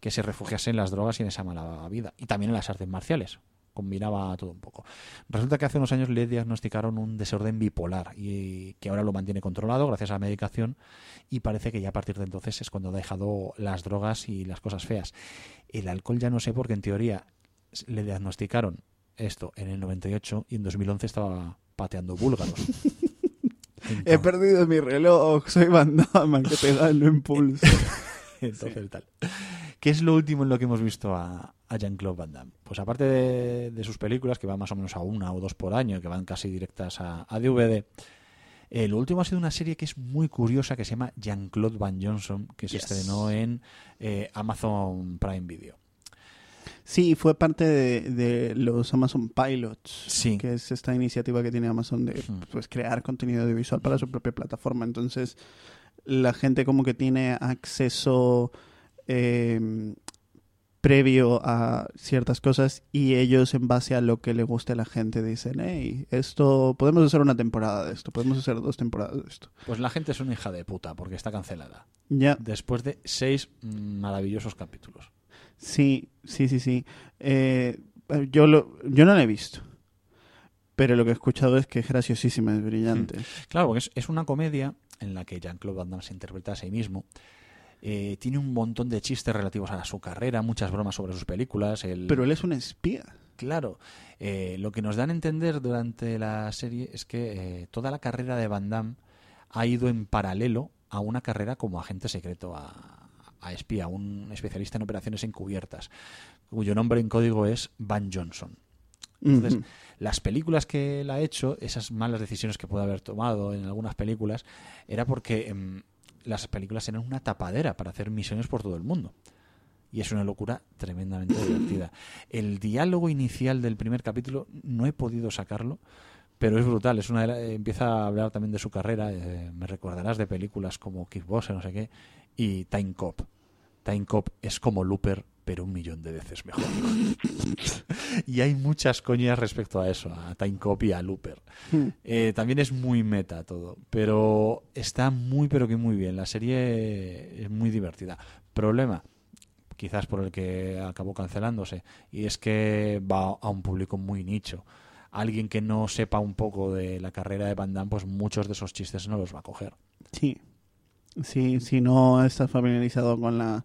que se refugiase en las drogas y en esa mala vida. Y también en las artes marciales. Combinaba todo un poco. Resulta que hace unos años le diagnosticaron un desorden bipolar y que ahora lo mantiene controlado gracias a la medicación y parece que ya a partir de entonces es cuando ha dejado las drogas y las cosas feas. El alcohol ya no sé porque en teoría le diagnosticaron esto en el 98 y en 2011 estaba pateando búlgaros. *laughs* He perdido mi reloj, soy Van Damme, que te da el impulso. *laughs* Entonces, tal. ¿Qué es lo último en lo que hemos visto a, a Jean-Claude Van Damme? Pues aparte de, de sus películas, que van más o menos a una o dos por año, que van casi directas a, a DVD, eh, lo último ha sido una serie que es muy curiosa, que se llama Jean-Claude Van Johnson, que se estrenó en eh, Amazon Prime Video. Sí, fue parte de, de los Amazon Pilots, Sí. que es esta iniciativa que tiene Amazon de Hmm. pues, crear contenido audiovisual para su propia plataforma. Entonces, la gente como que tiene acceso eh, previo a ciertas cosas y ellos en base a lo que le guste a la gente dicen, hey, esto, podemos hacer una temporada de esto, podemos hacer dos temporadas de esto. Pues la gente es una hija de puta, porque está cancelada. Ya, Después de seis maravillosos capítulos. Sí, sí, sí, sí. Eh, yo, lo, yo no la he visto. Pero lo que he escuchado es que es graciosísima, es brillante. Claro, porque es, es una comedia en la que Jean-Claude Van Damme se interpreta a sí mismo. Eh, tiene un montón de chistes relativos a su carrera, muchas bromas sobre sus películas. El... Pero él es un espía. Claro, eh, lo que nos dan a entender durante la serie es que eh, toda la carrera de Van Damme ha ido en paralelo a una carrera como agente secreto, a, a espía, un especialista en operaciones encubiertas, cuyo nombre en código es Van Johnson. Entonces, las películas que él ha hecho, esas malas decisiones que puede haber tomado en algunas películas, era porque em, las películas eran una tapadera para hacer misiones por todo el mundo. Y es una locura tremendamente *clears throat* divertida. El diálogo inicial del primer capítulo no he podido sacarlo, pero es brutal. Es una la- empieza a hablar también de su carrera. eh, me recordarás de películas como Kickboxer, no sé qué, y Time Cop. Time Cop es como Looper, pero un millón de veces mejor. *laughs* y hay muchas coñas respecto a eso, a Time Cop y a Looper. Eh, también es muy meta todo, pero está muy, pero que muy bien. La serie es muy divertida. Problema, quizás por el que acabó cancelándose, y es que va a un público muy nicho. Alguien que no sepa un poco de la carrera de Van Damme, pues muchos de esos chistes no los va a coger. Sí. Sí, si no estás familiarizado con la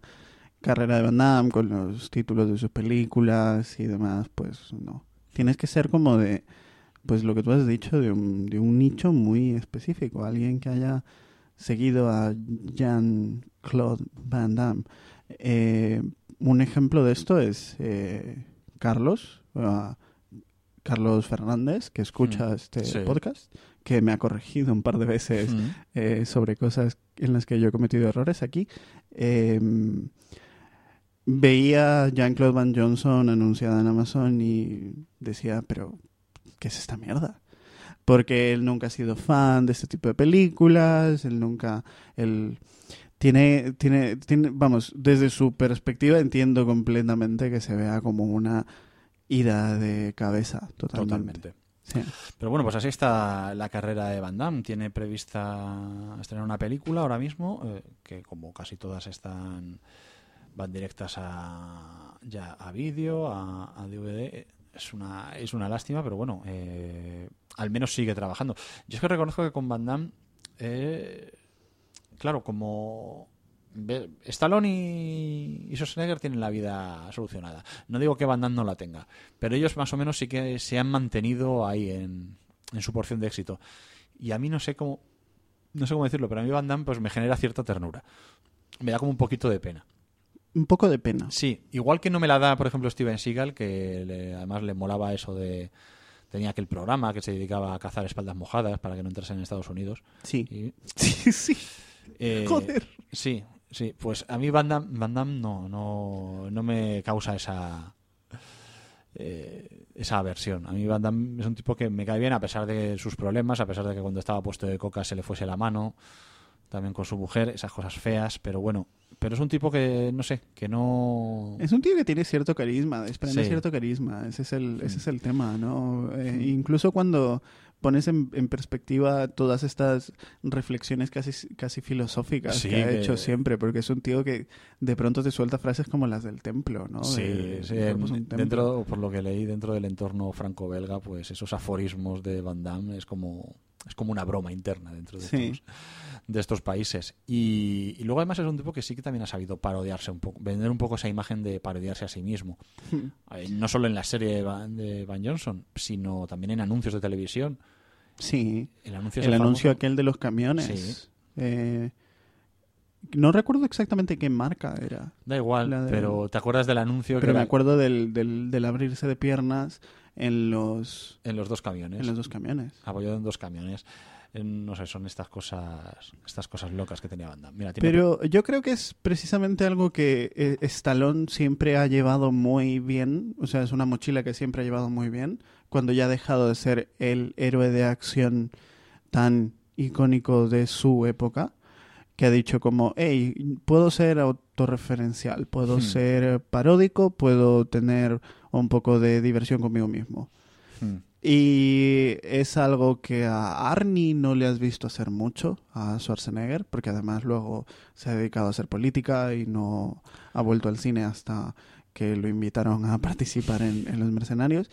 carrera de Van Damme, con los títulos de sus películas y demás, pues no. Tienes que ser como de, pues lo que tú has dicho, de un, de un nicho muy específico. Alguien que haya seguido a Jean-Claude Van Damme. Eh, un ejemplo de esto es eh, Carlos, ah, Carlos Fernández, que escucha Mm, este sí. podcast, que me ha corregido un par de veces Mm. eh, sobre cosas en las que yo he cometido errores aquí. Eh, veía a Jean-Claude Van Johnson anunciada en Amazon y decía, pero, ¿qué es esta mierda? Porque él nunca ha sido fan de este tipo de películas, él nunca, él tiene, tiene, tiene, vamos, desde su perspectiva entiendo completamente que se vea como una ida de cabeza, totalmente. Totalmente. Sí. Pero bueno, pues así está la carrera de Van Damme. Tiene prevista estrenar una película ahora mismo, eh, que como casi todas están van directas a ya a vídeo, a, DVD. Es una, es una lástima, pero bueno, eh, al menos sigue trabajando. Yo es que reconozco que con Van Damme, eh, claro, como Stallone y, y Schwarzenegger tienen la vida solucionada. No digo que Van Damme no la tenga, pero ellos más o menos sí que se han mantenido ahí en, en su porción de éxito. Y a mí no sé cómo no sé cómo decirlo, pero a mí Van Damme pues me genera cierta ternura. Me da como un poquito de pena. Un poco de pena. Sí, igual que no me la da, por ejemplo, Steven Seagal, que le- además le molaba eso de tenía aquel programa que se dedicaba a cazar espaldas mojadas para que no entrasen en Estados Unidos. Sí. Y, *laughs* Sí, sí. eh, Joder. Sí, sí. Pues a mí Van Damme, Van Damme no, no, no me causa esa eh, esa aversión. A mí Van Damme es un tipo que me cae bien a pesar de sus problemas, a pesar de que cuando estaba puesto de coca se le fuese la mano. también con su mujer, esas cosas feas, pero bueno, pero es un tipo que, no sé, que no... Es un tío que tiene cierto carisma, desprende Sí. cierto carisma, ese es el, ese es el tema, ¿no? Eh, incluso cuando pones en, en perspectiva todas estas reflexiones casi, casi filosóficas Sí, que ha que- hecho siempre, porque es un tío que de pronto te suelta frases como las del templo, ¿no? Sí, De- sí, el templo. dentro, por lo que leí, dentro del entorno franco-belga, pues esos aforismos de Van Damme es como, es como una broma interna dentro de, Sí. estos, de estos países. Y, y luego además es un tipo que sí que también ha sabido parodiarse un poco, vender un poco esa imagen de parodiarse a sí mismo. *laughs* Eh, no solo en la serie de Van, de Van Johnson, sino también en anuncios de televisión. Sí, El anuncio, el anuncio aquel de los camiones. Sí. Eh, no recuerdo exactamente qué marca era, Da igual, pero ¿te acuerdas del anuncio pero que me era acuerdo del, del, del abrirse de piernas en los, en los dos camiones? en los dos camiones. apoyado en dos camiones. Eh, No sé, son estas cosas, estas cosas locas que tenía Banda. Mira, tiene Pero yo creo que es precisamente algo que eh, Stallone siempre ha llevado muy bien, o sea, es una mochila que siempre ha llevado muy bien, cuando ya ha dejado de ser el héroe de acción tan icónico de su época, que ha dicho como, hey, puedo ser autorreferencial, puedo Hmm. ser paródico, puedo tener un poco de diversión conmigo mismo. Hmm. Y es algo que a Arnie no le has visto hacer mucho, a Schwarzenegger, porque además luego se ha dedicado a hacer política y no ha vuelto al cine hasta que lo invitaron a *laughs* participar en, en Los Mercenarios,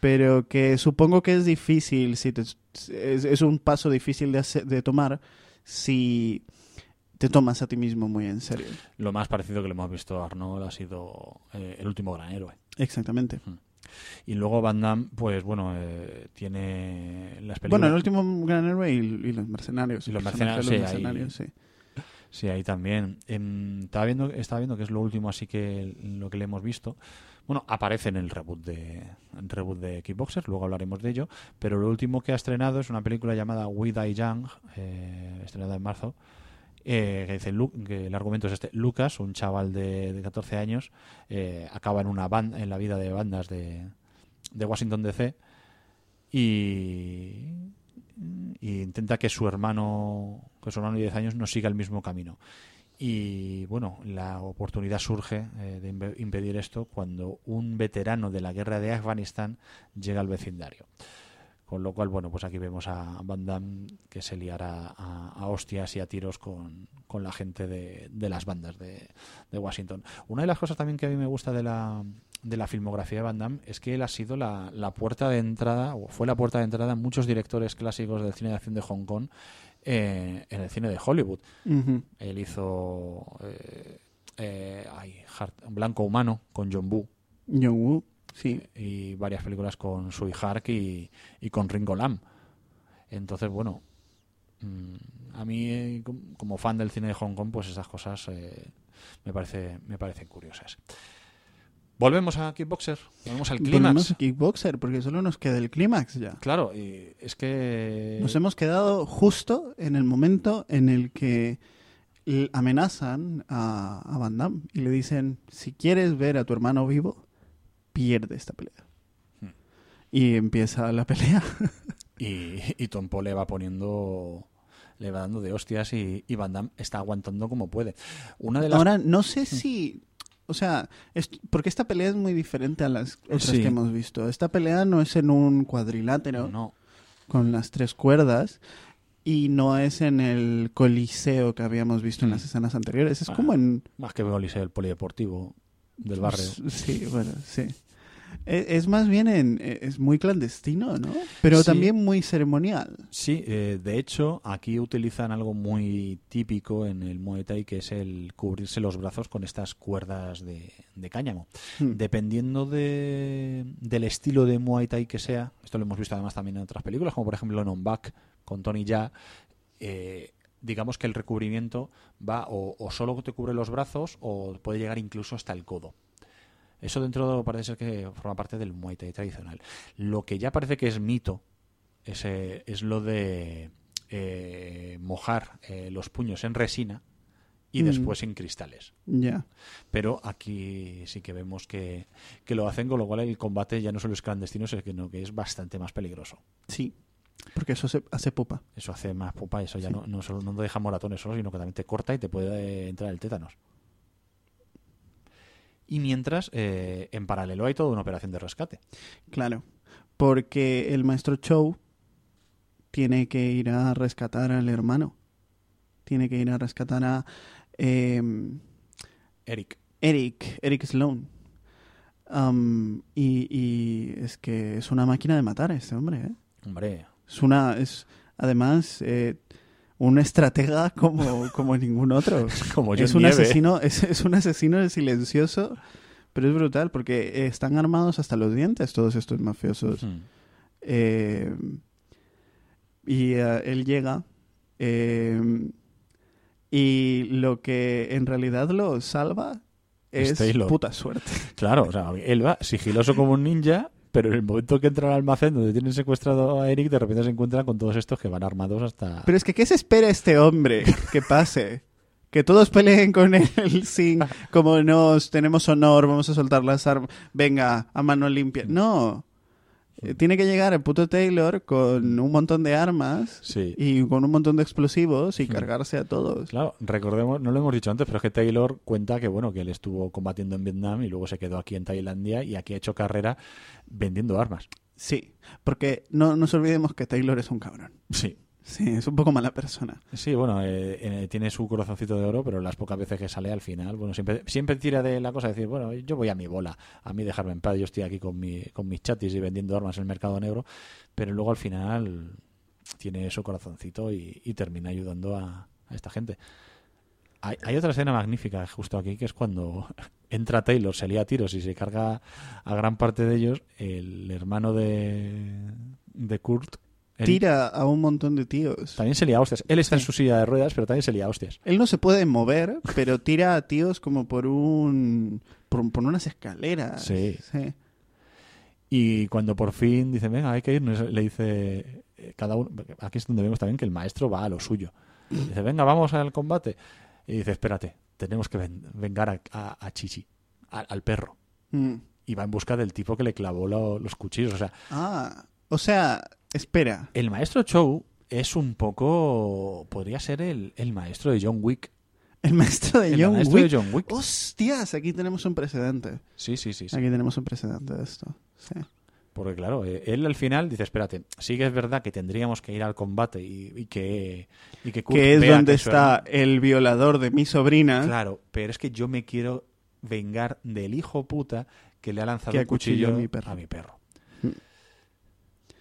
pero que supongo que es difícil, si te- es, es un paso difícil de, hacer- de tomar si te tomas a ti mismo muy en serio. Lo más parecido que le hemos visto a Arnold ha sido eh, el último gran héroe. Exactamente. Y luego Van Damme, pues bueno, eh, tiene las películas. Bueno, el último gran héroe y, y Los Mercenarios. Y Los Mercenarios, sí, ahí- sí. Sí, ahí también. Em, estaba, viendo, estaba viendo que es lo último, así que lo que le hemos visto. Bueno, aparece en el reboot de el reboot de Kickboxers, luego hablaremos de ello. Pero lo último que ha estrenado es una película llamada We Die Young, eh, estrenada en marzo. Eh, que dice que el argumento es este. Lucas un chaval de, de 14 años eh, acaba en una banda en la vida de bandas de, de Washington DC y, intenta que su hermano que su hermano de 10 años no siga el mismo camino. Y bueno la oportunidad surge eh, de impe- impedir esto cuando un veterano de la guerra de Afganistán llega al vecindario con lo cual, bueno, pues aquí vemos a Van Damme que se liará a, a hostias y a tiros con, con la gente de, de las bandas de, de Washington. Una de las cosas también que a mí me gusta de la, de la filmografía de Van Damme es que él ha sido la, la puerta de entrada, o fue la puerta de entrada en muchos directores clásicos del cine de acción de Hong Kong eh, en el cine de Hollywood. Él hizo eh, eh, ay, Blanco Humano con John Woo John Woo, sí. y varias películas con Sui Hark y, y con Ringo Lam. Entonces, bueno, mm, a mí eh, com- como fan del cine de Hong Kong, pues esas cosas eh, me, parece, me parecen curiosas. Volvemos a Kickboxer, volvemos al Volvemos clímax. a Kickboxer, porque solo nos queda el clímax ya. Claro, y es que... Nos hemos quedado justo en el momento en el que amenazan a, a Van Damme y le dicen, si quieres ver a tu hermano vivo, pierde esta pelea. Hmm. Y empieza la pelea. *laughs* Y, y Tom Poe le va poniendo... Le va dando de hostias y, y Van Damme está aguantando como puede. Una de las... Ahora, no sé si... O sea, es- porque esta pelea es muy diferente a las otras Sí. que hemos visto. Esta pelea no es en un cuadrilátero no, con las tres cuerdas y no es en el coliseo que habíamos visto en las escenas anteriores. Es como en... más que Coliseo, el polideportivo del barrio. *laughs* Sí, bueno, sí. Es más bien en, e- es muy clandestino, ¿no? Pero Sí. también muy ceremonial. Sí, eh, de hecho, aquí utilizan algo muy típico en el Muay Thai, que es el cubrirse los brazos con estas cuerdas de, de cáñamo. Hmm. Dependiendo de, del estilo de Muay Thai que sea, esto lo hemos visto además también en otras películas, como por ejemplo en On Back con Tony Jaa, eh, digamos que el recubrimiento va o, o solo te cubre los brazos o puede llegar incluso hasta el codo. Eso dentro de- parece ser que forma parte del Muay Thai tradicional. Lo que ya parece que es mito es, eh, es lo de eh, mojar eh, los puños en resina y Mm. después en cristales. Ya. Pero aquí sí que vemos que, que lo hacen, con lo cual el combate ya no solo es clandestino, sino que es bastante más peligroso. Sí. Porque eso se hace pupa. Eso hace más pupa, eso ya no, no, solo, no te deja moratones solo, sino que también te corta y te puede eh, entrar el tétanos. Y mientras, eh, en paralelo hay toda una operación de rescate. Claro. Porque el maestro Chow tiene que ir a rescatar al hermano. Tiene que ir a rescatar a eh, Eric. Eric, Eric Sloan. Um, y, y es que es una máquina de matar este hombre, ¿eh? Hombre, Es una, es además eh, un estratega como, como ningún otro. *laughs* como es un Nieve. asesino, es, es un asesino silencioso, pero es brutal porque están armados hasta los dientes todos estos mafiosos. Eh, y eh, él llega eh, y lo que en realidad lo salva Es Taylor. puta suerte. Claro, o sea, él va sigiloso como un ninja, pero en el momento que entra al almacén donde tienen secuestrado a Eric, de repente se encuentra con todos estos que van armados hasta... Pero es que, ¿qué se espera este hombre que pase? Que todos peleen con él *laughs* sin, como nos tenemos honor, vamos a soltar las armas, venga, a mano limpia. No. Eh, Tiene que llegar el puto Taylor con un montón de armas Sí. y con un montón de explosivos y cargarse a todos. Claro, recordemos, no lo hemos dicho antes, pero es que Taylor cuenta que bueno, que él estuvo combatiendo en Vietnam y luego se quedó aquí en Tailandia y aquí ha hecho carrera vendiendo armas. Sí, porque no nos olvidemos que Taylor es un cabrón. Sí. Sí, es un poco mala persona. Sí, bueno, eh, eh, tiene su corazoncito de oro, pero las pocas veces que sale al final, bueno, siempre, siempre tira de la cosa de decir, bueno, yo voy a mi bola, a mí dejarme en paz, yo estoy aquí con, mi, con mis chatis y vendiendo armas en el mercado negro, pero luego al final tiene su corazoncito y, termina ayudando a, a esta gente. Hay, hay otra escena magnífica justo aquí, que es cuando *laughs* entra Taylor, se lía a tiros y se carga a gran parte de ellos, el hermano de, de Kurt. Tira a un montón de tíos. También se lía a hostias. Él está en su silla de ruedas, pero también se lía a hostias. Él no se puede mover, pero tira a tíos como por un por, por unas escaleras. Sí. sí. Y cuando por fin dice, venga, hay que irnos, le dice eh, cada uno. Aquí es donde vemos también que el maestro va a lo suyo. Dice, venga, vamos al combate. Y dice, espérate, tenemos que ven- vengar a, a- a Chichi, a- al perro. Mm. Y va en busca del tipo que le clavó lo- los cuchillos. O sea, Ah, o sea, espera. el maestro Chow es un poco. Podría ser el, el maestro de John Wick. El maestro de El John maestro Wick. de John Wick. Hostias, aquí tenemos un precedente. Sí, sí, sí. sí. Aquí tenemos un precedente de esto. Sí. Porque claro, eh, él al final dice, espérate, sí que es verdad que tendríamos que ir al combate y, y que y que, Que es donde que está el violador de mi sobrina. Claro, pero es que yo me quiero vengar del hijo puta que le ha lanzado acuchilló cuchillo a mi perro. a mi perro.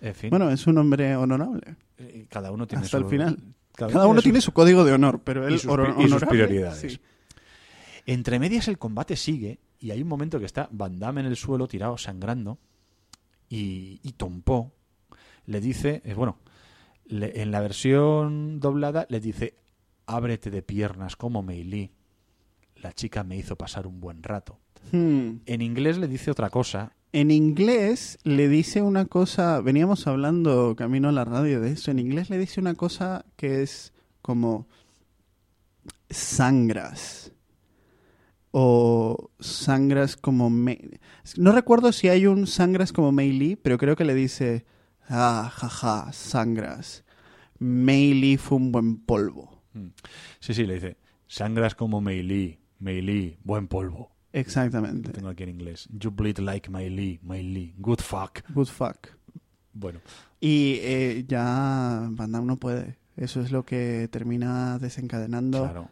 En fin, Bueno, es un hombre honorable. eh, cada uno tiene hasta su- el final. Cada, Cada uno tiene su código de honor, pero y él sus, y sus prioridades. sí. Entre medias el combate sigue y hay un momento que está Van Damme en el suelo tirado sangrando y, y Tom Poe le dice, eh, bueno, le- en la versión doblada le dice, ábrete de piernas como Mei Lee. La chica me hizo pasar un buen rato. Hmm. En inglés le dice otra cosa. En inglés le dice una cosa, veníamos hablando camino a la radio de eso, en inglés le dice una cosa que es como sangras o sangras como Mei- no recuerdo si hay un sangras como Mei Lee, pero creo que le dice ah jaja sangras Mei Lee fue un buen polvo Mm. Sí, sí, le dice, sangras como Mei Lee, Mei Lee, buen polvo. Lo exactamente tengo aquí en inglés. You bleed like Mei Lee, Lee, good fuck. good fuck Bueno, Y eh, ya Van Damme no puede. Eso es lo que termina desencadenando claro.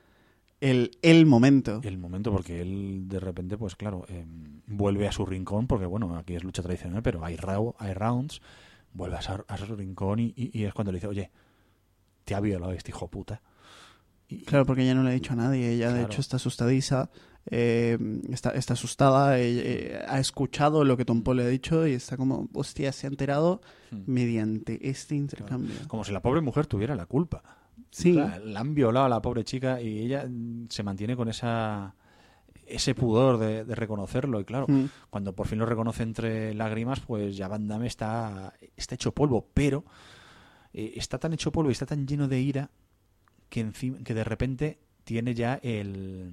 el, el momento. el momento porque él de repente pues claro eh, vuelve a su rincón porque bueno aquí es lucha tradicional pero hay, hay rounds vuelve a, sa- a su rincón y, y- y es cuando le dice oye te ha violado este hijo puta y, Claro, porque ella no le ha dicho a nadie. Ella, de hecho, está asustadiza. Eh, está, está asustada. eh, eh, ha escuchado lo que Tom Paul le ha dicho y está como, hostia, se ha enterado Hmm. mediante este intercambio. como si la pobre mujer tuviera la culpa Sí, la han violado a la pobre chica y ella mm, se mantiene con esa ese pudor de, de reconocerlo y claro Mm. cuando por fin lo reconoce entre lágrimas pues ya Van Damme está, está hecho polvo pero eh, está tan hecho polvo y está tan lleno de ira que, encima, que de repente tiene ya el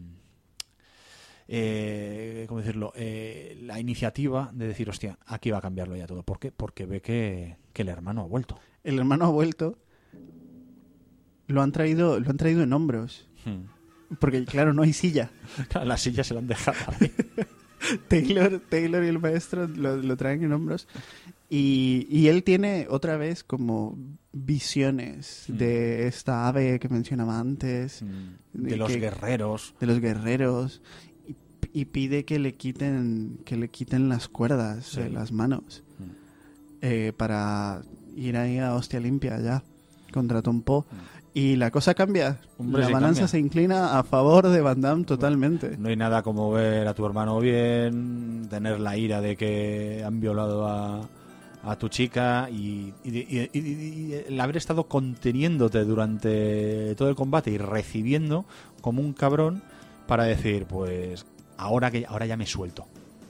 eh, ¿cómo decirlo? Eh, la iniciativa de decir, hostia, aquí va a cambiarlo ya todo. ¿Por qué? Porque ve que, que el hermano ha vuelto. el hermano ha vuelto, lo han traído, lo han traído en hombros. Hmm. Porque, claro, no hay silla. *laughs* La silla se la han dejado ahí. *laughs* Taylor, Taylor y el maestro lo, lo traen en hombros. Y, y él tiene otra vez como visiones Mm. de esta ave que mencionaba antes, Hmm. De los guerreros. de los guerreros, y, pide que le quiten, que le quiten las cuerdas Sí. de las manos Mm. eh, para ir ahí a hostia limpia ya contra Tom Poe. Mm. Y la cosa cambia. Hombre, la sí balanza cambia. se inclina a favor de Van Damme totalmente. No hay nada como ver a tu hermano bien, tener la ira de que han violado a, a tu chica y, y- y- y- y el haber estado conteniéndote durante todo el combate y recibiendo como un cabrón para decir, pues ahora que ahora ya me suelto,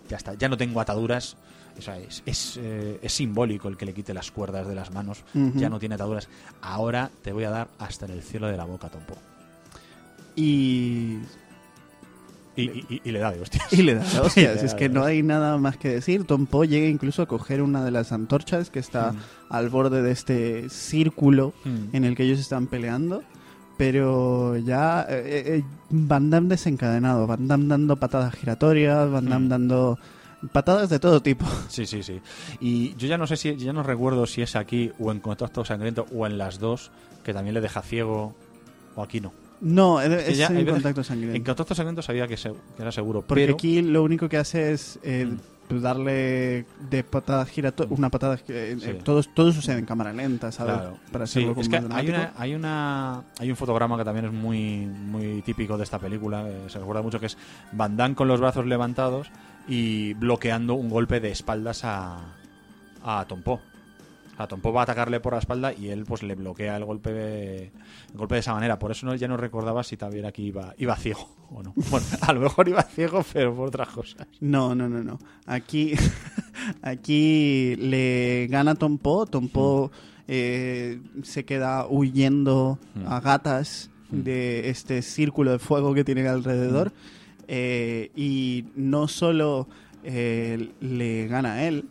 ya está, ya no tengo ataduras. O sea, es, es, eh, es simbólico el que le quite las cuerdas de las manos, ya no tiene ataduras. Ahora te voy a dar hasta en el cielo de la boca, Tompo. Y Y, y- y le da de hostias. *laughs* Y le da *laughs* Y hostias. es que de no hay nada más que decir. Tom Poe llega incluso a coger una de las antorchas que está Mm. al borde de este círculo Mm. en el que ellos están peleando. Pero ya eh, eh, Van Damme desencadenado. Van Damme dando patadas giratorias, Van Damme Mm. dando patadas de todo tipo. Sí, sí, sí. Y yo ya no sé si, ya no recuerdo si es aquí o en Contacto Sangriento o en las dos, que también le deja ciego, o aquí no. No, es, que ya en contacto sangriento. En Contacto Sangriento sabía que, se- que era seguro, Porque pero... aquí lo único que hace es eh, Mm. Darle de patada giratorias, una patada que Sí. todo, todo sucede en cámara lenta, ¿sabes? Claro. Para Sí, es que hay una, hay una hay un fotograma que también es muy muy típico de esta película, eh, se recuerda mucho que es Van Damme con los brazos levantados y bloqueando un golpe de espaldas a a Tom Poe. A Tom Poe va a atacarle por la espalda y él pues le bloquea el golpe de, el golpe de esa manera. Por eso no, ya no recordaba si también aquí iba, iba ciego o no. *laughs* Bueno, a lo mejor iba ciego, pero por otras cosas. No, no, no, no. Aquí, *laughs* aquí le gana Tom Poe. Tom Poe eh, se queda huyendo Mm. a gatas Mm. de este círculo de fuego que tiene alrededor. Eh, y no solo eh, le gana a él,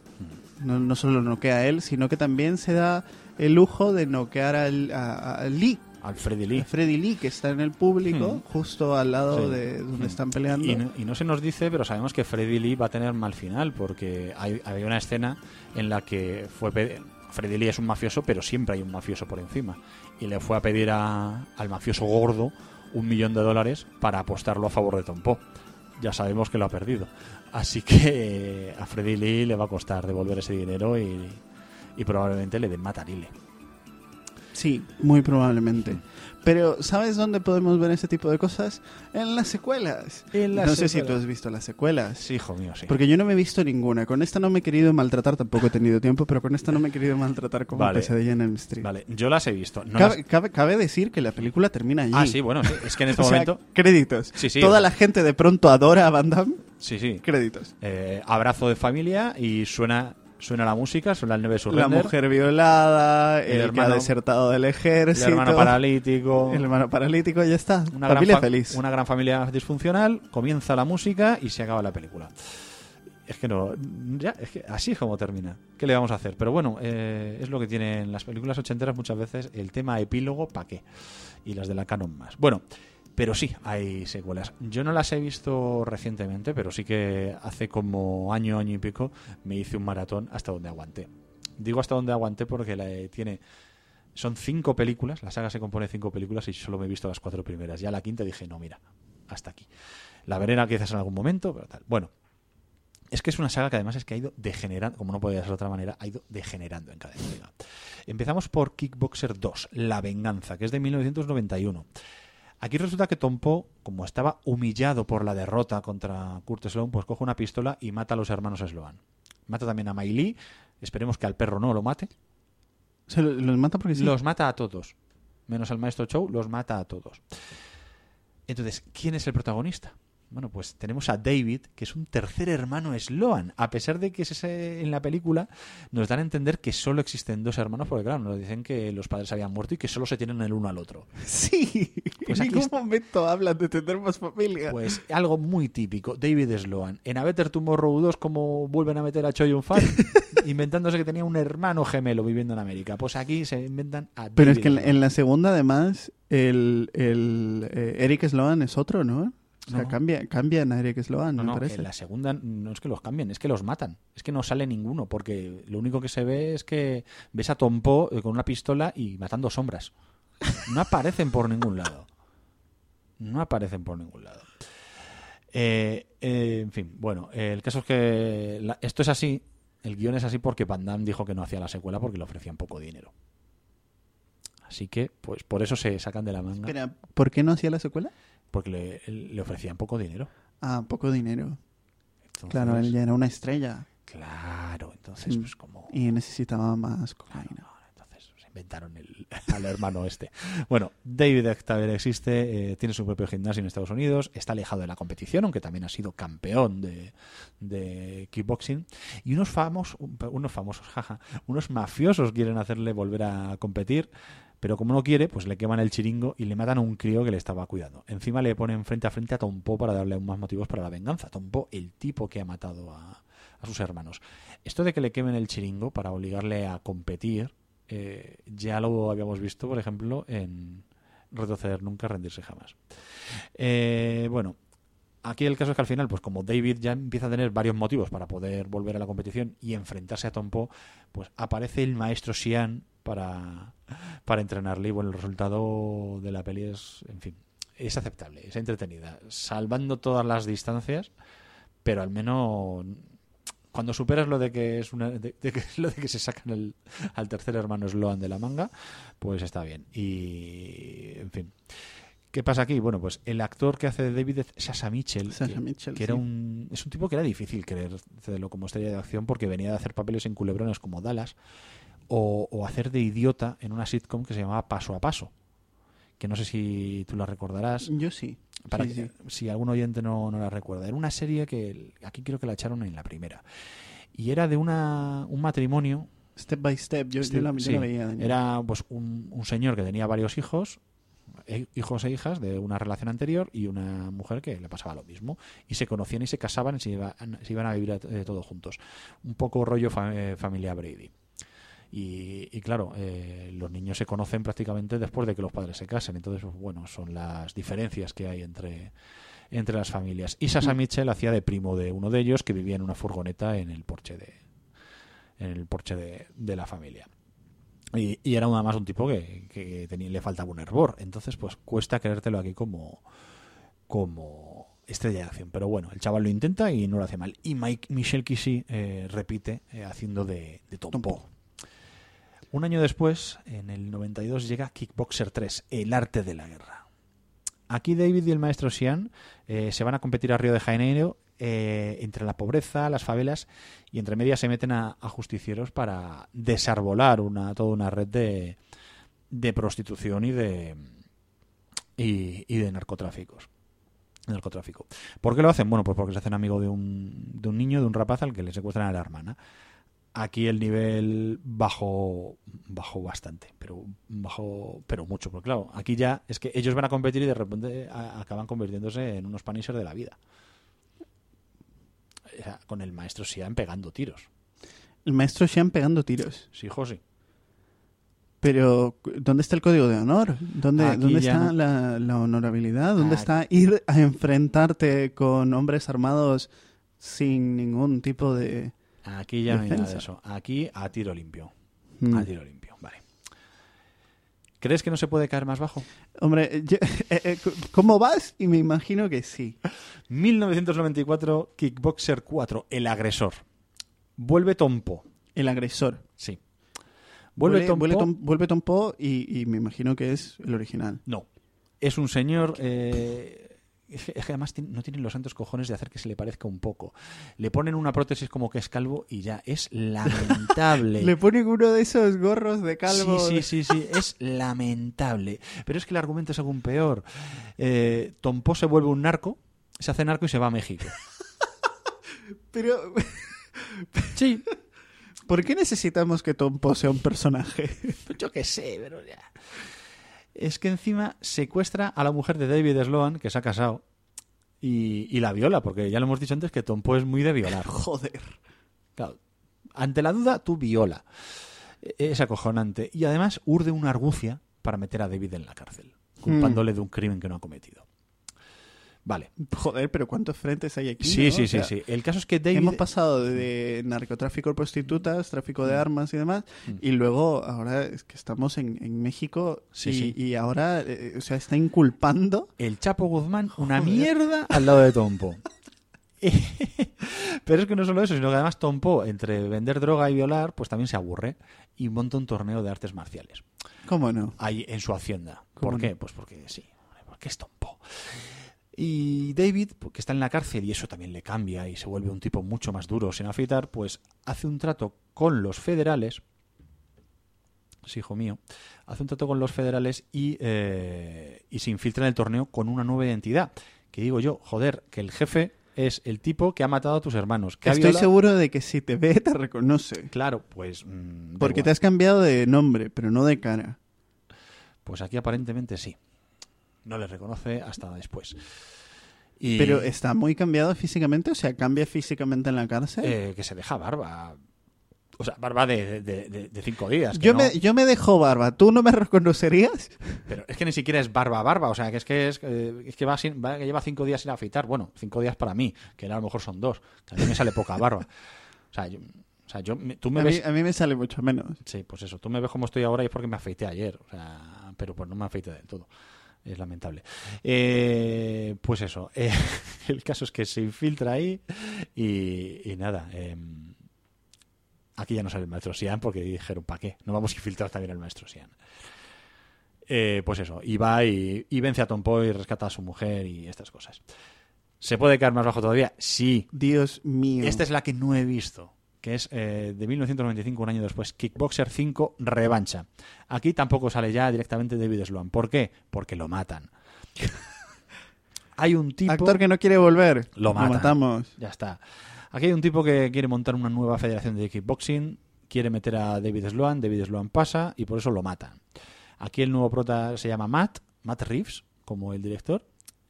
no, no solo lo noquea a él, sino que también se da el lujo de noquear al- a, a Lee. Al Freddy a Lee. Freddy Lee, que está en el público, Mm. justo al lado Sí. de donde Mm. están peleando. Y no, y no se nos dice, pero sabemos que Freddy Lee va a tener mal final, porque hay, hay una escena en la que fue Freddy Lee es un mafioso, pero siempre hay un mafioso por encima. Y le fue a pedir a- al mafioso gordo un millón de dólares para apostarlo a favor de Tom Poe. Ya sabemos que lo ha perdido. Así que eh, a Freddy Lee le va a costar devolver ese dinero y, probablemente le den matarile. Sí, muy probablemente. Pero, ¿sabes dónde podemos ver ese tipo de cosas? En las secuelas. En las no sé si tú has visto las secuelas. Sí, hijo mío, sí. Porque yo no me he visto ninguna. Con esta no me he querido maltratar, tampoco he tenido tiempo, pero con esta no me he querido maltratar como Vale. Pesadilla en el Street. Vale, yo las he visto. No cabe, las- cabe- cabe decir que la película termina allí. Ah, sí, bueno, sí. Es que en este *laughs* O sea, momento... créditos. Sí, sí, Toda o la gente de pronto adora a Van Damme. Sí, sí. Créditos. Eh, abrazo de familia y suena suena la música, suena el 9 La Surrender, mujer violada, el, El que hermano- ha desertado del el ejército. hermano paralítico, El hermano paralítico, ya está. una gran, Familia fa- feliz. una gran familia disfuncional, comienza la música y se acaba la película. Es que no, ya, es que así es como termina. ¿Qué le vamos a hacer? Pero bueno, eh, es lo que tienen las películas ochenteras muchas veces, el tema epílogo, ¿para qué? Y las de la canon más. Bueno, pero sí, hay secuelas. Yo no las he visto recientemente, pero sí que hace como año, año y pico me hice un maratón hasta donde aguanté. Digo hasta donde aguanté porque la, eh, tiene... Son cinco películas, la saga se compone de cinco películas y solo me he visto las cuatro primeras. Ya la quinta dije, no, mira, hasta aquí. La veré quizás en algún momento, pero tal. Bueno, es que es una saga que además es que ha ido degenerando, como no podía ser de otra manera, ha ido degenerando en cada entrega. Empezamos por Kickboxer 2, La Venganza, que es de 1991. Aquí resulta que Tom Poe, como estaba humillado por la derrota contra Kurt Sloan, pues coge una pistola y mata a los hermanos Sloan. Mata también a Miley, esperemos que al perro no lo mate. Se lo- los mata porque sí. Los mata a todos. Menos al maestro Chow, los mata a todos. Entonces, ¿quién es el protagonista? Bueno, pues tenemos a David, que es un tercer hermano Sloan. A pesar de que es ese- en la película nos dan a entender que solo existen dos hermanos, porque claro, nos dicen que los padres habían muerto y que solo se tienen el uno al otro. *laughs* Sí, Pues en ningún momento hablan de tener más familia. Pues algo muy típico, David Sloan. En A Better Tomorrow 2, como vuelven a meter a Choi Fat, *laughs* inventándose que tenía un hermano gemelo viviendo en América. Pues aquí se inventan a Pero David es que en la, Sloan. en la segunda, además, el, el eh, Eric Sloan es otro, ¿no? O sea, No. cambia, cambian a Eric Sloan, No, me no, parece. en la segunda no es que los cambien, es que los matan. Es que no sale ninguno, porque lo único que se ve es que ves a Tompo eh, con una pistola y matando sombras. No aparecen por ningún lado. No aparecen por ningún lado. Eh, eh, en fin, bueno, eh, el caso es que la- esto es así, el guion es así porque Van Damme dijo que no hacía la secuela porque le ofrecían poco dinero. Así que, pues por eso se sacan de la manga, Espera, ¿por qué no hacía la secuela? Porque le, le ofrecían poco dinero. Ah, poco dinero. Entonces, Claro, él ya era una estrella Claro, entonces, Mm. pues como. y necesitaba más cocaína. Inventaron el, *laughs* al hermano este. Bueno, David también existe, eh, tiene su propio gimnasio en Estados Unidos, está alejado de la competición, aunque también ha sido campeón de, de kickboxing. Y unos famosos, unos famosos, *laughs* jaja, unos mafiosos quieren hacerle volver a competir. Pero como no quiere, pues le queman el chiringo y le matan a un crío que le estaba cuidando. Encima le ponen frente a frente a Tompo para darle aún más motivos para la venganza. Tompo, el tipo que ha matado a, a sus hermanos. Esto de que le quemen el chiringo para obligarle a competir, eh, ya lo habíamos visto, por ejemplo, en Retroceder Nunca, Rendirse Jamás. Eh, bueno, aquí el caso es que al final, pues como David ya empieza a tener varios motivos para poder volver a la competición y enfrentarse a Tompo, pues aparece el maestro Xian para, para entrenarle y bueno, el resultado de la peli es, en fin, es aceptable, es entretenida, salvando todas las distancias, pero al menos cuando superas lo de que es una, de, de que lo de que se sacan el- al tercer hermano Sloan de la manga, pues está bien. Y en fin. ¿Qué pasa aquí? Bueno, pues el actor que hace de David es Sasha Mitchell, Sasha que, Mitchell, que era sí. un es un tipo que era difícil creerlo como estrella de acción porque venía de hacer papeles en culebrones como Dallas o, o hacer de idiota en una sitcom que se llamaba Paso a Paso, que no sé si tú la recordarás. Yo sí. Para sí, que- sí. si algún oyente no, no la recuerda. Era una serie que aquí creo que la echaron en la primera. Y era de una, un matrimonio. Step by step, yo, yo la, yo Sí, la veía. Era pues un, un señor que tenía varios hijos, eh, hijos e hijas de una relación anterior y una mujer que le pasaba lo mismo. Y se conocían y se casaban y se iban, se iban a vivir eh, todos juntos. Un poco rollo fa- eh, familia Brady. Y, y claro, eh, los niños se conocen prácticamente después de que los padres se casen. Entonces, pues, bueno, son las diferencias que hay entre, entre las familias. Y Sasha Mitchell hacía de primo de uno de ellos que vivía en una furgoneta en el porche de, en el porche de, de la familia. Y, y era nada más un tipo que, que tenía, le faltaba un hervor. Entonces, pues cuesta creértelo aquí como, como estrella de acción. Pero bueno, el chaval lo intenta y no lo hace mal. Y Mike, Michelle Kissy eh, repite eh, haciendo de, de Tompo. Tompo. Un año después, en el 92, llega Kickboxer 3, El arte de la guerra. Aquí David y el maestro Xian eh, se van a competir a Río de Janeiro eh, entre la pobreza, las favelas y entre medias se meten a, justicieros para desarbolar una, toda una red de, de prostitución y de, y de narcotráficos. Narcotráfico. ¿Por qué lo hacen? Bueno, pues porque se hacen amigo de un, de un niño, de un rapaz al que le secuestran a la hermana. Aquí el nivel bajó, bajó bastante, pero bajó, pero mucho, porque claro, aquí ya es que ellos van a competir y de repente acaban convirtiéndose en unos panisers de la vida. O sea, con el maestro Sian pegando tiros. El maestro Sean pegando tiros. Sí, José. Pero, ¿dónde está el código de honor? ¿Dónde, ¿dónde está no. la, la honorabilidad? ¿Dónde Aquí- está ir a enfrentarte con hombres armados sin ningún tipo de... Aquí ya no hay nada de eso. Aquí a tiro limpio. Mm. A tiro limpio, vale. ¿Crees que no se puede caer más bajo? Hombre, yo- *laughs* eh, eh, ¿cómo vas? Y me imagino que sí. 1994, Kickboxer 4, El agresor. Vuelve Tompo. El agresor. Sí. Vuelve, Tompo. vuelve Tom- vuelve Tom Poe y, y me imagino que es el original. No. Es un señor. eh, es que además no tienen los santos cojones de hacer que se le parezca un poco. Le ponen una prótesis como que es calvo y ya. Es lamentable. *laughs* Le ponen uno de esos gorros de calvo. Sí, sí, sí, sí, es lamentable. Pero es que el argumento es aún peor. Eh, Tompo se vuelve un narco se hace narco y se va a México. *laughs* Pero, *laughs* Sí, ¿por qué necesitamos que Tom Poe sea un personaje? yo qué sé, pero ya. Es que encima secuestra a la mujer de David Sloan, que se ha casado, y, y la viola, porque ya lo hemos dicho antes que Tom Poe es muy de violar. *laughs* Joder. Claro, ante la duda, tú viola. E- Es acojonante. Y además urde una argucia para meter a David en la cárcel, culpándole de un crimen que no ha cometido. Vale. Joder, pero ¿cuántos frentes hay aquí? Sí, no? sí, O sí, sea, sí. El caso es que David... Hemos pasado de narcotráfico de prostitutas, tráfico de armas y demás, y luego ahora es que estamos en, en México Sí, y, sí. y ahora, eh, o sea, está inculpando. El Chapo Guzmán, una Joder. mierda *laughs* al lado de Tompo. *laughs* Pero es que no solo eso, sino que además Tompo, entre vender droga y violar, pues también se aburre y monta un torneo de artes marciales. ¿Cómo no? Ahí en su hacienda. ¿Cómo ¿Por qué? no? Pues porque sí, porque es Tompo. Y David, que está en la cárcel y eso también le cambia y se vuelve un tipo mucho más duro sin afeitar, pues hace un trato con los federales. Sí, hijo mío. Hace un trato con los federales y, eh, y se infiltra en el torneo con una nueva identidad. Que digo yo, joder, que el jefe es el tipo que ha matado a tus hermanos. Que Estoy seguro de que si te ve, te reconoce. Claro, pues. mm, Porque igual. te has cambiado de nombre, pero no de cara. Pues aquí aparentemente sí. No le reconoce hasta después. Y, Pero está muy cambiado físicamente, o sea, cambia físicamente en la cárcel. eh, que se deja barba. O sea, barba de, de- de- de cinco días. que yo, no- me, yo me dejo barba, ¿tú no me reconocerías? Pero es que ni siquiera es barba barba. O sea, que es que, es, eh, es que, va sin- va- que lleva cinco días sin afeitar. Bueno, cinco días para mí, que a lo mejor son dos. Que a mí me sale poca barba. O sea, yo, o sea, yo tú me A mí, ves. a mí me sale mucho menos. Sí, pues eso. Tú me ves como estoy ahora y es porque me afeité ayer. O sea, pero pues no me afeité del todo. Es lamentable. Eh, pues eso. eh, *laughs* el caso es que se infiltra ahí y, y nada. eh, aquí ya no sale el maestro Sian porque dijeron, ¿para qué? No vamos a infiltrar también al maestro Sian. Eh, pues eso. Y va y, y vence a Tom Poe y rescata a su mujer y estas cosas. ¿Se puede caer más bajo todavía? Sí. Dios mío. Esta es la que no he visto, que es eh, de 1995, un año después, Kickboxer 5, Revancha. Aquí tampoco sale ya directamente David Sloan. ¿Por qué? Porque lo matan. *laughs* Hay un tipo... Actor que no quiere volver. Lo matan. matamos. Ya está. Aquí hay un tipo que quiere montar una nueva federación de kickboxing, quiere meter a David Sloan, David Sloan pasa y por eso lo matan. Aquí el nuevo prota se llama Matt, Matt Reeves, como el director.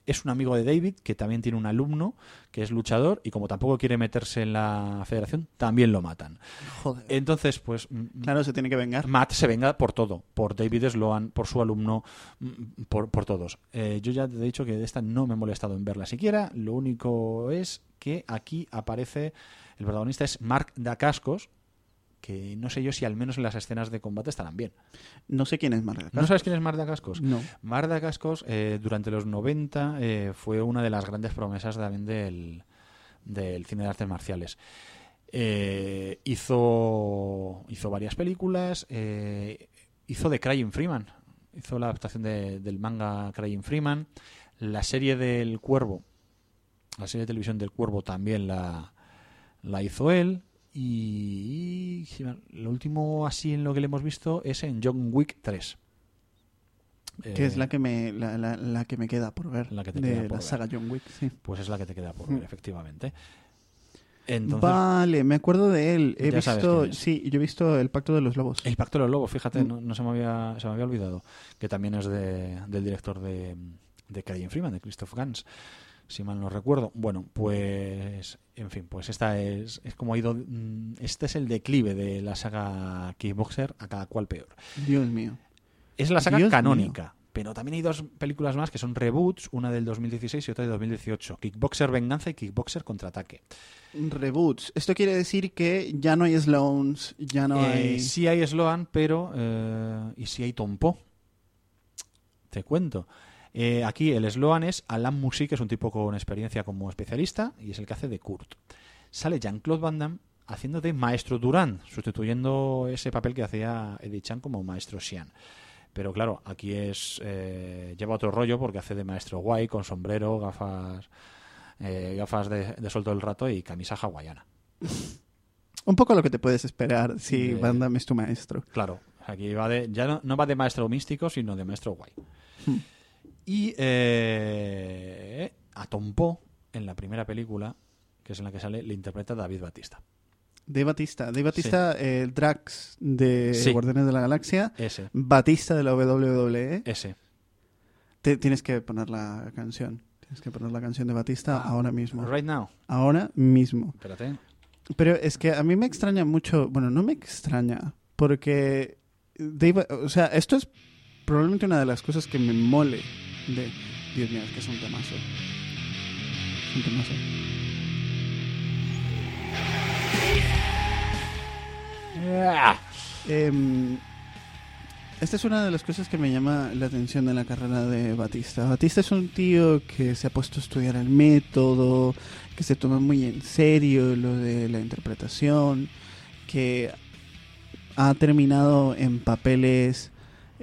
Es un amigo de David que también tiene un alumno que es luchador y como tampoco quiere meterse en la federación, también lo matan. Joder. Entonces, pues mm, Claro, se tiene que vengar. Matt se venga por todo, por David Sloan, por su alumno, mm, por, por todos. Eh, yo ya te he dicho que de esta no me he molestado en verla siquiera. Lo único es que aquí aparece, el protagonista es Mark Dacascos, que no sé yo si al menos en las escenas de combate estarán bien. No sé quién es Marga. ¿No sabes quién es Mark Dacascos? No. Mark Dacascos eh, durante los 90 eh, fue una de las grandes promesas también del, del cine de artes marciales. Eh, hizo, hizo varias películas, hizo de Crying Freeman, hizo la adaptación de- del manga Crying Freeman, la serie del Cuervo, la serie de televisión del Cuervo también la, la hizo él. Y, lo último así en lo que le hemos visto es en John Wick 3. Que es Eh, la que me la, la- la que me queda por ver. La que te de queda por la ver. saga John Wick, sí. Pues es la que te queda por Mm. ver, efectivamente. Entonces, vale, me acuerdo de él. He visto, sí, yo he visto El Pacto de los Lobos. El Pacto de los Lobos, fíjate, Mm. no, no se, me había, se me había olvidado, que también es de, del director de, de Freeman, de Christoph Gans, si mal no recuerdo. Bueno, pues, en fin, pues esta es, es como ha ido, mm, este es el declive de la saga Kickboxer a cada cual peor. Dios mío. Es la saga Dios canónica, pero también hay dos películas más que son reboots, una del 2016 y otra del 2018, Kickboxer Venganza y Kickboxer Contraataque. Reboots. Esto quiere decir que ya no hay Sloans, ya no Eh, hay... Sí hay Sloan, pero... eh, ¿Y si hay Tompo? Te cuento. Eh, aquí el Sloan es Alan Musi, que es un tipo con experiencia como especialista, y es el que hace de Kurt. Sale Jean-Claude Van Damme haciendo de Maestro Durán, sustituyendo ese papel que hacía Eddie Chan como Maestro Xian. Pero claro, aquí es eh, lleva otro rollo porque hace de Maestro Guay, con sombrero, gafas eh, gafas de, de sol todo el rato y camisa hawaiana. *laughs* Un poco lo que te puedes esperar si Van Damme es tu maestro. Claro, aquí va de, ya no, no va de maestro místico, sino de maestro guay. Hmm. Y eh, a en la primera película, que es en la que sale, le interpreta David Batista. Dave Batista. Dave Batista, el Drax de Sí. Guardianes de la Galaxia. Ese, Batista de la WWE. ese. Te- tienes que poner la canción. Tienes que poner la canción de Batista Ah, ahora mismo. Right now. Ahora mismo. Espérate. Pero es que a mí me extraña mucho, bueno, no me extraña, porque Dave, o sea, esto es probablemente una de las cosas que me mole de Dios mío, es que es un temazo. Es un temazo. Em, esta es una de las cosas que me llama la atención de la carrera de Batista. Batista es un tío que se ha puesto a estudiar el método, que se toma muy en serio lo de la interpretación, que ha terminado en papeles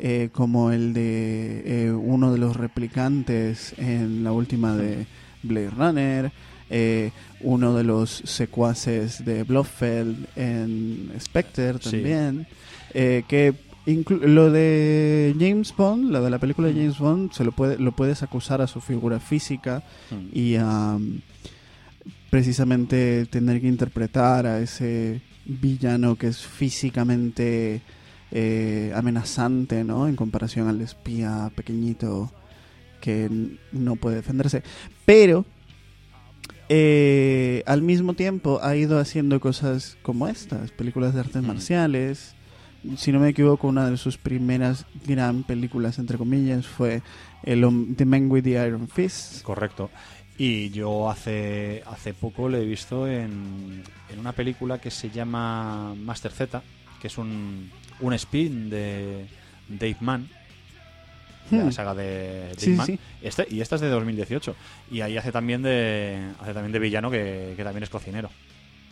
eh, como el de eh, uno de los replicantes en la última de Blade Runner, eh, uno de los secuaces de Blofeld en Spectre también, eh, que lo de James Bond, lo de la película de James Bond, se lo puede lo puedes acusar a su figura física Mm. y a mm, precisamente tener que interpretar a ese villano que es físicamente eh, amenazante, ¿no? En comparación al espía pequeñito que no puede defenderse. Pero eh, al mismo tiempo ha ido haciendo cosas como estas, películas de artes marciales. Si no me equivoco, una de sus primeras gran películas, entre comillas, fue el, The Man with the Iron Fist. Correcto. Y yo hace, hace poco lo he visto en, en una película que se llama Master Z, que es un, un spin de Dave Mann, de Hmm. la saga de Dave Sí, Mann. sí. Este, y esta es de 2018. Y ahí hace también de, hace también de villano que, que también es cocinero.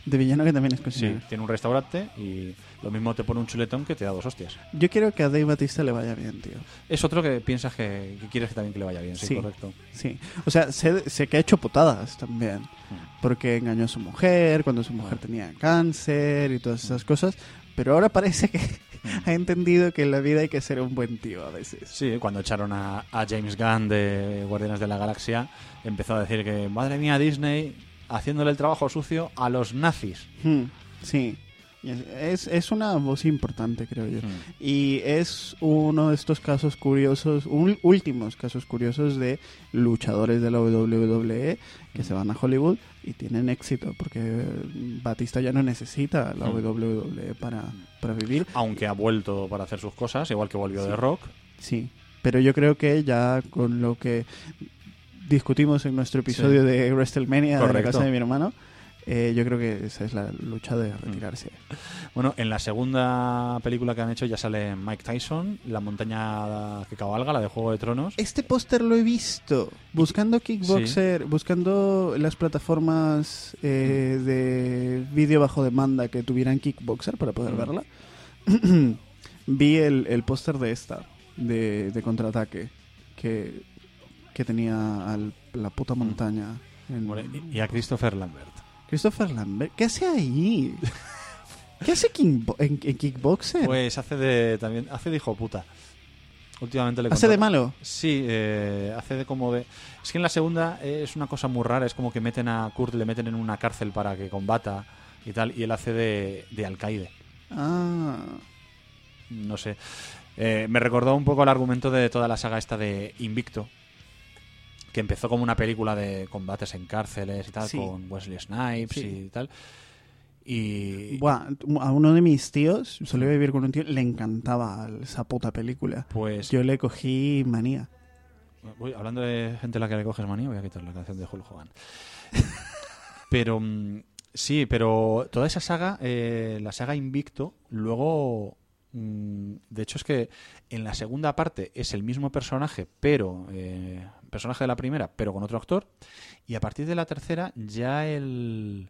De villano que también es Sí, cocinero. tiene un restaurante y lo mismo te pone un chuletón que te da dos hostias. Yo quiero que a Dave Batista le vaya bien, tío. Es otro que piensas que, que quieres que también que le vaya bien, sí, Sí. correcto. Sí. O sea, sé, sé que ha hecho putadas también. Hmm. Porque engañó a su mujer cuando su mujer tenía cáncer y todas esas cosas. Pero ahora parece que ha entendido que en la vida hay que ser un buen tío a veces. Sí, cuando echaron a, a James Gunn de Guardianes de la Galaxia, empezó a decir que, madre mía, Disney, haciéndole el trabajo sucio a los nazis. Hmm, Sí. Es- Es, una voz importante, creo yo. Y es uno de estos casos curiosos, un- últimos casos curiosos de luchadores de la WWE que se van a Hollywood y tienen éxito, porque Batista ya no necesita la Mm. WWE para, para vivir. Aunque ha vuelto para hacer sus cosas, igual que volvió Sí. de rock. Sí, pero yo creo que ya con lo que discutimos en nuestro episodio de WrestleMania de la casa de mi hermano, eh, yo creo que esa es la lucha de retirarse. Bueno, en la segunda película que han hecho ya sale Mike Tyson, La montaña que cabalga, la de Juego de Tronos. Este póster lo he visto buscando Kickboxer, buscando las plataformas eh, de vídeo bajo demanda que tuvieran Kickboxer para poder Mm. verla. *clears throat* Vi el, el póster de esta, de, de contraataque, que, que tenía al- la puta montaña. en- y a Christopher Lambert. Christopher Lambert, ¿qué hace ahí? ¿Qué hace Kickbo- en, en Kickboxer? Pues hace de también hace de hijo puta. Últimamente le ¿Hace de malo? Sí, eh, hace de como de... Es que en la segunda eh, es una cosa muy rara, es como que meten a Kurt, le meten en una cárcel para que combata y tal, y él hace de, de alcaide. Ah, No sé. Eh, me recordó un poco el argumento de toda la saga esta de Invicto, que empezó como una película de combates en cárceles y tal, Sí. con Wesley Snipes Sí. y tal. Y Buah, a uno de mis tíos, solía vivir con un tío, le encantaba esa puta película. pues Yo le cogí manía. Voy- hablando de gente a la que le coges manía, voy a quitar la canción de Hulk Hogan. *laughs* pero mm, sí, pero toda esa saga, eh, la saga Invicto, luego, mm, de hecho es que en la segunda parte es el mismo personaje, pero eh, personaje de la primera, pero con otro actor, y a partir de la tercera ya el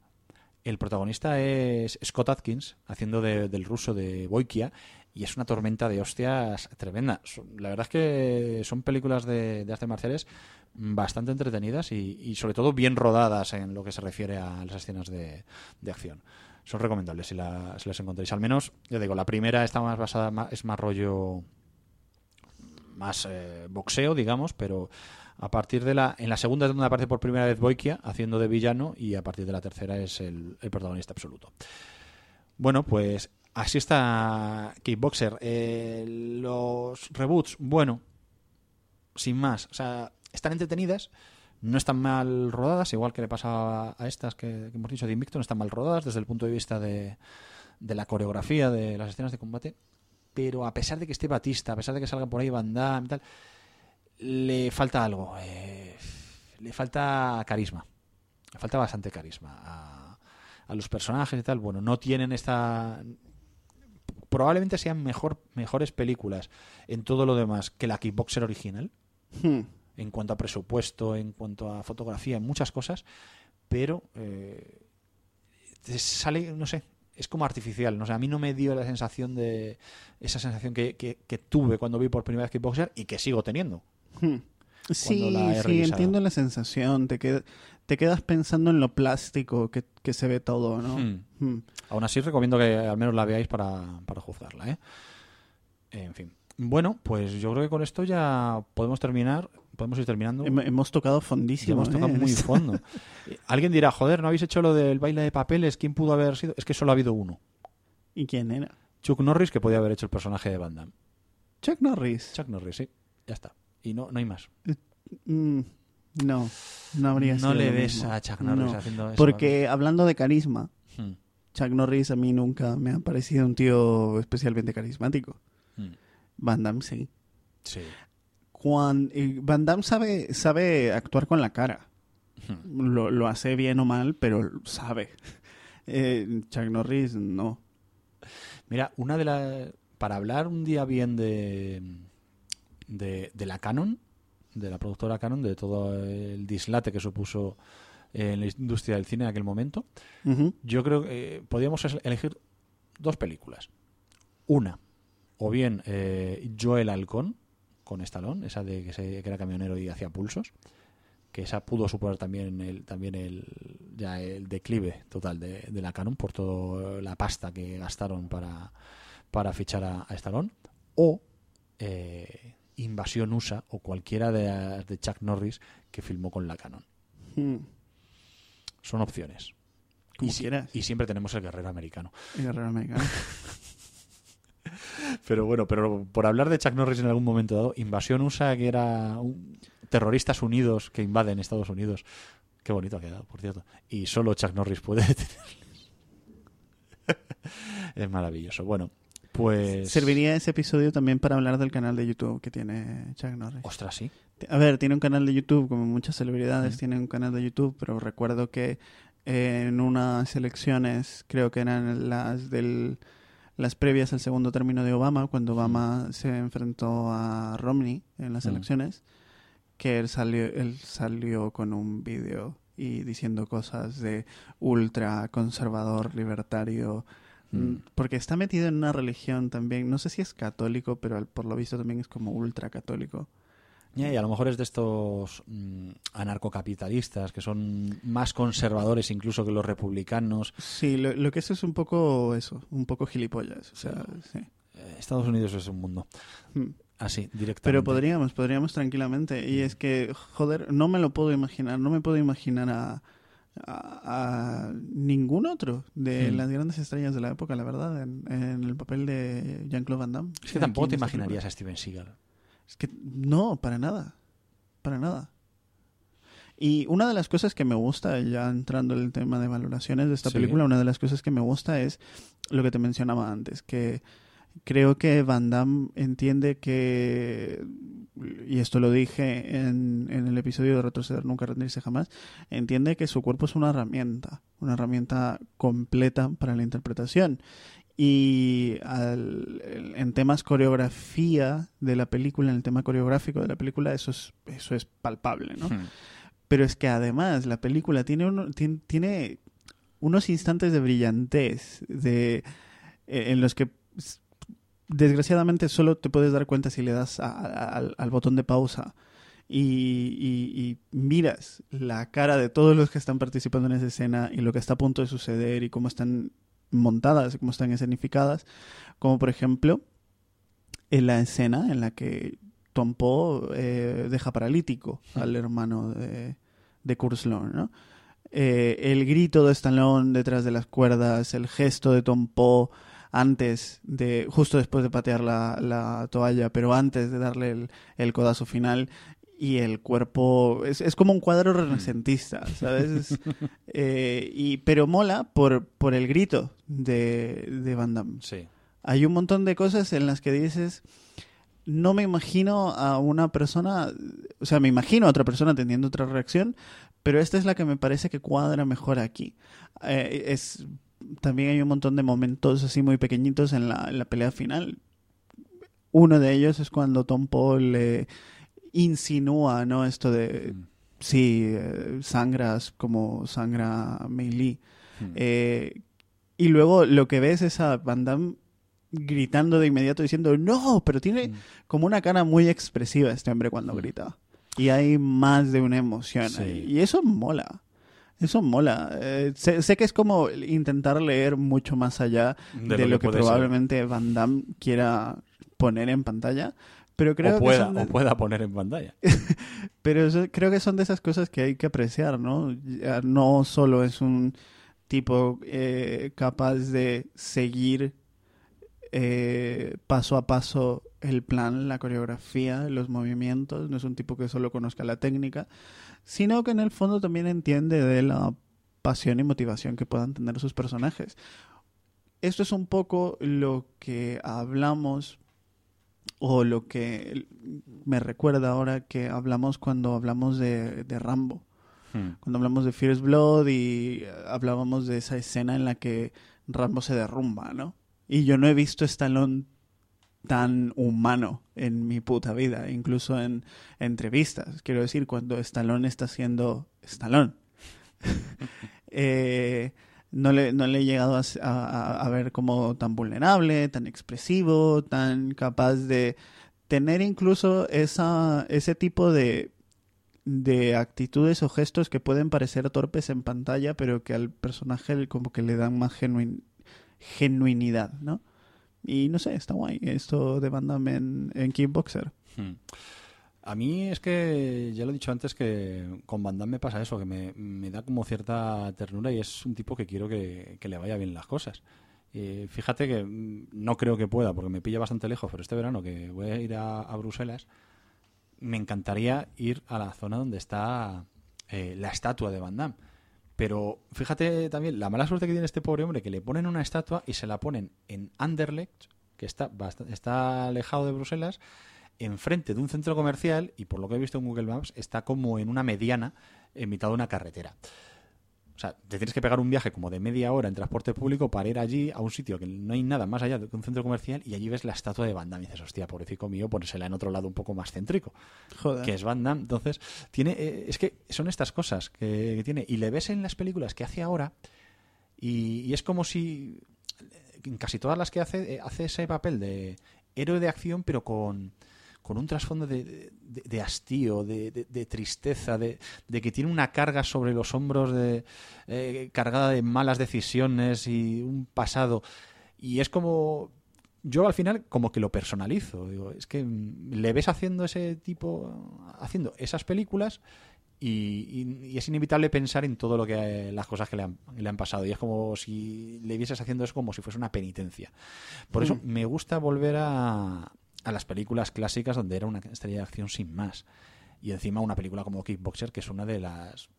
el protagonista es Scott Atkins, haciendo de- del ruso de Boikia, y es una tormenta de hostias tremenda. La verdad es que son películas de, de artes marciales bastante entretenidas y, y sobre todo bien rodadas en lo que se refiere a las escenas de, de acción. Son recomendables si, la- si las encontráis. Al menos, ya digo, la primera está más basada, ma- es más rollo más eh, boxeo, digamos, pero A partir de la. En la segunda es donde aparece por primera vez Boikia haciendo de villano y a partir de la tercera es el, protagonista absoluto. Bueno, pues así está Kickboxer. Eh, los reboots, bueno, sin más. O sea, están entretenidas, no están mal rodadas, igual que le pasa a estas que, que hemos dicho de Invicto, no están mal rodadas desde el punto de vista de, de la coreografía, de las escenas de combate. Pero a pesar de que esté Batista, a pesar de que salga por ahí Van Damme y tal, le falta algo. eh, le falta carisma. Le falta bastante carisma a, a los personajes y tal. Bueno, no tienen esta. Probablemente sean mejor, mejores películas en todo lo demás que la Kickboxer original, Hmm. en cuanto a presupuesto, en cuanto a fotografía, en muchas cosas, pero eh, sale, no sé, es como artificial. No sé, a mí no me dio la sensación de. esa sensación que, que- que tuve cuando vi por primera vez Kickboxer y que sigo teniendo. Hmm. Sí, la sí, entiendo la sensación. Te, qued- te quedas pensando en lo plástico que, que se ve todo, ¿no? Hmm. Hmm. Aún así, recomiendo que al menos la veáis para, para juzgarla. ¿eh? En fin. Bueno, pues yo creo que con esto ya podemos terminar. Podemos ir terminando. Hem- Hemos tocado fondísimo. hemos tocado ¿eh? muy *laughs* fondo. Alguien dirá, joder, ¿no habéis hecho lo del baile de papeles? ¿Quién pudo haber sido? Es que solo ha habido uno. ¿Y quién era? Chuck Norris, que podía haber hecho el personaje de Van Damme. Chuck Norris. Chuck Norris, sí. Ya está. Y no, no hay más. Mm, no, no habría no sido le lo ves mismo. a Chuck Norris No. haciendo eso. Porque hablando de carisma, Hmm, Chuck Norris a mí nunca me ha parecido un tío especialmente carismático. hmm. Van Damme sí. Sí. Juan, y Van Damme sabe, sabe actuar con la cara. Hmm. Lo, lo hace bien o mal, pero sabe. *laughs* Eh, Chuck Norris no. Mira, una de las. Para hablar un día bien de, de. de la Canon, de la productora Canon, de todo el dislate que supuso en la industria del cine en aquel momento, yo creo que eh, podríamos es- elegir dos películas. Una, o bien eh, Joel Halcón, con Stallone, esa de que, se- que era camionero y hacía pulsos, que esa pudo suponer también el, también el, ya el declive total de, de la Canon por toda la pasta que gastaron para, para fichar a, a Stallone, o eh, Invasión USA o cualquiera de, de Chuck Norris que filmó con la Canon. Mm. Son opciones. Como y, si- quieras. y siempre tenemos el guerrero americano. El guerrero americano. *laughs* Pero bueno, pero por hablar de Chuck Norris en algún momento dado, Invasión USA, que era un- terroristas unidos que invaden Estados Unidos. Qué bonito ha quedado, por cierto. Y solo Chuck Norris puede *laughs* detenerles. es maravilloso. Bueno, pues... Serviría ese episodio también para hablar del canal de YouTube que tiene Chuck Norris. Ostras, sí. A ver, tiene un canal de YouTube, como muchas celebridades tienen un canal de YouTube, pero recuerdo que eh, en unas elecciones, creo que eran las del las previas al segundo término de Obama, cuando Obama se enfrentó a Romney en las Mm. elecciones, que él salió, él salió con un vídeo y diciendo cosas de ultra conservador, libertario, Mm. mm, porque está metido en una religión también, no sé si es católico, pero por lo visto también es como ultra católico. Y a lo mejor es de estos mm, anarcocapitalistas que son más conservadores incluso que los republicanos. Sí, lo, lo que es es un poco eso, un poco gilipollas. O sea, sí. Eh, Estados Unidos es un mundo. Mm. Así, directamente. Pero podríamos, podríamos tranquilamente. Y es que, joder, no me lo puedo imaginar. No me puedo imaginar a, a, a ningún otro de Mm. las grandes estrellas de la época, la verdad, en, en el papel de Jean-Claude Van Damme. Es que tampoco te imaginarías a Steven Seagal. Es que no, para nada. Para nada. Y una de las cosas que me gusta, ya entrando en el tema de valoraciones de esta Sí. película, una de las cosas que me gusta es lo que te mencionaba antes, que creo que Van Damme entiende que, y esto lo dije en, en el episodio de Retroceder Nunca Rendirse Jamás, entiende que su cuerpo es una herramienta, una herramienta completa para la interpretación. Y al- en temas coreografía de la película, en el tema coreográfico de la película, eso es, eso es palpable, ¿no? Hmm. Pero es que además la película tiene, uno- tiene, tiene unos instantes de brillantez de, eh, en los que desgraciadamente solo te puedes dar cuenta si le das a- a- al, al botón de pausa y, y- y miras la cara de todos los que están participando en esa escena y lo que está a punto de suceder y cómo están montadas, cómo están escenificadas, como por ejemplo en la escena en la que Tom Poe eh, deja paralítico al hermano de, de ¿no? Eh, el grito de Stallone detrás de las cuerdas, el gesto de Tom Poe antes de, justo después de patear la, la toalla, pero antes de darle el, el codazo final, y el cuerpo es, es como un cuadro renacentista, ¿sabes? Es, *laughs* eh, y, pero mola por, por el grito de, de Van Damme. Sí. Hay un montón de cosas en las que dices, no me imagino a una persona, o sea, me imagino a otra persona teniendo otra reacción, pero esta es la que me parece que cuadra mejor aquí. Eh, es también hay un montón de momentos así muy pequeñitos en la, en la pelea final. Uno de ellos es cuando Tom Paul le insinúa, ¿no? Esto de Mm. sí, eh, sangras como sangra Mei Lee. Mm. Eh, y luego lo que ves es a Van Damme gritando de inmediato diciendo no, pero tiene Mm. como una cara muy expresiva este hombre cuando grita. Y hay más de una emoción. Sí. ahí. Y eso mola. Eso mola. Eh, sé, sé que es como intentar leer mucho más allá de, lo, que, puede ser. probablemente Van Damme quiera poner en pantalla. Pero creo o, pueda, de- o pueda poner en pantalla. *laughs* pero eso- creo que son de esas cosas que hay que apreciar, ¿no? No solo es un tipo eh, capaz de seguir eh, paso a paso el plan, la coreografía, los movimientos, no es un tipo que solo conozca la técnica, sino que en el fondo también entiende de la pasión y motivación que puedan tener sus personajes. Esto es un poco lo que hablamos o lo que me recuerda ahora que hablamos cuando hablamos de, de Rambo Hmm. cuando hablamos de Fierce Blood y eh, hablábamos de esa escena en la que Rambo se derrumba, ¿no? Y yo no he visto Stallone tan humano en mi puta vida, incluso en entrevistas. Quiero decir, cuando Stallone está siendo Stallone. *laughs* Eh, no, le, no le he llegado a- a ver como tan vulnerable, tan expresivo, tan capaz de tener incluso esa, ese tipo de de actitudes o gestos que pueden parecer torpes en pantalla, pero que al personaje como que le dan más genuin- genuinidad, ¿no? Y no sé, está guay esto de Van en, en Kickboxer. Hmm. A mí es que, ya lo he dicho antes, que con Van Damme me pasa eso, que me, da como cierta ternura y es un tipo que quiero que, le vaya bien las cosas. Eh, fíjate que mm, no creo que pueda, porque me pilla bastante lejos, pero este verano que voy a ir a, a Bruselas, me encantaría ir a la zona donde está eh, la estatua de Van Damme. Pero fíjate también la mala suerte que tiene este pobre hombre, que le ponen una estatua y se la ponen en Anderlecht, que está, bast- está alejado de Bruselas, enfrente de un centro comercial y por lo que he visto en Google Maps está como en una mediana en mitad de una carretera. O sea, te tienes que pegar un viaje como de media hora en transporte público para ir allí a un sitio que no hay nada más allá de un centro comercial y allí ves la estatua de Van Damme y dices, hostia, pobrecito mío, ponérsela en otro lado un poco más céntrico Joder. que es Van Damme. Entonces, tiene, eh, es que son estas cosas que, que tiene. Y le ves en las películas que hace ahora y, y es como si en casi todas las que hace, eh, hace ese papel de héroe de acción, pero con, con un trasfondo de, de- de hastío, de, tristeza, de, que tiene una carga sobre los hombros de, eh, cargada de malas decisiones y un pasado. Y es como yo al final como que lo personalizo. Digo, es que mm, le ves haciendo ese tipo, haciendo esas películas y, y- y es inevitable pensar en todo lo que eh, las cosas que le han, le han pasado. Y es como si le vieses haciendo eso como si fuese una penitencia. Por eso me gusta volver a, a las películas clásicas donde era una estrella de acción sin más. Y encima una película como Kickboxer, que es una de las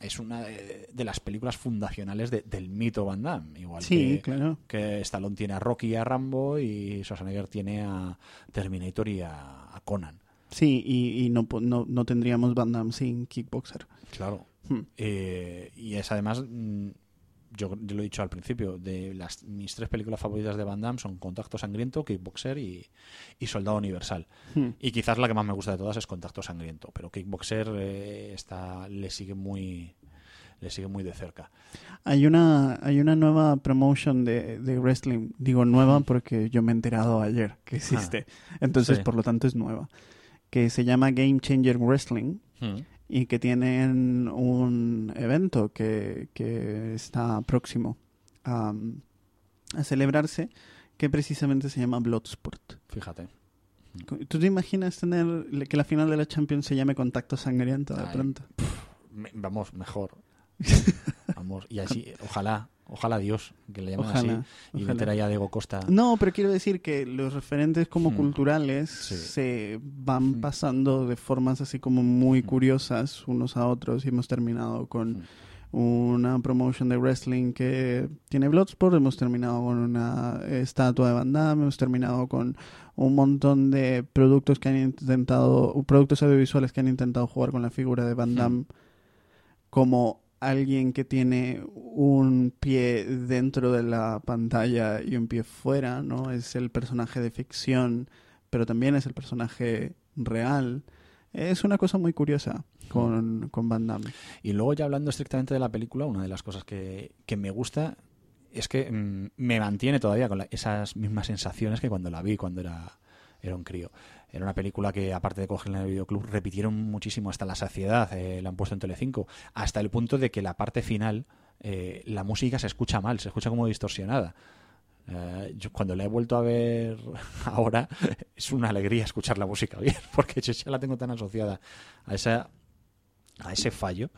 es una de, de las películas fundacionales de- del mito Van Damme. Igual Sí, que, claro. que Stallone tiene a Rocky y a Rambo y Schwarzenegger tiene a Terminator y a, a Conan. Sí, y, y no, no, no tendríamos Van Damme sin Kickboxer. Claro. Hmm. Eh, y es además, mm, yo, yo lo he dicho al principio, de las mis tres películas favoritas de Van Damme son Contacto Sangriento, Kickboxer y, y Soldado Universal. Hmm. Y quizás la que más me gusta de todas es Contacto Sangriento, pero Kickboxer eh, está, le sigue muy le sigue muy de cerca. Hay una, hay una nueva promotion de, de wrestling. Digo nueva porque yo me he enterado ayer que existe. Entonces, Ah. Sí. por lo tanto, es nueva. Que se llama Game Changer Wrestling. Y que tienen un evento que, que está próximo a, a celebrarse que precisamente se llama Bloodsport. Fíjate. ¿Tú te imaginas tener que la final de la Champions se llame Contacto Sangriento de Ay. pronto? Me- vamos, mejor. *laughs* Vamos, y así, ojalá, ojalá Dios, que le llamen Ojalá, así y meter a Diego Costa. No, pero quiero decir que los referentes como Hmm. culturales Sí. se van Hmm. pasando de formas así como muy Hmm. curiosas unos a otros y hemos terminado con una promotion de wrestling que tiene Bloodsport, hemos terminado con una estatua de Van Damme, hemos terminado con un montón de productos que han intentado, productos audiovisuales que han intentado jugar con la figura de Van. Damme como alguien que tiene un pie dentro de la pantalla y un pie fuera, ¿no? Es el personaje de ficción, pero también es el personaje real. Es una cosa muy curiosa con, con Van Damme. Y luego ya hablando estrictamente de la película, una de las cosas que, que me gusta es que mm, me mantiene todavía con la- esas mismas sensaciones que cuando la vi, cuando era, era un crío. Era una película que, aparte de cogerla en el videoclub, repitieron muchísimo hasta la saciedad, eh, la han puesto en Telecinco, hasta el punto de que la parte final, eh, la música se escucha mal, se escucha como distorsionada. Eh, cuando la he vuelto a ver *laughs* ahora, es una alegría escuchar la música bien, *laughs* porque ya la tengo tan asociada a esa a ese fallo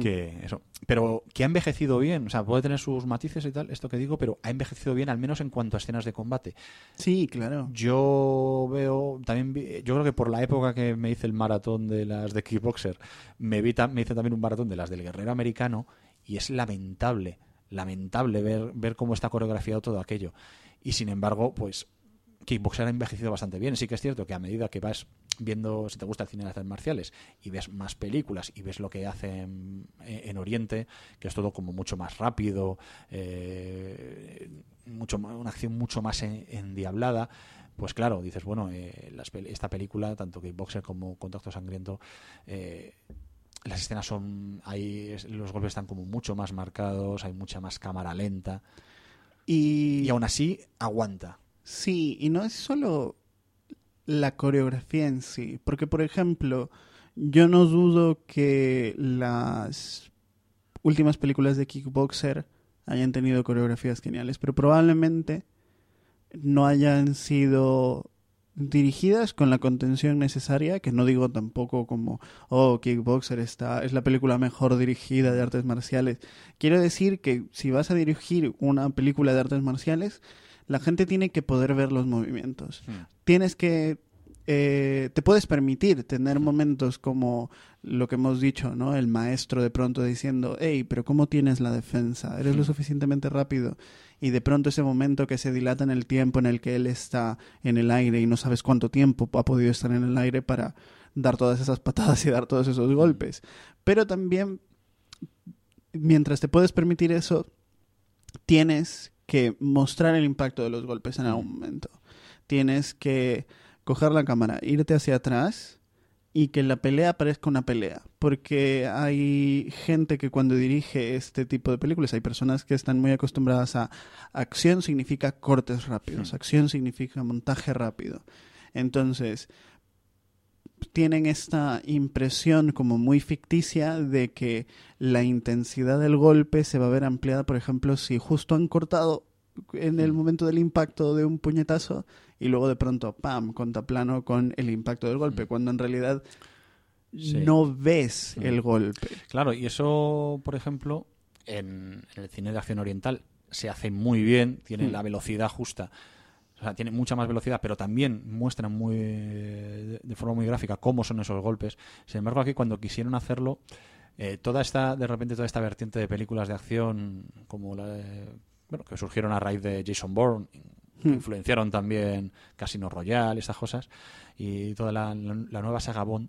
que eso. Pero que ha envejecido bien o sea puede tener sus matices y tal esto que digo pero ha envejecido bien al menos en cuanto a escenas de combate. Sí, claro. yo veo también vi- yo creo que por la época que me hice el maratón de las de kickboxer me vi me hice también un maratón de las del guerrero americano y es lamentable lamentable ver ver cómo está coreografiado todo aquello. Y sin embargo pues Kickboxer ha envejecido bastante bien. Sí que es cierto que a medida que vas viendo, si te gusta el cine de artes marciales, y ves más películas y ves lo que hacen en, en Oriente, que es todo como mucho más rápido, eh, mucho una acción mucho más en- endiablada, pues claro, dices, bueno, eh, las esta película, tanto Kickboxer como Contacto Sangriento, eh, las escenas son, ahí los golpes están como mucho más marcados, hay mucha más cámara lenta, Y, y aún así aguanta. Sí, y no es solo la coreografía en sí, porque por ejemplo, yo no dudo que las últimas películas de Kickboxer hayan tenido coreografías geniales, pero probablemente no hayan sido dirigidas con la contención necesaria, que no digo tampoco como, oh, Kickboxer está, es la película mejor dirigida de artes marciales. Quiero decir que si vas a dirigir una película de artes marciales, la gente tiene que poder ver los movimientos. Tienes que eh, te puedes permitir tener momentos como lo que hemos dicho, ¿no? El maestro de pronto diciendo, hey, pero ¿cómo tienes la defensa? ¿Eres lo suficientemente rápido? Y de pronto ese momento que se dilata en el tiempo en el que él está en el aire y no sabes cuánto tiempo ha podido estar en el aire para dar todas esas patadas y dar todos esos golpes. Pero también, mientras te puedes permitir eso, tienes que mostrar el impacto de los golpes en algún momento. Tienes que coger la cámara, irte hacia atrás y que la pelea parezca una pelea. Porque hay gente que cuando dirige este tipo de películas, hay personas que están muy acostumbradas a acción significa cortes rápidos, acción significa montaje rápido. Entonces, tienen esta impresión como muy ficticia de que la intensidad del golpe se va a ver ampliada, por ejemplo, si justo han cortado en el momento del impacto de un puñetazo y luego de pronto, ¡pam!, plano con el impacto del golpe, cuando en realidad Sí. no ves Mm. el golpe. Claro, y eso, por ejemplo, en, en el cine de acción oriental se hace muy bien, tiene la velocidad justa. O sea, tiene mucha más velocidad, pero también muestran muy de, forma muy gráfica cómo son esos golpes. Sin embargo, aquí cuando quisieron hacerlo, eh, toda esta, de repente, toda esta vertiente de películas de acción, como la de- bueno, que surgieron a raíz de Jason Bourne, que Hmm. influenciaron también Casino Royale, esas cosas, y toda la, la nueva saga Bond,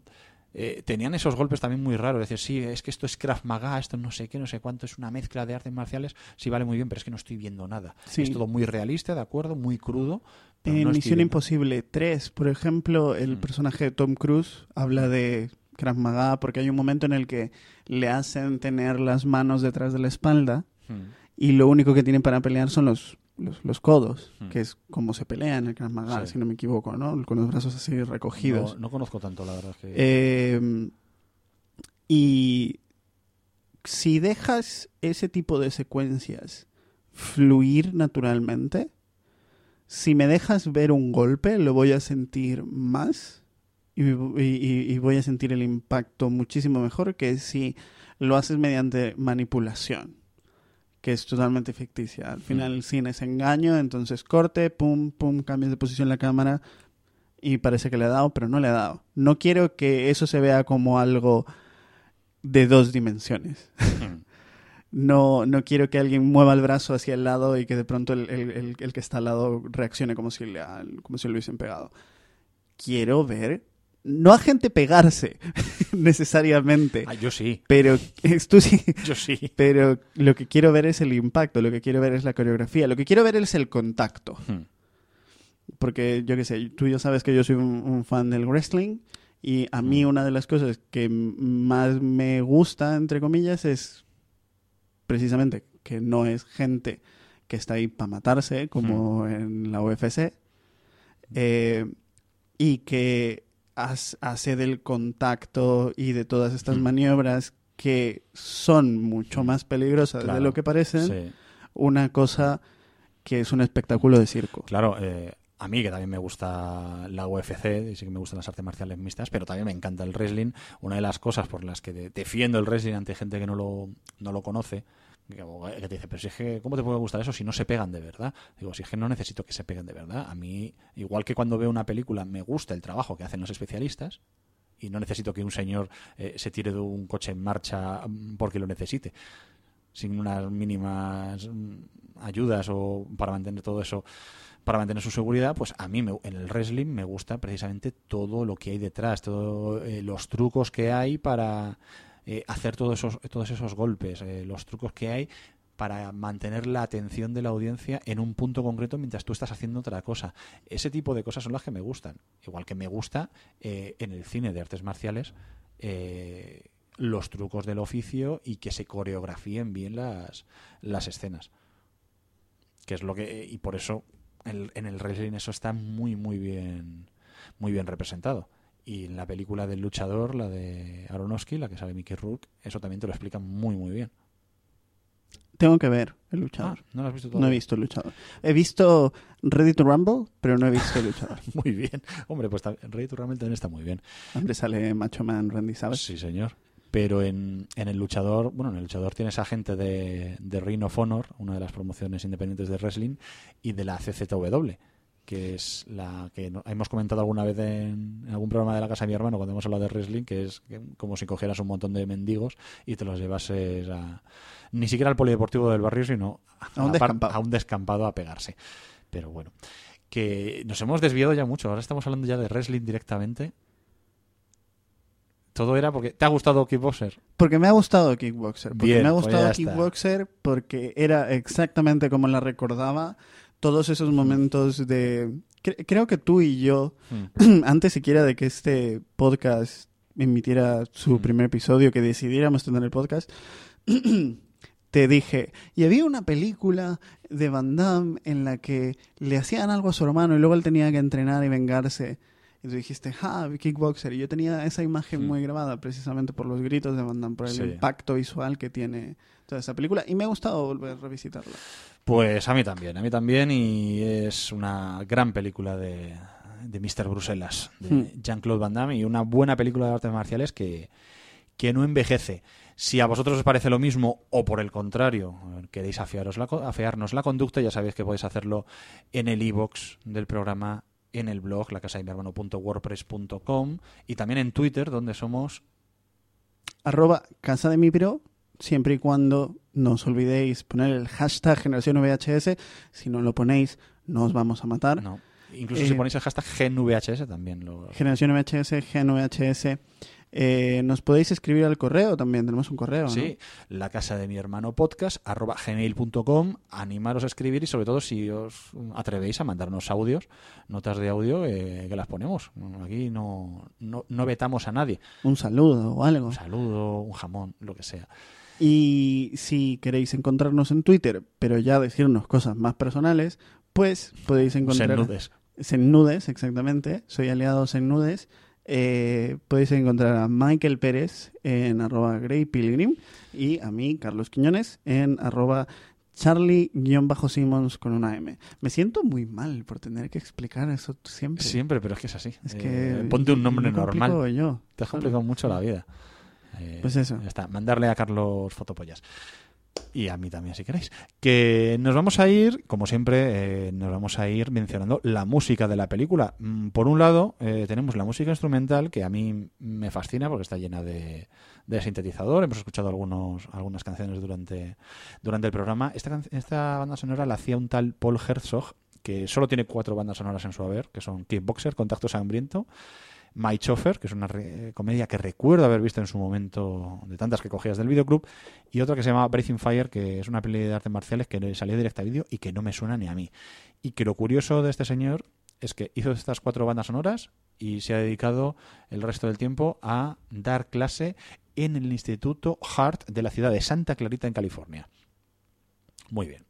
eh, tenían esos golpes también muy raros. Decir, sí, es que esto es Krav Maga, esto no sé qué, no sé cuánto, es una mezcla de artes marciales. Sí, vale muy bien, pero es que no estoy viendo nada. Sí. Es todo muy realista, de acuerdo, muy crudo. pero En no Misión. Imposible 3, por ejemplo, el Mm. personaje de Tom Cruise habla de Krav Maga porque hay un momento en el que le hacen tener las manos detrás de la espalda Hmm. y lo único que tienen para pelear son los, los, los codos, Hmm. que es como se pelea en el Krav Maga, Sí. si no me equivoco, ¿no? Con los brazos así recogidos. No, no conozco tanto, la verdad. es que- Eh, y si dejas ese tipo de secuencias fluir naturalmente, si me dejas ver un golpe, lo voy a sentir más y, y- y voy a sentir el impacto muchísimo mejor que si lo haces mediante manipulación, que es totalmente ficticia. Al final el cine es engaño, entonces corte, pum, pum, cambias de posición la cámara y parece que le ha dado, pero no le ha dado. No quiero que eso se vea como algo de dos dimensiones. *laughs* No, no quiero que alguien mueva el brazo hacia el lado y que de pronto el, el- el- el que está al lado reaccione como si, le, ha- como si lo hubiesen pegado. Quiero ver, no a gente pegarse *laughs* necesariamente, Ah, yo sí, pero esto sí, *laughs* yo sí. pero lo que quiero ver es el impacto, lo que quiero ver es la coreografía, lo que quiero ver es el contacto. Hmm. Porque yo qué sé, tú ya sabes que yo soy un, un fan del wrestling y a mí una de las cosas que más me gusta, entre comillas, es precisamente que no es gente que está ahí para matarse, como en la UFC, eh, y que hace del contacto y de todas estas Mm. maniobras que son mucho más peligrosas de lo que parecen, Sí. una cosa que es un espectáculo de circo. Claro, eh, a mí que también me gusta la UFC y sí que me gustan las artes marciales mixtas, pero también me encanta el wrestling. Una de las cosas por las que de- defiendo el wrestling ante gente que no lo, no lo conoce, que, te dice, pero si es que, ¿cómo te puede gustar eso si no se pegan de verdad? Digo, si es que no necesito que se peguen de verdad. A mí, igual que cuando veo una película, me gusta el trabajo que hacen los especialistas, y no necesito que un señor eh, se tire de un coche en marcha mm, porque lo necesite sin unas mínimas mm, ayudas o para mantener todo eso para mantener su seguridad pues a mí me- en el wrestling me gusta precisamente todo lo que hay detrás todos los trucos que hay para eh, hacer todos esos todos esos golpes eh, los trucos que hay para mantener la atención de la audiencia en un punto concreto mientras tú estás haciendo otra cosa. Ese tipo de cosas son las que me gustan. Igual que me gusta eh, en el cine de artes marciales eh, los trucos del oficio y que se coreografíen bien las, las escenas. Que es lo que. Y por eso el- en el wrestling eso está muy, muy bien. Muy bien representado. Y en la película del luchador, la de Aronofsky, la que sale Mickey Rourke, eso también te lo explican muy, muy bien. Tengo que ver el Ah, luchador. ¿no lo has visto no he todavía? visto el luchador. He visto Ready to Rumble, pero no he visto el luchador. *laughs* Muy bien. Hombre, pues Rey to Rumble también está muy bien. Hombre, sale Macho Man Randy Savage. Sí, señor. Pero en, en el luchador, bueno, en el luchador tienes a gente de, de Ring of Honor, una de las promociones independientes de wrestling, y de la CZW, que es la que hemos comentado alguna vez en, en algún programa de la casa de mi hermano cuando hemos hablado de wrestling, que es como si cogieras un montón de mendigos y te los llevases a, ni siquiera al polideportivo del barrio, sino A un descampado. a un descampado a pegarse. Pero bueno, que nos hemos desviado ya mucho. Ahora estamos hablando ya de wrestling directamente. Todo era porque te ha gustado Kickboxer. Porque me ha gustado Kickboxer. Porque Bien, me ha pues gustado. Kickboxer porque era exactamente como la recordaba. Todos esos momentos de... cre- creo que tú y yo, *clears throat* antes siquiera de que este podcast emitiera su Mm. primer episodio, que decidiéramos tener el podcast, *clears throat* te dije, y había una película de Van Damme en la que le hacían algo a su hermano y luego él tenía que entrenar y vengarse. Y tú dijiste, ah, Kickboxer. Y yo tenía esa imagen Mm. muy grabada precisamente por los gritos de Van Damme, por el Sí. impacto visual que tiene toda esa película. Y me ha gustado volver a revisitarla. Pues a mí también, a mí también. Y es una gran película de, de Mr. Bruselas, de Hmm. Jean-Claude Van Damme, y una buena película de artes marciales que, que no envejece. Si a vosotros os parece lo mismo o por el contrario queréis afearos la, afearnos la conducta, ya sabéis que podéis hacerlo en el iBox del programa, en el blog, la casa de mi hermano.wordpress.com y también en Twitter, donde somos Arroba Casa de mi Pro, siempre y cuando no os olvidéis poner el hashtag generación VHS. Si no lo ponéis, no os vamos a matar. no, incluso si Eh, ponéis el hashtag GNVHS también lo Generación VHS, GNVHS. Eh, nos podéis escribir al correo también, tenemos un correo. ¿no? Sí, la casa de mi hermano podcast arroba gmail.com. Animaros a escribir y sobre todo si os atrevéis a mandarnos audios, notas de audio eh, que las ponemos. Aquí no, no, no vetamos a nadie. Un saludo o algo. Un saludo, un jamón, lo que sea. Y si queréis encontrarnos en Twitter, pero ya decirnos cosas más personales, pues podéis encontrar... nudes. Nudes, exactamente. Soy aliado Nudes. Eh, podéis encontrar a Michael Pérez en arroba Grey Pilgrim y a mí, Carlos Quiñones, en arroba Charlie-Simmons con una M. Me siento muy mal por tener que explicar eso siempre. Siempre, pero es que es así. Es Eh, ponte un nombre normal. yo. Te has complicado mucho la vida. Eh, Pues eso. Ya está. Mandarle a Carlos fotopollas. Y a mí también, si queréis. Que nos vamos a ir, como siempre, eh, nos vamos a ir mencionando la música de la película. Mm, Por un lado, eh, tenemos la música instrumental, que a mí me fascina porque está llena de, de sintetizador. Hemos escuchado algunos, algunas canciones durante, durante el programa. Esta, esta banda sonora la hacía un tal Paul Herzog, que solo tiene cuatro bandas sonoras en su haber, que son Kickboxer, Contacto Sangriento, My Chauffeur, que es una re- comedia que recuerdo haber visto en su momento de tantas que cogías del videoclub, y otra que se llama Breathing Fire, que es una peli de artes marciales que salió directa a vídeo y que no me suena ni a mí. Y que lo curioso de este señor es que hizo estas cuatro bandas sonoras y se ha dedicado el resto del tiempo a dar clase en el Instituto Hart de la ciudad de Santa Clarita, en California. Muy bien.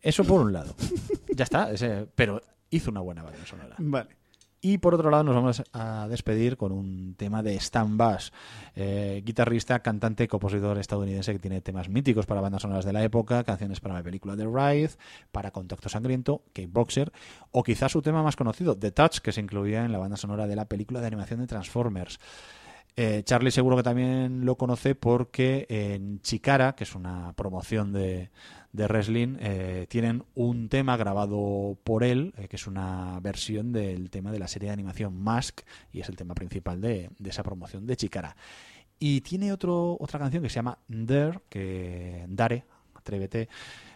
Eso por un lado. *laughs* ya está, ese- pero hizo una buena banda sonora. Vale. Y por otro lado nos vamos a despedir con un tema de Stan Bass, eh, guitarrista, cantante, compositor estadounidense que tiene temas míticos para bandas sonoras de la época, canciones para la película The Ride, para Contacto Sangriento, Kickboxer, o quizás su tema más conocido, The Touch, que se incluía en la banda sonora de la película de animación de Transformers. Eh, Charlie seguro que también lo conoce porque en Chicara, que es una promoción de, de wrestling, eh, tienen un tema grabado por él, eh, que es una versión del tema de la serie de animación Mask, y es el tema principal de, de esa promoción de Chicara. Y tiene otro, otra canción que se llama Dare, que Dare, atrévete,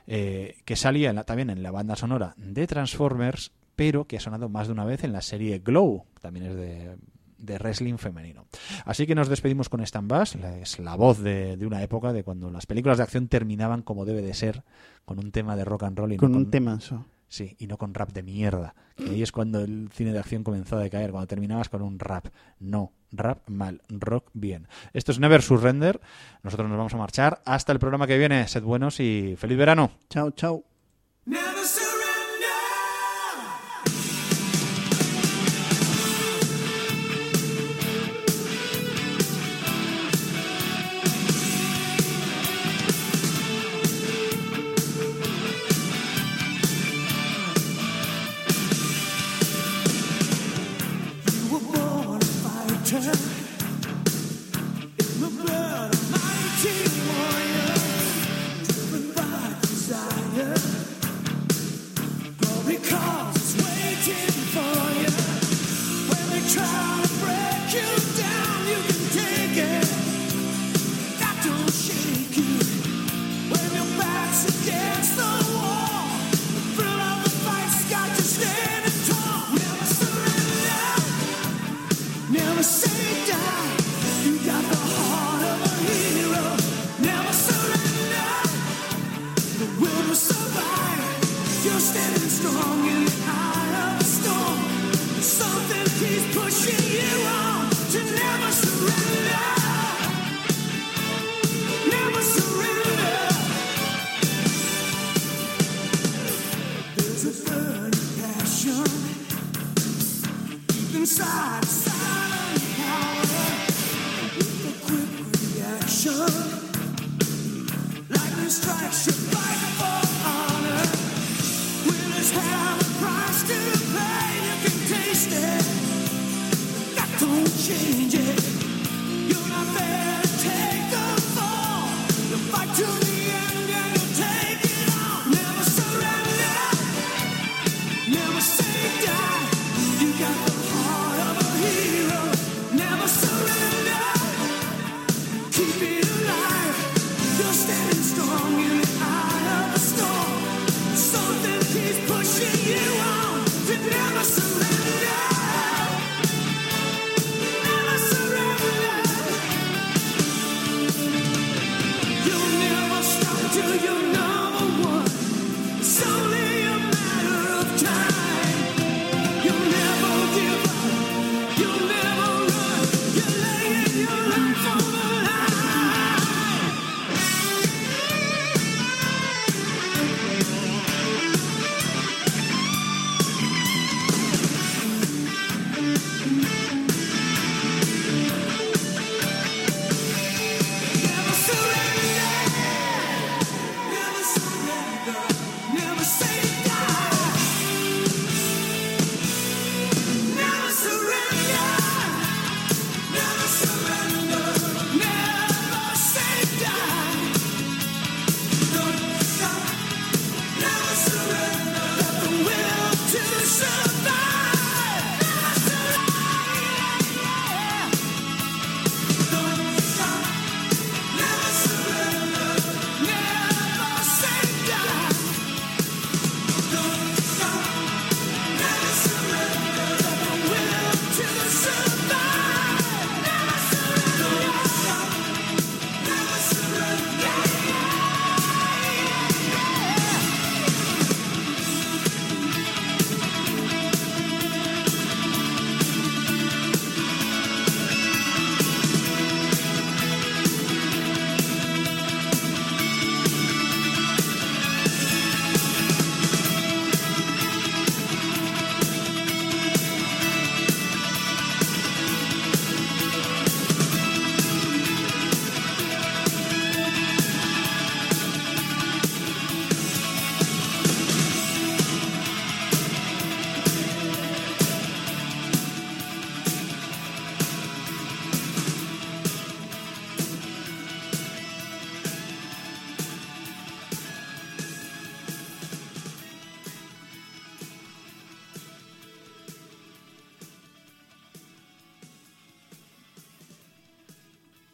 eh, que salía en la- también en la banda sonora de Transformers, pero que ha sonado más de una vez en la serie Glow, también es de, de wrestling femenino. Así que nos despedimos con Stan Bass, es la voz de, de una época de cuando las películas de acción terminaban como debe de ser, con un tema de rock and roll y no Con un temazo. Sí, y no con rap de mierda. Que ahí es cuando el cine de acción comenzó a decaer, cuando terminabas con un rap. No, rap mal, rock bien. Esto es Never Surrender. Nosotros nos vamos a marchar. Hasta el programa que viene. Sed buenos y feliz verano. Chao, chao.